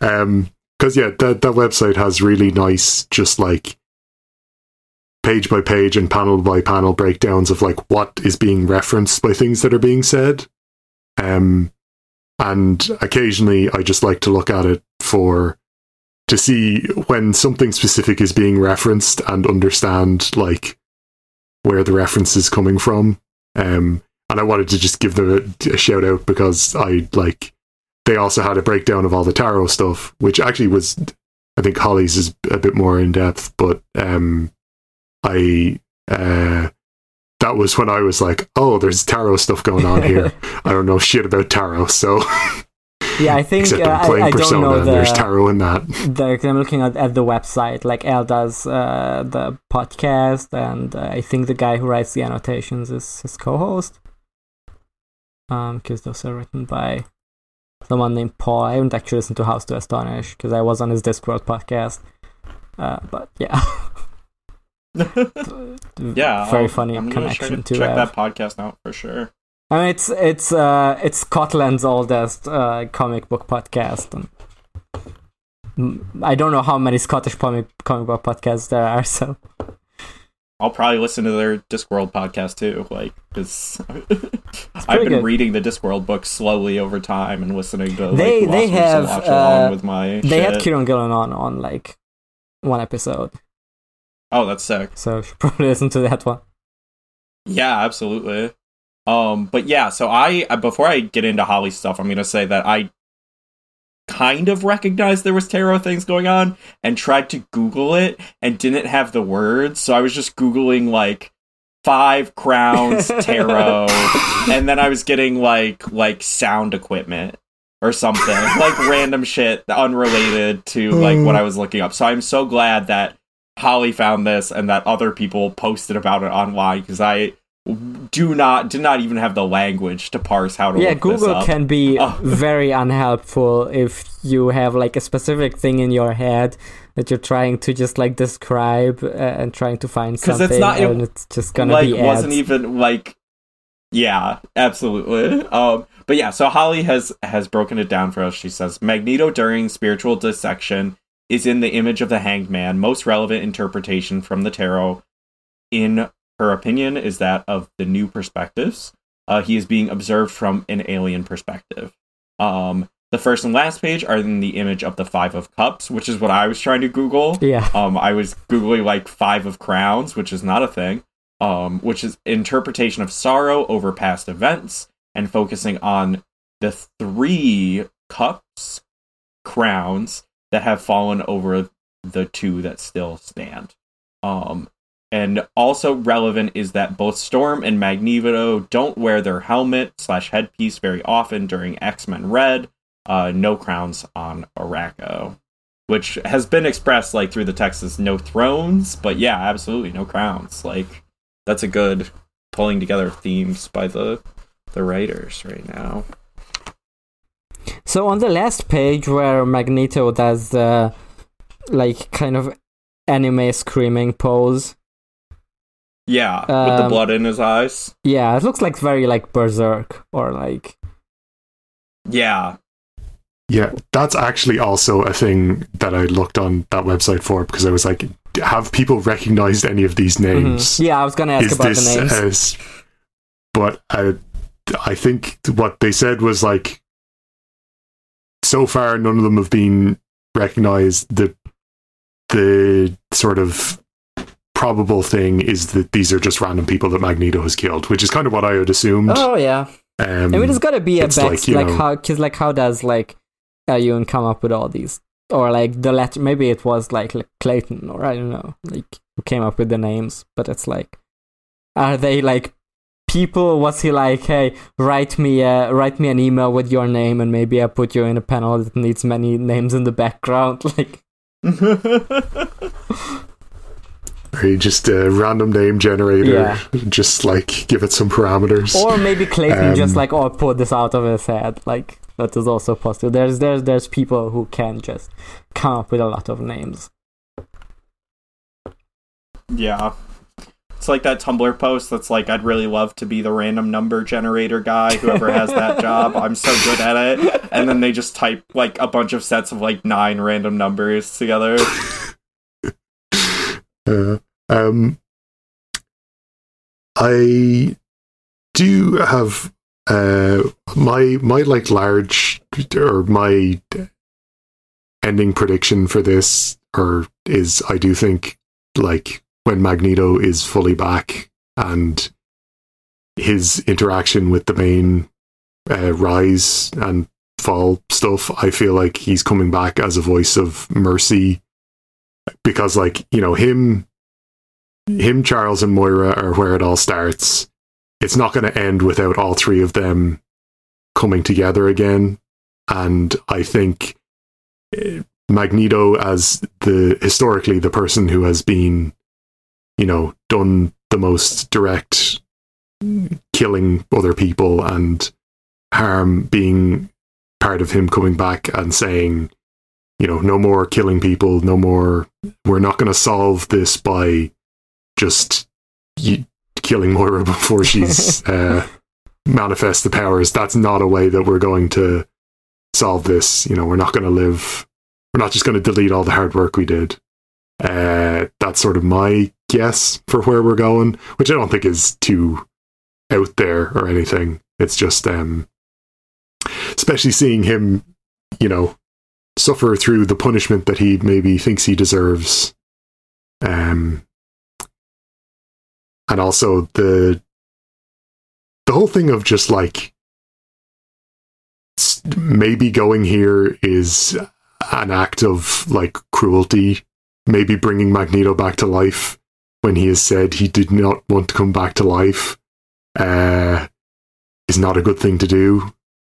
Um, because yeah, that that website has really nice, just like page by page and panel by panel breakdowns of like what is being referenced by things that are being said. Um, and occasionally I just like to look at it for to see when something specific is being referenced and understand like where the reference is coming from. Um, and I wanted to just give them a, a shout out because I like they also had a breakdown of all the tarot stuff, which actually was I think Holly's is a bit more in depth, but um, I uh, that was when I was like, oh, there's tarot stuff going on here. <laughs> I don't know shit about tarot, so <laughs> Yeah, I think except uh, I'm I, playing I don't Persona, know and there's tarot in that. the. I'm looking at, at the website. Like El does uh, the podcast, and uh, I think the guy who writes the annotations is his co-host. Um, because those are written by someone named Paul. I haven't actually listened to House to Astonish because I was on his Discworld podcast. Uh, but yeah, <laughs> <laughs> yeah, very I'll- funny I'm connection to to check have. that podcast out for sure. I mean, it's it's uh it's Scotland's oldest uh, comic book podcast, and I don't know how many Scottish comic comic book podcasts there are. So I'll probably listen to their Discworld podcast too, like because <laughs> I've been good. reading the Discworld books slowly over time and listening to like, They- they have, uh, they had shit. Kieron Gillen on on like one episode, Oh, that's sick. so should <laughs> probably listen to that one. Yeah, absolutely. Um, but yeah, so I uh, before I get into Holly stuff, I'm gonna say that I kind of recognized there was tarot things going on and tried to Google it and didn't have the words, so I was just googling like five crowns <laughs> tarot, and then I was getting like like sound equipment or something like random shit unrelated to like what I <laughs> was looking up. So I'm so glad that Holly found this and that other people posted about it online because I do not did not even have the language to parse how to yeah, Google up. can be <laughs> Oh. very unhelpful if you have like a specific thing in your head that you're trying to just like describe uh, and trying to find something, it's not- it- it's just gonna like be wasn't even like yeah absolutely <laughs> um but yeah so holly has has broken it down for us she says magneto during spiritual dissection is in the image of the hanged man. Most relevant interpretation from the tarot in her opinion is that of the new perspectives. Uh, he is being observed from an alien perspective. Um the first and last page are in the image of the five of cups which is what i was trying to google. Yeah, um, I was googling like five of crowns, which is not a thing. Um, which is interpretation of sorrow over past events and focusing on the three cups crowns that have fallen over the two that still stand. Um, and also relevant is that both Storm and Magneto don't wear their helmet slash headpiece very often during X Men Red. Uh, no crowns on Arakko which has been expressed like through the text as no thrones, but yeah, absolutely no crowns. Like that's a good pulling together of themes by the the writers right now. So on the last page where Magneto does the like kind of anime screaming pose, Yeah, with the Um, blood in his eyes. yeah, it looks like very like Berserk or like Yeah, Yeah, that's actually also a thing that I looked on that website for because I was like, have people recognized any of these names? Mhm. yeah. I was gonna ask Is about this the names. as? But I, I think what they said was like, so far none of them have been recognized. The the sort of probable thing is that these are just random people that Magneto has killed, which is kind of what I had assumed. oh yeah, um, I mean it's gotta be a back like, like, know- how because like how does like uh, Ewing come up with all these or like the letter maybe it was like, like Clayton or I don't know like who came up with the names, but it's like are they like people was he like hey write me a, write me an email with your name and maybe i put you in a panel that needs many names in the background <laughs> like <laughs> Or you just a random name generator, Yeah. just like give it some parameters. or maybe clayton just Um, like oh pulled this out of his head like that is also possible there's there's there's people who can just come up with a lot of names yeah. It's like that Tumblr post that's like, I'd really love to be the random number generator guy, whoever has that <laughs> job. I'm so good at it. And then they just type like a bunch of sets of like nine random numbers together. <laughs> Uh, um, I do have uh my my like large or my ending prediction for this or is I do think like when Magneto is fully back and his interaction with the main uh, rise and fall stuff, I feel like he's coming back as a voice of mercy because like you know him him charles and moira are where it all starts. It's not going to end without all three of them coming together again. And i think eh, magneto as the historically the person who has been you know done the most direct killing other people and harm being part of him coming back and saying you know, no more killing people, no more. We're not going to solve this by just y- killing Moira <laughs> before she's <laughs> uh, manifests the powers. That's not a way that we're going to solve this. You know, we're not going to live. We're not just going to delete all the hard work we did. Uh, that's sort of my guess for where we're going, which I don't think is too out there or anything. It's just, um, especially seeing him, you know, suffer through the punishment that he maybe thinks he deserves. Um, and also the the whole thing of just like maybe going here is an act of like cruelty maybe bringing magneto back to life when he has said he did not want to come back to life uh is not a good thing to do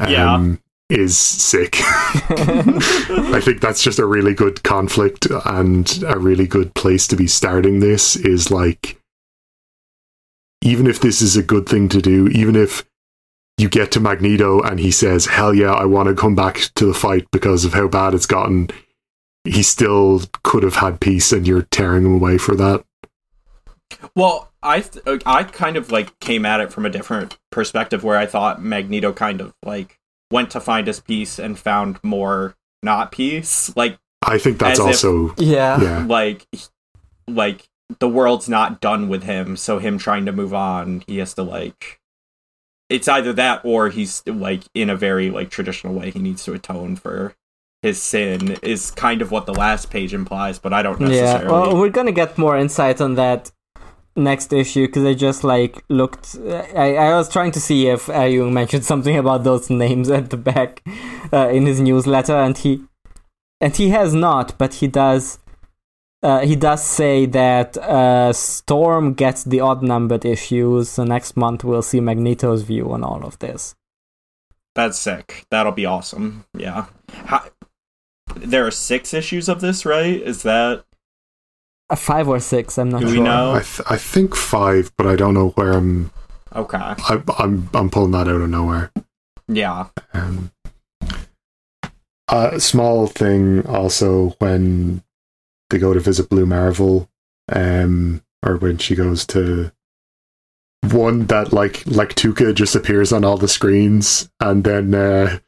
Yeah. um, is sick <laughs> I think that's just a really good conflict and a really good place to be starting this is like even if this is a good thing to do, even if you get to Magneto and he says, Hell yeah, I want to come back to the fight because of how bad it's gotten, he still could have had peace and you're tearing him away for that. Well, I th- I kind of like came at it from a different perspective where I thought Magneto kind of like went to find his peace and found more not peace. Like I think that's As if- also yeah. yeah. like like the world's not done with him, so him trying to move on, he has to like it's either that or he's like in a very like traditional way he needs to atone for his sin is kind of what the last page implies, but I don't Yeah, necessarily well, we're gonna get more insight on that next issue because I just like looked. I, I was trying to see if you mentioned <laughs> something about those names at the back uh, in his newsletter, and he and he has not, but he does. Uh, he does say that uh, Storm gets the odd numbered issues, so next month we'll see Magneto's view on all of this. That's sick. That'll be awesome. Yeah. How, there are six issues of this, right? Is that Uh, five or six, I'm not Do we sure. know? I, th- I think five, but I don't know where I'm. okay? I, I'm I'm pulling that out of nowhere. Yeah. Um, a small thing also when they go to visit Blue Marvel, um, or when she goes to one that like like Tuca just appears on all the screens, and then uh,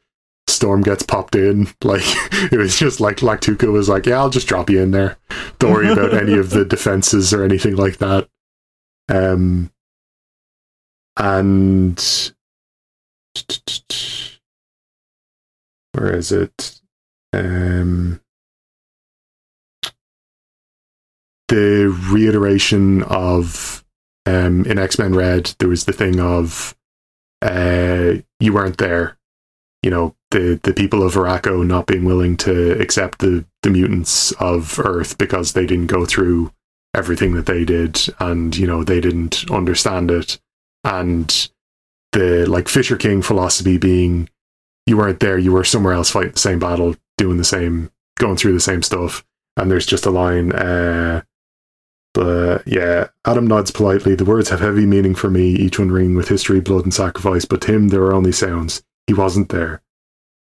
Storm gets popped in. Like <laughs> it was just like like Tuca was like, "Yeah, I'll just drop you in there. Don't worry <laughs> about any of the defenses or anything like that." Um, and where is it? Um, the reiteration of um, in X Men Red, there was the thing of uh, you weren't there. You know, the the people of Arakko not being willing to accept the the mutants of Earth because they didn't go through everything that they did, and you know they didn't understand it, and the like Fisher King philosophy being you weren't there, you were somewhere else fighting the same battle, doing the same, going through the same stuff. And there's just a line, uh, but yeah, Adam nods politely. The words have heavy meaning for me, each one ringing with history, blood, and sacrifice. But to him, there are only sounds. He wasn't there.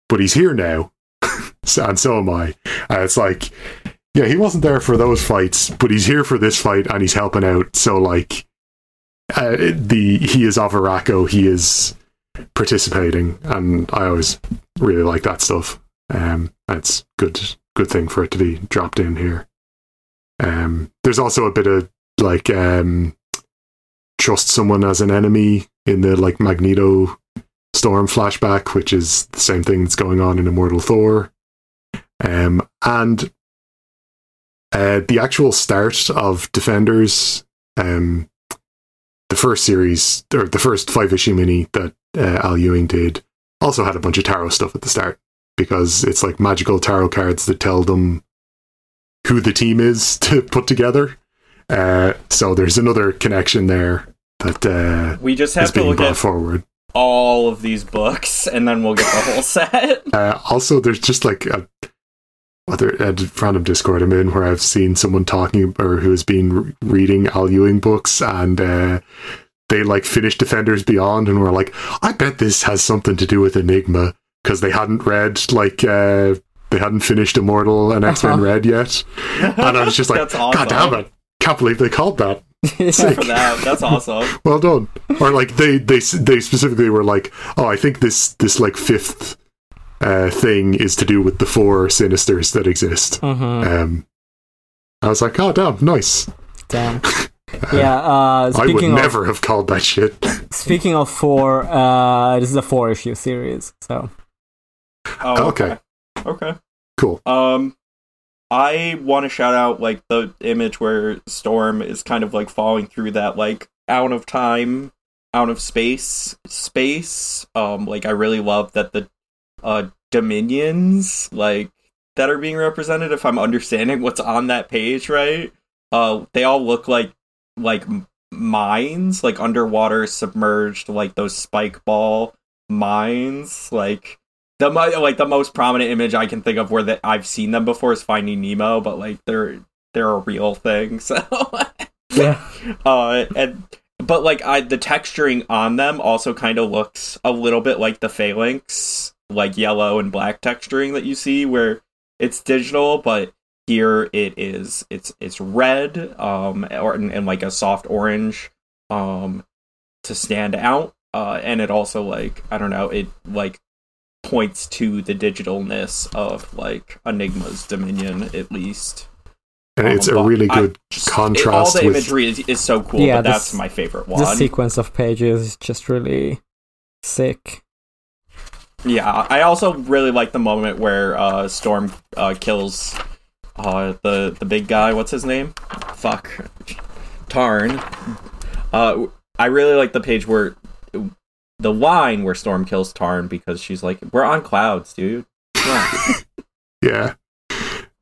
But he's here now. <laughs> And so am I. It's like, yeah, he wasn't there for those fights, but he's here for this fight and he's helping out. So, like, uh, the he is of Arakko, he is participating, and I always really like that stuff. Um, it's good, good thing for it to be dropped in here. Um, there's also a bit of like um, trust someone as an enemy in the like Magneto Storm flashback, which is the same thing that's going on in Immortal Thor. Um, and uh, the actual start of Defenders, um, the first series or the first five issue mini that uh, Al Ewing did, also had a bunch of tarot stuff at the start because it's like magical tarot cards that tell them who the team is <laughs> to put together. Uh, so there's another connection there that uh, We just have to look brought at forward. All of these books, <laughs> and then we'll get the whole set. <laughs> Uh, also, there's just like a other a random Discord I'm in where I've seen someone talking or who has been re- reading Al Ewing books and uh, they like finished Defenders Beyond and were like, I bet this has something to do with Enigma because they hadn't read like uh, they hadn't finished Immortal and X Men Uh-huh. Red yet, <laughs> and I was just like, awesome. God damn it! Can't believe they called that. For that. That's awesome. <laughs> Well done. Or like they they they specifically were like, oh, I think this this like fifth uh, thing is to do with the four sinisters that exist. hmm Um, I was like, oh damn, nice. Damn. <laughs> Yeah. Uh, I would speaking of never have called that shit. speaking of four, uh, this is a four issue series. So Oh, Okay. Okay. Cool. Um, I want to shout out like the image where Storm is kind of like falling through that like out of time, out of space, space. Um, like I really love that the uh dominions like that are being represented. If I'm understanding what's on that page right, uh, they all look like like mines, like underwater submerged, like those spike ball mines, like the like the most prominent image I can think of where that I've seen them before is Finding Nemo, but like they're they're a real thing. <laughs> So yeah, uh and but like I the texturing on them also kind of looks a little bit like the phalanx, like yellow and black texturing that you see where it's digital, but here it is it's it's red um or and, and like a soft orange um to stand out uh and it also like I don't know it like points to the digitalness of like Enigma's Dominion at least. And it's Um, a but really I good just- it- contrast all the with imagery is, is so cool, Yeah, but that's this- my favorite one. the sequence of pages is just really sick. Yeah, I also really like the moment where uh, Storm uh, kills uh, the the big guy. What's his name? Fuck, Tarn. Uh, I really like the page where the wine where Storm kills Tarn because she's like, "We're on clouds, dude." Yeah. <laughs> yeah.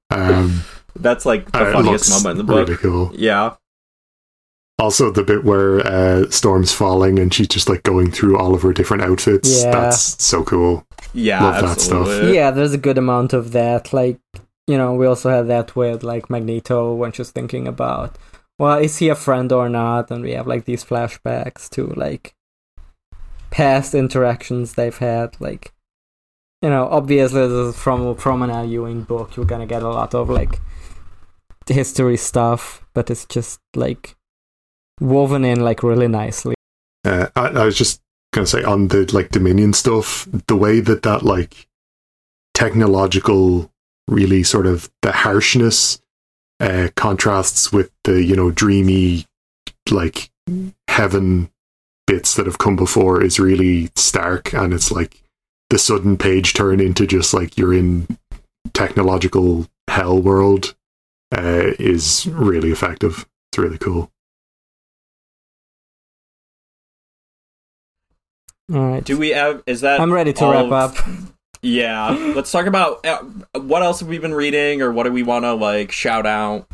Um, That's like the uh, funniest moment in the book. really cool. Yeah, Also, the bit where uh, Storm's falling and she's just like going through all of her different outfits. Yeah. That's so cool. yeah, Love that stuff. Yeah, there's a good amount of that. Like, you know, we also had that with like Magneto when she's thinking about, well, is he a friend or not? And we have like these flashbacks to like past interactions they've had. Like, you know, obviously from from an Al Ewing book. You're gonna get a lot of like history stuff, but it's just like woven in like really nicely. Uh, I, I was just gonna say on the like Dominion stuff, the way that that like technological, really sort of the harshness uh, contrasts with the you know dreamy, like heaven bits that have come before is really stark, and it's like the sudden page turn into just like you're in technological hell world uh, is really effective. It's really cool. All right, Do we have? Is that? I'm ready to all wrap of- up. Yeah, let's talk about uh, what else have we been reading, or what do we want to like shout out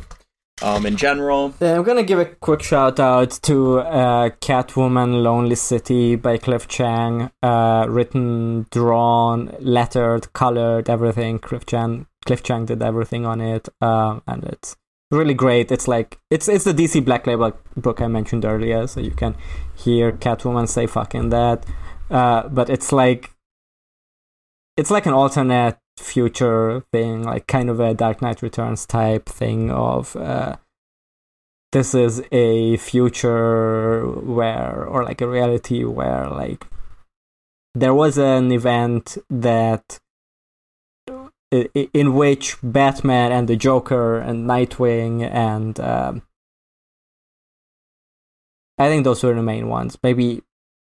um, in general. Yeah, I'm gonna give a quick shout out to uh, Catwoman Lonely City by Cliff Chiang. Uh, written, drawn, lettered, colored, everything. Cliff Chiang, Cliff Chiang did everything on it, um, and it's really great. It's like it's it's the DC Black Label book I mentioned earlier, so you can hear Catwoman say "fucking that," uh, but it's like it's like an alternate future thing, like kind of a Dark Knight Returns type thing of uh, this is a future where, or like a reality where, like, there was an event that in which Batman and the Joker and Nightwing and um, I think those were the main ones. Maybe,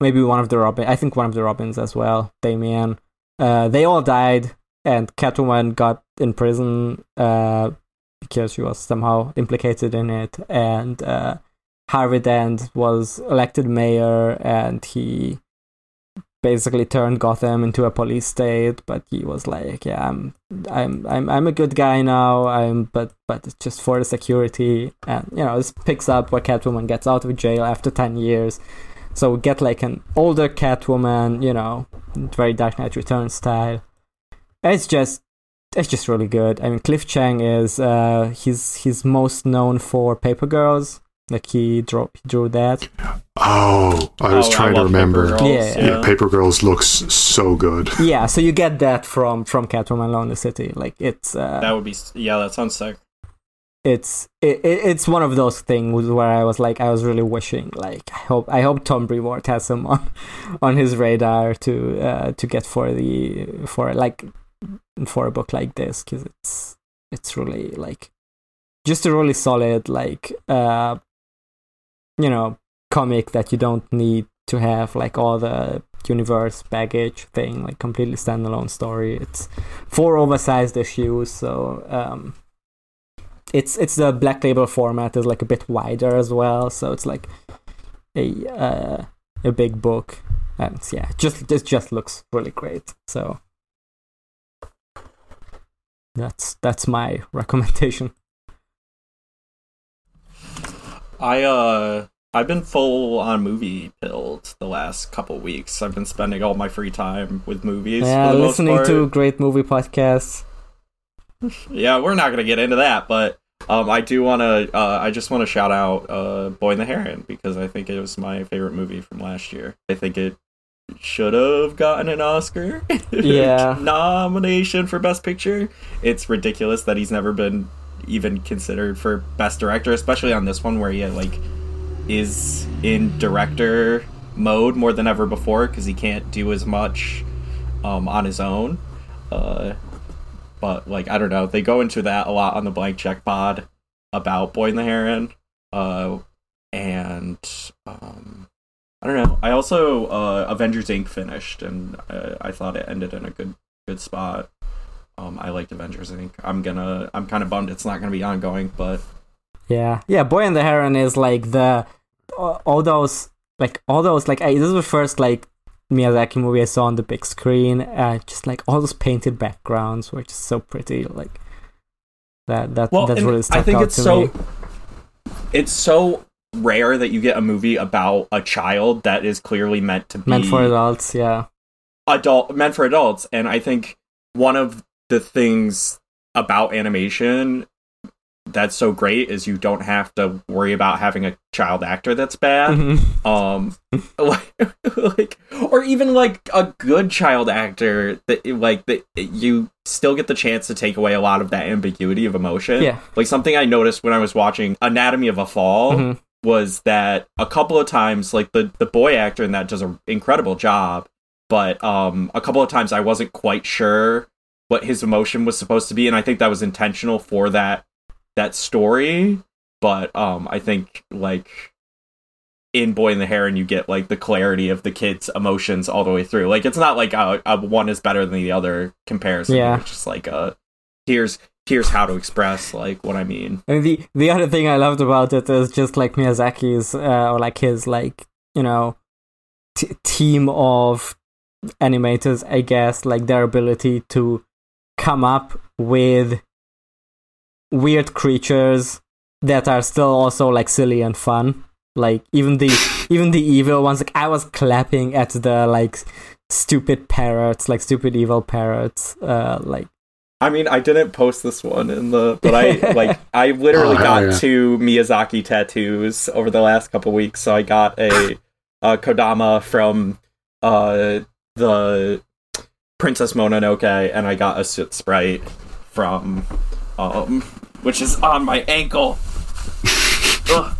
maybe one of the Robin. I think one of the Robins as well. Damian. Uh, they all died, and Catwoman got in prison uh, because she was somehow implicated in it. And uh, Harvey Dent was elected mayor, and he basically turned Gotham into a police state. But he was like, "Yeah, I'm, I'm, I'm, I'm a good guy now. I'm, but, but it's just for the security." And you know, this picks up where Catwoman gets out of jail after ten years. So we get like an older Catwoman, you know, very Dark Knight Returns style. It's just it's just really good. I mean, Cliff Chiang is uh, he's he's most known for Paper Girls, Like he drew he drew that. Oh, I was Oh, trying to love Paper remember. Girls, Yeah. Yeah, Paper Girls looks so good. <laughs> Yeah, so you get that from from Catwoman Lonely City. Like it's uh, That would be yeah. That sounds sick. it's it, it, it's one of those things where I was like I was really wishing like I hope I hope Tom Brevoort has him <laughs> on on his radar to uh, to get for the for like for a book like this because it's it's really like just a really solid like uh you know comic that you don't need to have like all the universe baggage thing like completely standalone story. It's four oversized issues so um it's it's the black label format is like a bit wider as well so it's like a uh, a big book. And yeah just it just looks really great so that's that's my <laughs> recommendation I uh I've been full on movie pilled the last couple weeks. I've been spending all my free time with movies. yeah for the most listening to great movie podcasts Yeah, we're not gonna get into that, but um, I do want to. Uh, I just want to shout out uh, Boy and the Heron because I think it was my favorite movie from last year. I think it should have gotten an Oscar <laughs> Yeah. nomination for Best Picture. It's ridiculous that he's never been even considered for Best Director, especially on this one where he like is in director mode more than ever before because he can't do as much um, on his own. Uh, but like I don't know, they go into that a lot on the blank check pod about Boy and the Heron, uh, and um, I don't know. I also uh, Avengers Inc. finished, and uh, I thought it ended in a good good spot. Um, I liked Avengers Inc. I'm gonna I'm kind of bummed it's not gonna be ongoing, but Yeah, yeah. Boy and the Heron is like the all those like all those like I, this is the first like Miyazaki movie I saw on the big screen. Uh, just like all those painted backgrounds were just so pretty. Like that that well, that's really stuck I think out it's to so me. it's so rare that you get a movie about a child that is clearly meant to be meant for adults. Yeah, adult meant for adults and i think one of the things about animation that's so great is you don't have to worry about having a child actor that's bad Mhm. um <laughs> like, like or even like a good child actor that like that you still get the chance to take away a lot of that ambiguity of emotion yeah. like something i noticed when i was watching anatomy of a fall Mhm. Was that a couple of times like the the boy actor in that does an incredible job but um a couple of times i wasn't quite sure what his emotion was supposed to be and i think that was intentional for that that story. But um i think like in boy and the heron you get like the clarity of the kid's emotions all the way through. Like it's not like a, a one is better than the other comparison. Yeah. it's just like uh here's here's how to express like what i mean And the the other thing I loved about it is just like Miyazaki's uh, or like his like you know t- team of animators, I guess, like their ability to come up with weird creatures that are still also like silly and fun. Like even the even the evil ones. Like I was clapping at the like stupid parrots, like stupid evil parrots. Uh, like I mean, I didn't post this one in the, but I <laughs> like I literally Oh, got yeah. two Miyazaki tattoos over the last couple weeks. So I got a, a Kodama from uh the Princess Mononoke, and I got a Soot Sprite from um, which is on my ankle. <laughs>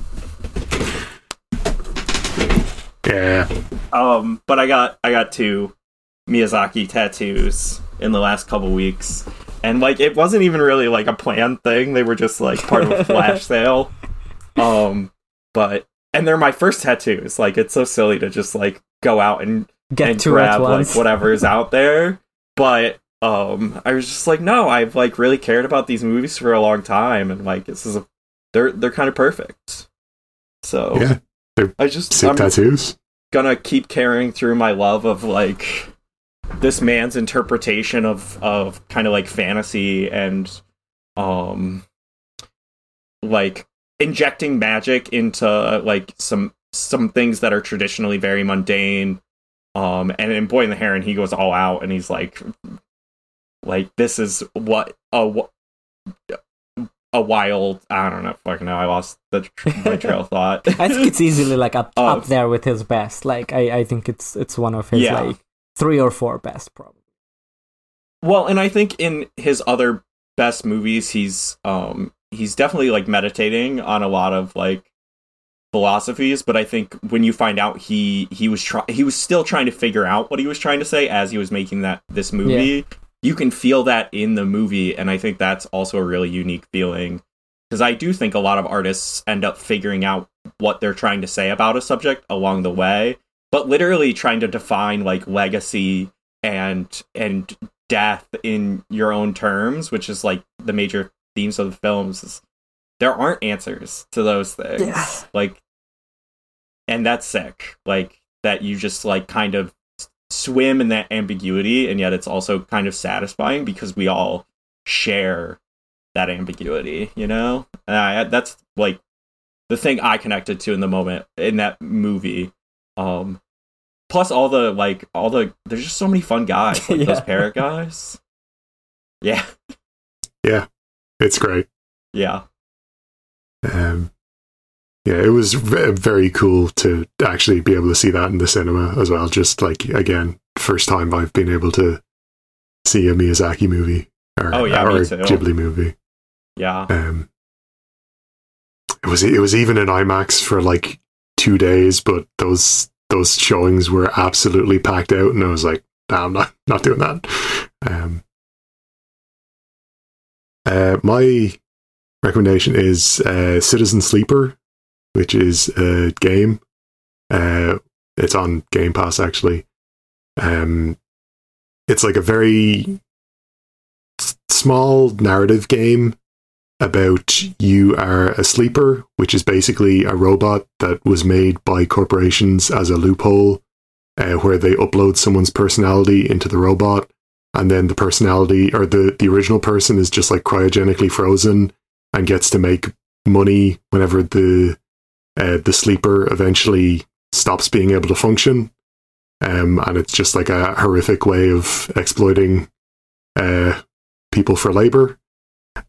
Yeah. Um, but I got I got two Miyazaki tattoos in the last couple weeks, and like it wasn't even really like a planned thing. They were just like part of a flash <laughs> sale. Um, but and they're my first tattoos. Like it's so silly to just like go out and get and grab like whatever is out there. But um, I was just like, no, I've like really cared about these movies for a long time, and like this is a they're they're kind of perfect. So Yeah. They're I just Sick I'm tattoos. gonna keep carrying through my love of like this man's interpretation of of kind of like fantasy and um like injecting magic into like some some things that are traditionally very mundane um and in boy in the heron he goes all out and he's like like this is what what a wild. I don't know. Fucking know. I lost the my trail of thought. <laughs> I think it's easily like up <laughs> up there with his best. Like I, I think it's it's one of his Yeah. like three or four best probably. Well, and I think in his other best movies, he's um he's definitely like meditating on a lot of like philosophies. But I think when you find out he he was try he was still trying to figure out what he was trying to say as he was making that this movie. You can feel that in the movie, and I think that's also a really unique feeling because I do think a lot of artists end up figuring out what they're trying to say about a subject along the way, but literally trying to define like legacy and and death in your own terms, which is like the major themes of the films. Is there aren't answers to those things. Yeah. Like, and that's sick. Like that you just like kind of swim in that ambiguity, and yet it's also kind of satisfying because we all share that ambiguity. You know, and I, that's like the thing I connected to in the moment in that movie. Um, plus all the like all the there's just so many fun guys <laughs> like those parrot guys. Yeah, Yeah. It's great. yeah, Um, yeah, it was v- very cool to actually be able to see that in the cinema as well. Just like again, first time I've been able to see a Miyazaki movie or, Oh, yeah, or me a too. Ghibli movie. yeah. Um, it was it was even in IMAX for like two days, but those those showings were absolutely packed out, and I was like, nah, I'm not <laughs> not doing that. Um, uh, my recommendation is uh, Citizen Sleeper, which is a game. Uh, it's on Game Pass actually. Um, it's like a very small narrative game about you are a sleeper, which is basically a robot that was made by corporations as a loophole, uh, where they upload someone's personality into the robot, and then the personality or the the original person is just like cryogenically frozen and gets to make money whenever the uh, the sleeper eventually stops being able to function. Um, and it's just like a horrific way of exploiting uh, people for labor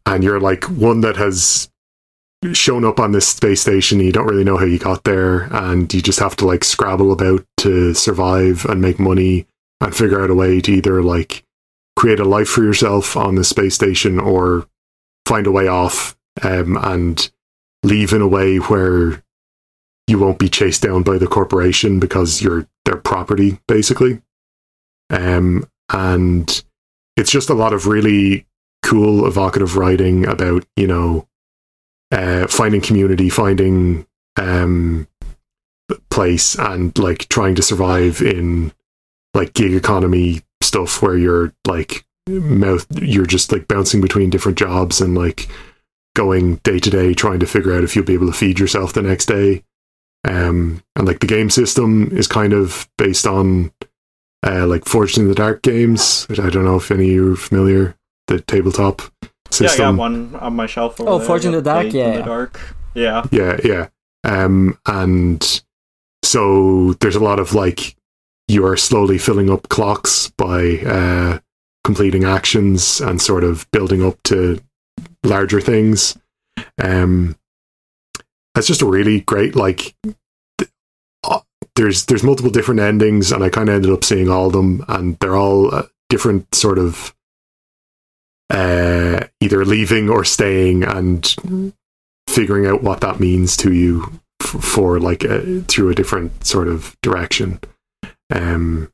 and you're like one that has shown up on this space station you don't really know how you got there and you just have to like scrabble about to survive and make money and figure out a way to either like create a life for yourself on the space station or find a way off um, and leave in a way where you won't be chased down by the corporation because you're their property basically. Um, and it's just a lot of really cool, evocative writing about you know uh, finding community, finding um, place, and like trying to survive in like gig economy stuff where you're like mouth, you're just like bouncing between different jobs and like going day to day, trying to figure out if you'll be able to feed yourself the next day. Um, and like the game system is kind of based on uh, like Forged in the Dark games. which I don't know if any of you are familiar. The tabletop system. Yeah, I got one on my shelf. Over Oh, there. Forge in I the Dark? Blades in Yeah, the yeah. dark. Yeah, Yeah, yeah. Um, and so there's a lot of like you are slowly filling up clocks by uh, completing actions and sort of building up to larger things. Um, it's just a really great like. th- uh, There's there's multiple different endings, and I kind of ended up seeing all of them, and they're all uh, different sort of uh, either leaving or staying, and figuring out what that means to you f- for like a, through a different sort of direction. Um,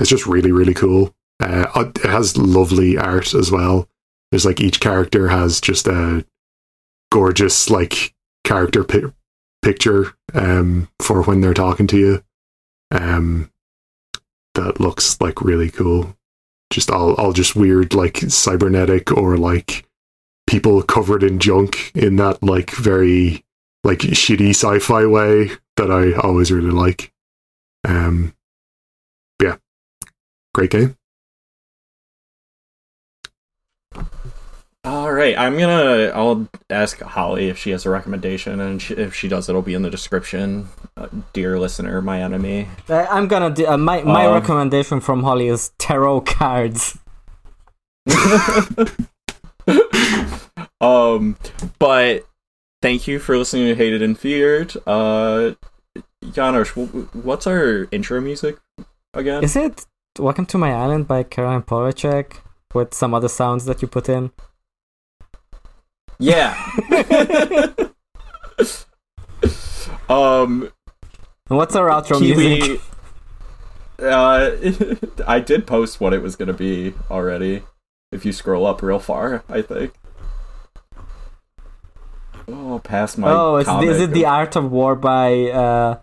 it's just really really cool. Uh, it has lovely art as well. There's like each character has just a gorgeous like character pi- picture um, for when they're talking to you. Um, that looks like really cool. Just all all just weird like cybernetic or like people covered in junk in that like very like shitty sci-fi way that I always really like. Um yeah. Great game. All right, I'm gonna. I'll ask Holly if she has a recommendation, and she, if she does, it'll be in the description. Uh, dear listener, my enemy. Uh, I'm gonna do uh, my my Um, recommendation from Holly is tarot cards. <laughs> Um, but thank you for listening to Hated and Feared. Uh, Janosch, what's our intro music again? Is it Welcome to My Island by Karen Polachek with some other sounds that you put in? Yeah. <laughs> um, what's our outro music? Uh, <laughs> I did post what it was gonna be already. If you scroll up real far, I think. Oh, past my. oh, is, comic is it The Art of War by uh,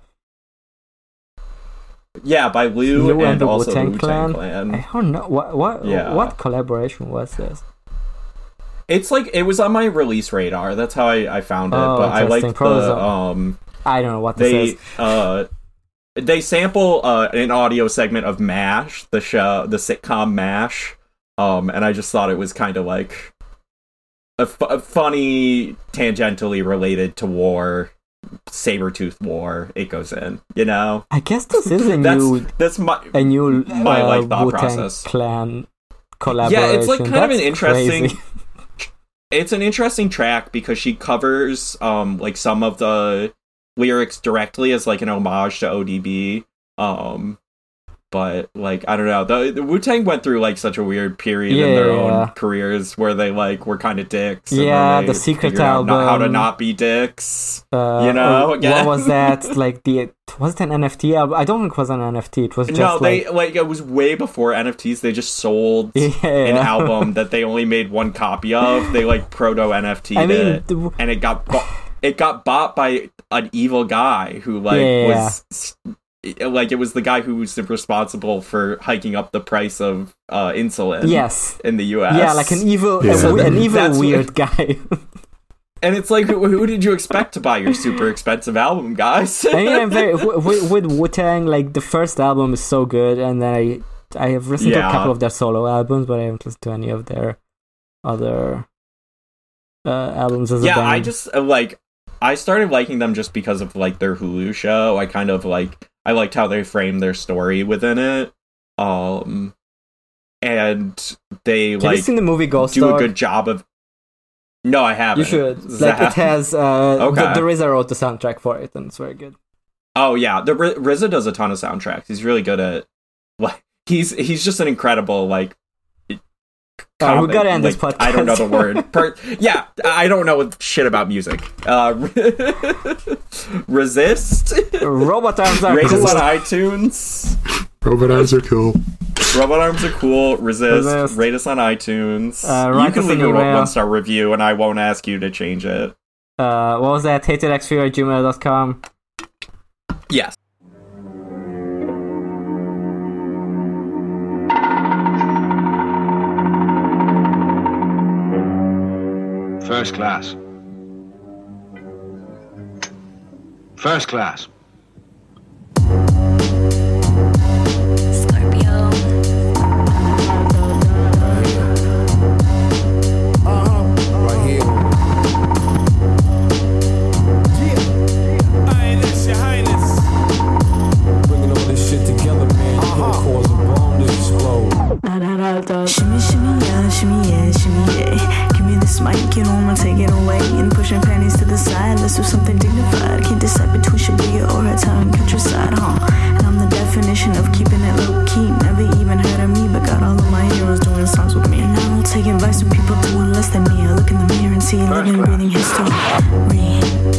Yeah, by Lu, Lu and, and the also Wu-Tang Wu-Tang Clan? Clan. I don't know what what Yeah. what collaboration was this? It's like it was on my release radar. That's how I, I found it. Oh, but I like the um I don't know what this they is. uh they sample uh an audio segment of MASH, the show, the sitcom MASH. Um, and I just thought it was kind of like a, funny, tangentially related to war, saber tooth War. It goes in, you know. I guess this is a <laughs> That's new that's my a new my, uh, like, thought Wu-Tang process. Clan collaboration. Yeah, it's like kind of an That's interesting. It's an interesting track because she covers um like some of the lyrics directly as like an homage to ODB. Um, but like I don't know, the, the Wu Tang went through like such a weird period in their Yeah. own careers where they like were kind of dicks. Yeah, the Secret not- how to not be dicks. Uh, You know, again. what was that? <laughs> Like the was it an NFT? album? I don't think it was an NFT. It was just no, like they like it was way before NFTs. They just sold <laughs> yeah. an album that they only made one copy of. They like proto NFT I mean, it, the- and it got bu- it got bought by an evil guy who like Yeah. was like it was the guy who was responsible for hiking up the price of uh, insulin. yes, in the U.S. yeah, like an evil, Yeah. a So an evil that's what- weird guy. <laughs> and it's like who, who did you expect to buy your super expensive album, guys? I mean, I'm very <laughs> with, with Wu Tang. Like the first album is so good, and then I I have listened to a couple of their solo albums, but I haven't listened to any of their other uh, albums as a yeah. I just uh, like I started liking them just because of like their Hulu show. I kind of like I liked how they framed their story within it. Um and they Have like you seen the movie Ghost do a good job of No, I haven't. You should. Does Like it has. Uh, Okay. the, the RZA wrote the soundtrack for it, and it's very good. Oh yeah, the RZA does a ton of soundtracks. He's really good at like he's he's just an incredible like. Uh, we comic- gotta end this like, I don't know the word. <laughs> Per- yeah, I don't know shit about music. Uh, <laughs> resist. Robot arms are Rate cool. us on iTunes. Robot arms are cool. Robot arms are cool. Resist. Resist. Rate us on iTunes. Uh, you can leave a one star review, and I won't ask you to change it. Uh, what was that? hatedx3 at gmail.com. Yes. First class. First class. Give me this mic, you know I'ma take it away. And pushing panties to the side, let's do something dignified. Can't decide between Shibuya or Italian countryside, huh? And I'm the definition of keeping it low key. Never even heard of me, but got all of my heroes doing songs with me. And I don't take advice from people doing less than me. I look in the mirror and see a living, breathing history.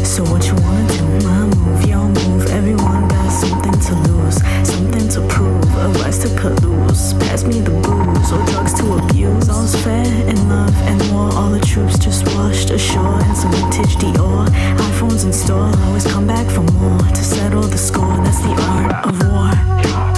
So what you wanna do? My move, your move. Everyone got something to lose, something to prove. A vice to cut Pass me the booze or drugs to abuse. All's fair in love and war. All the troops just washed ashore in some vintage Dior. iPhones installed, always come back for more to settle the score. That's the art of war.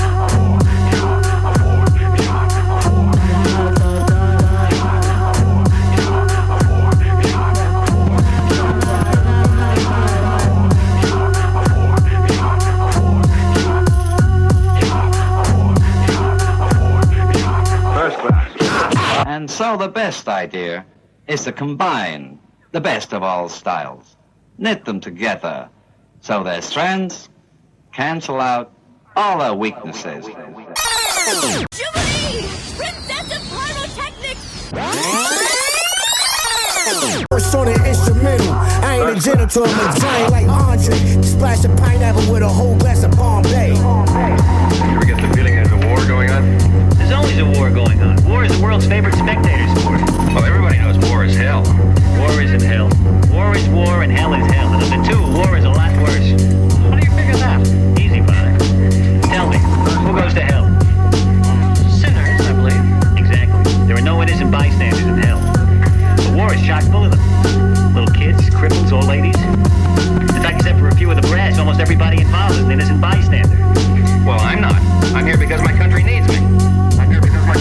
so the best idea is to combine the best of all styles, knit them together so their strengths cancel out all their weaknesses. First on instrumental. I ain't a genital, I'm a giant like Andre. Splash a pineapple with a whole glass of Bombay. You ever get the feeling there's a war going on? There's always a war going on. War is the world's favorite spectator sport. Well, everybody knows war is hell. War isn't hell. War is war and hell is hell. And of the two, war is a lot worse. How do you figure that? Easy, Father. Tell me, who goes to hell? Sinners, I believe. Exactly. There are no innocent bystanders in hell. The war is chock full of them. Little kids, cripples, old ladies. In fact, except for a few of the brass, almost everybody involved is an innocent bystander. Well, I'm not. I'm here because my country needs me. You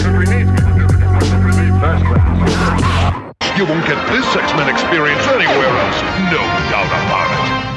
won't get this X-Men experience anywhere else, no doubt about it.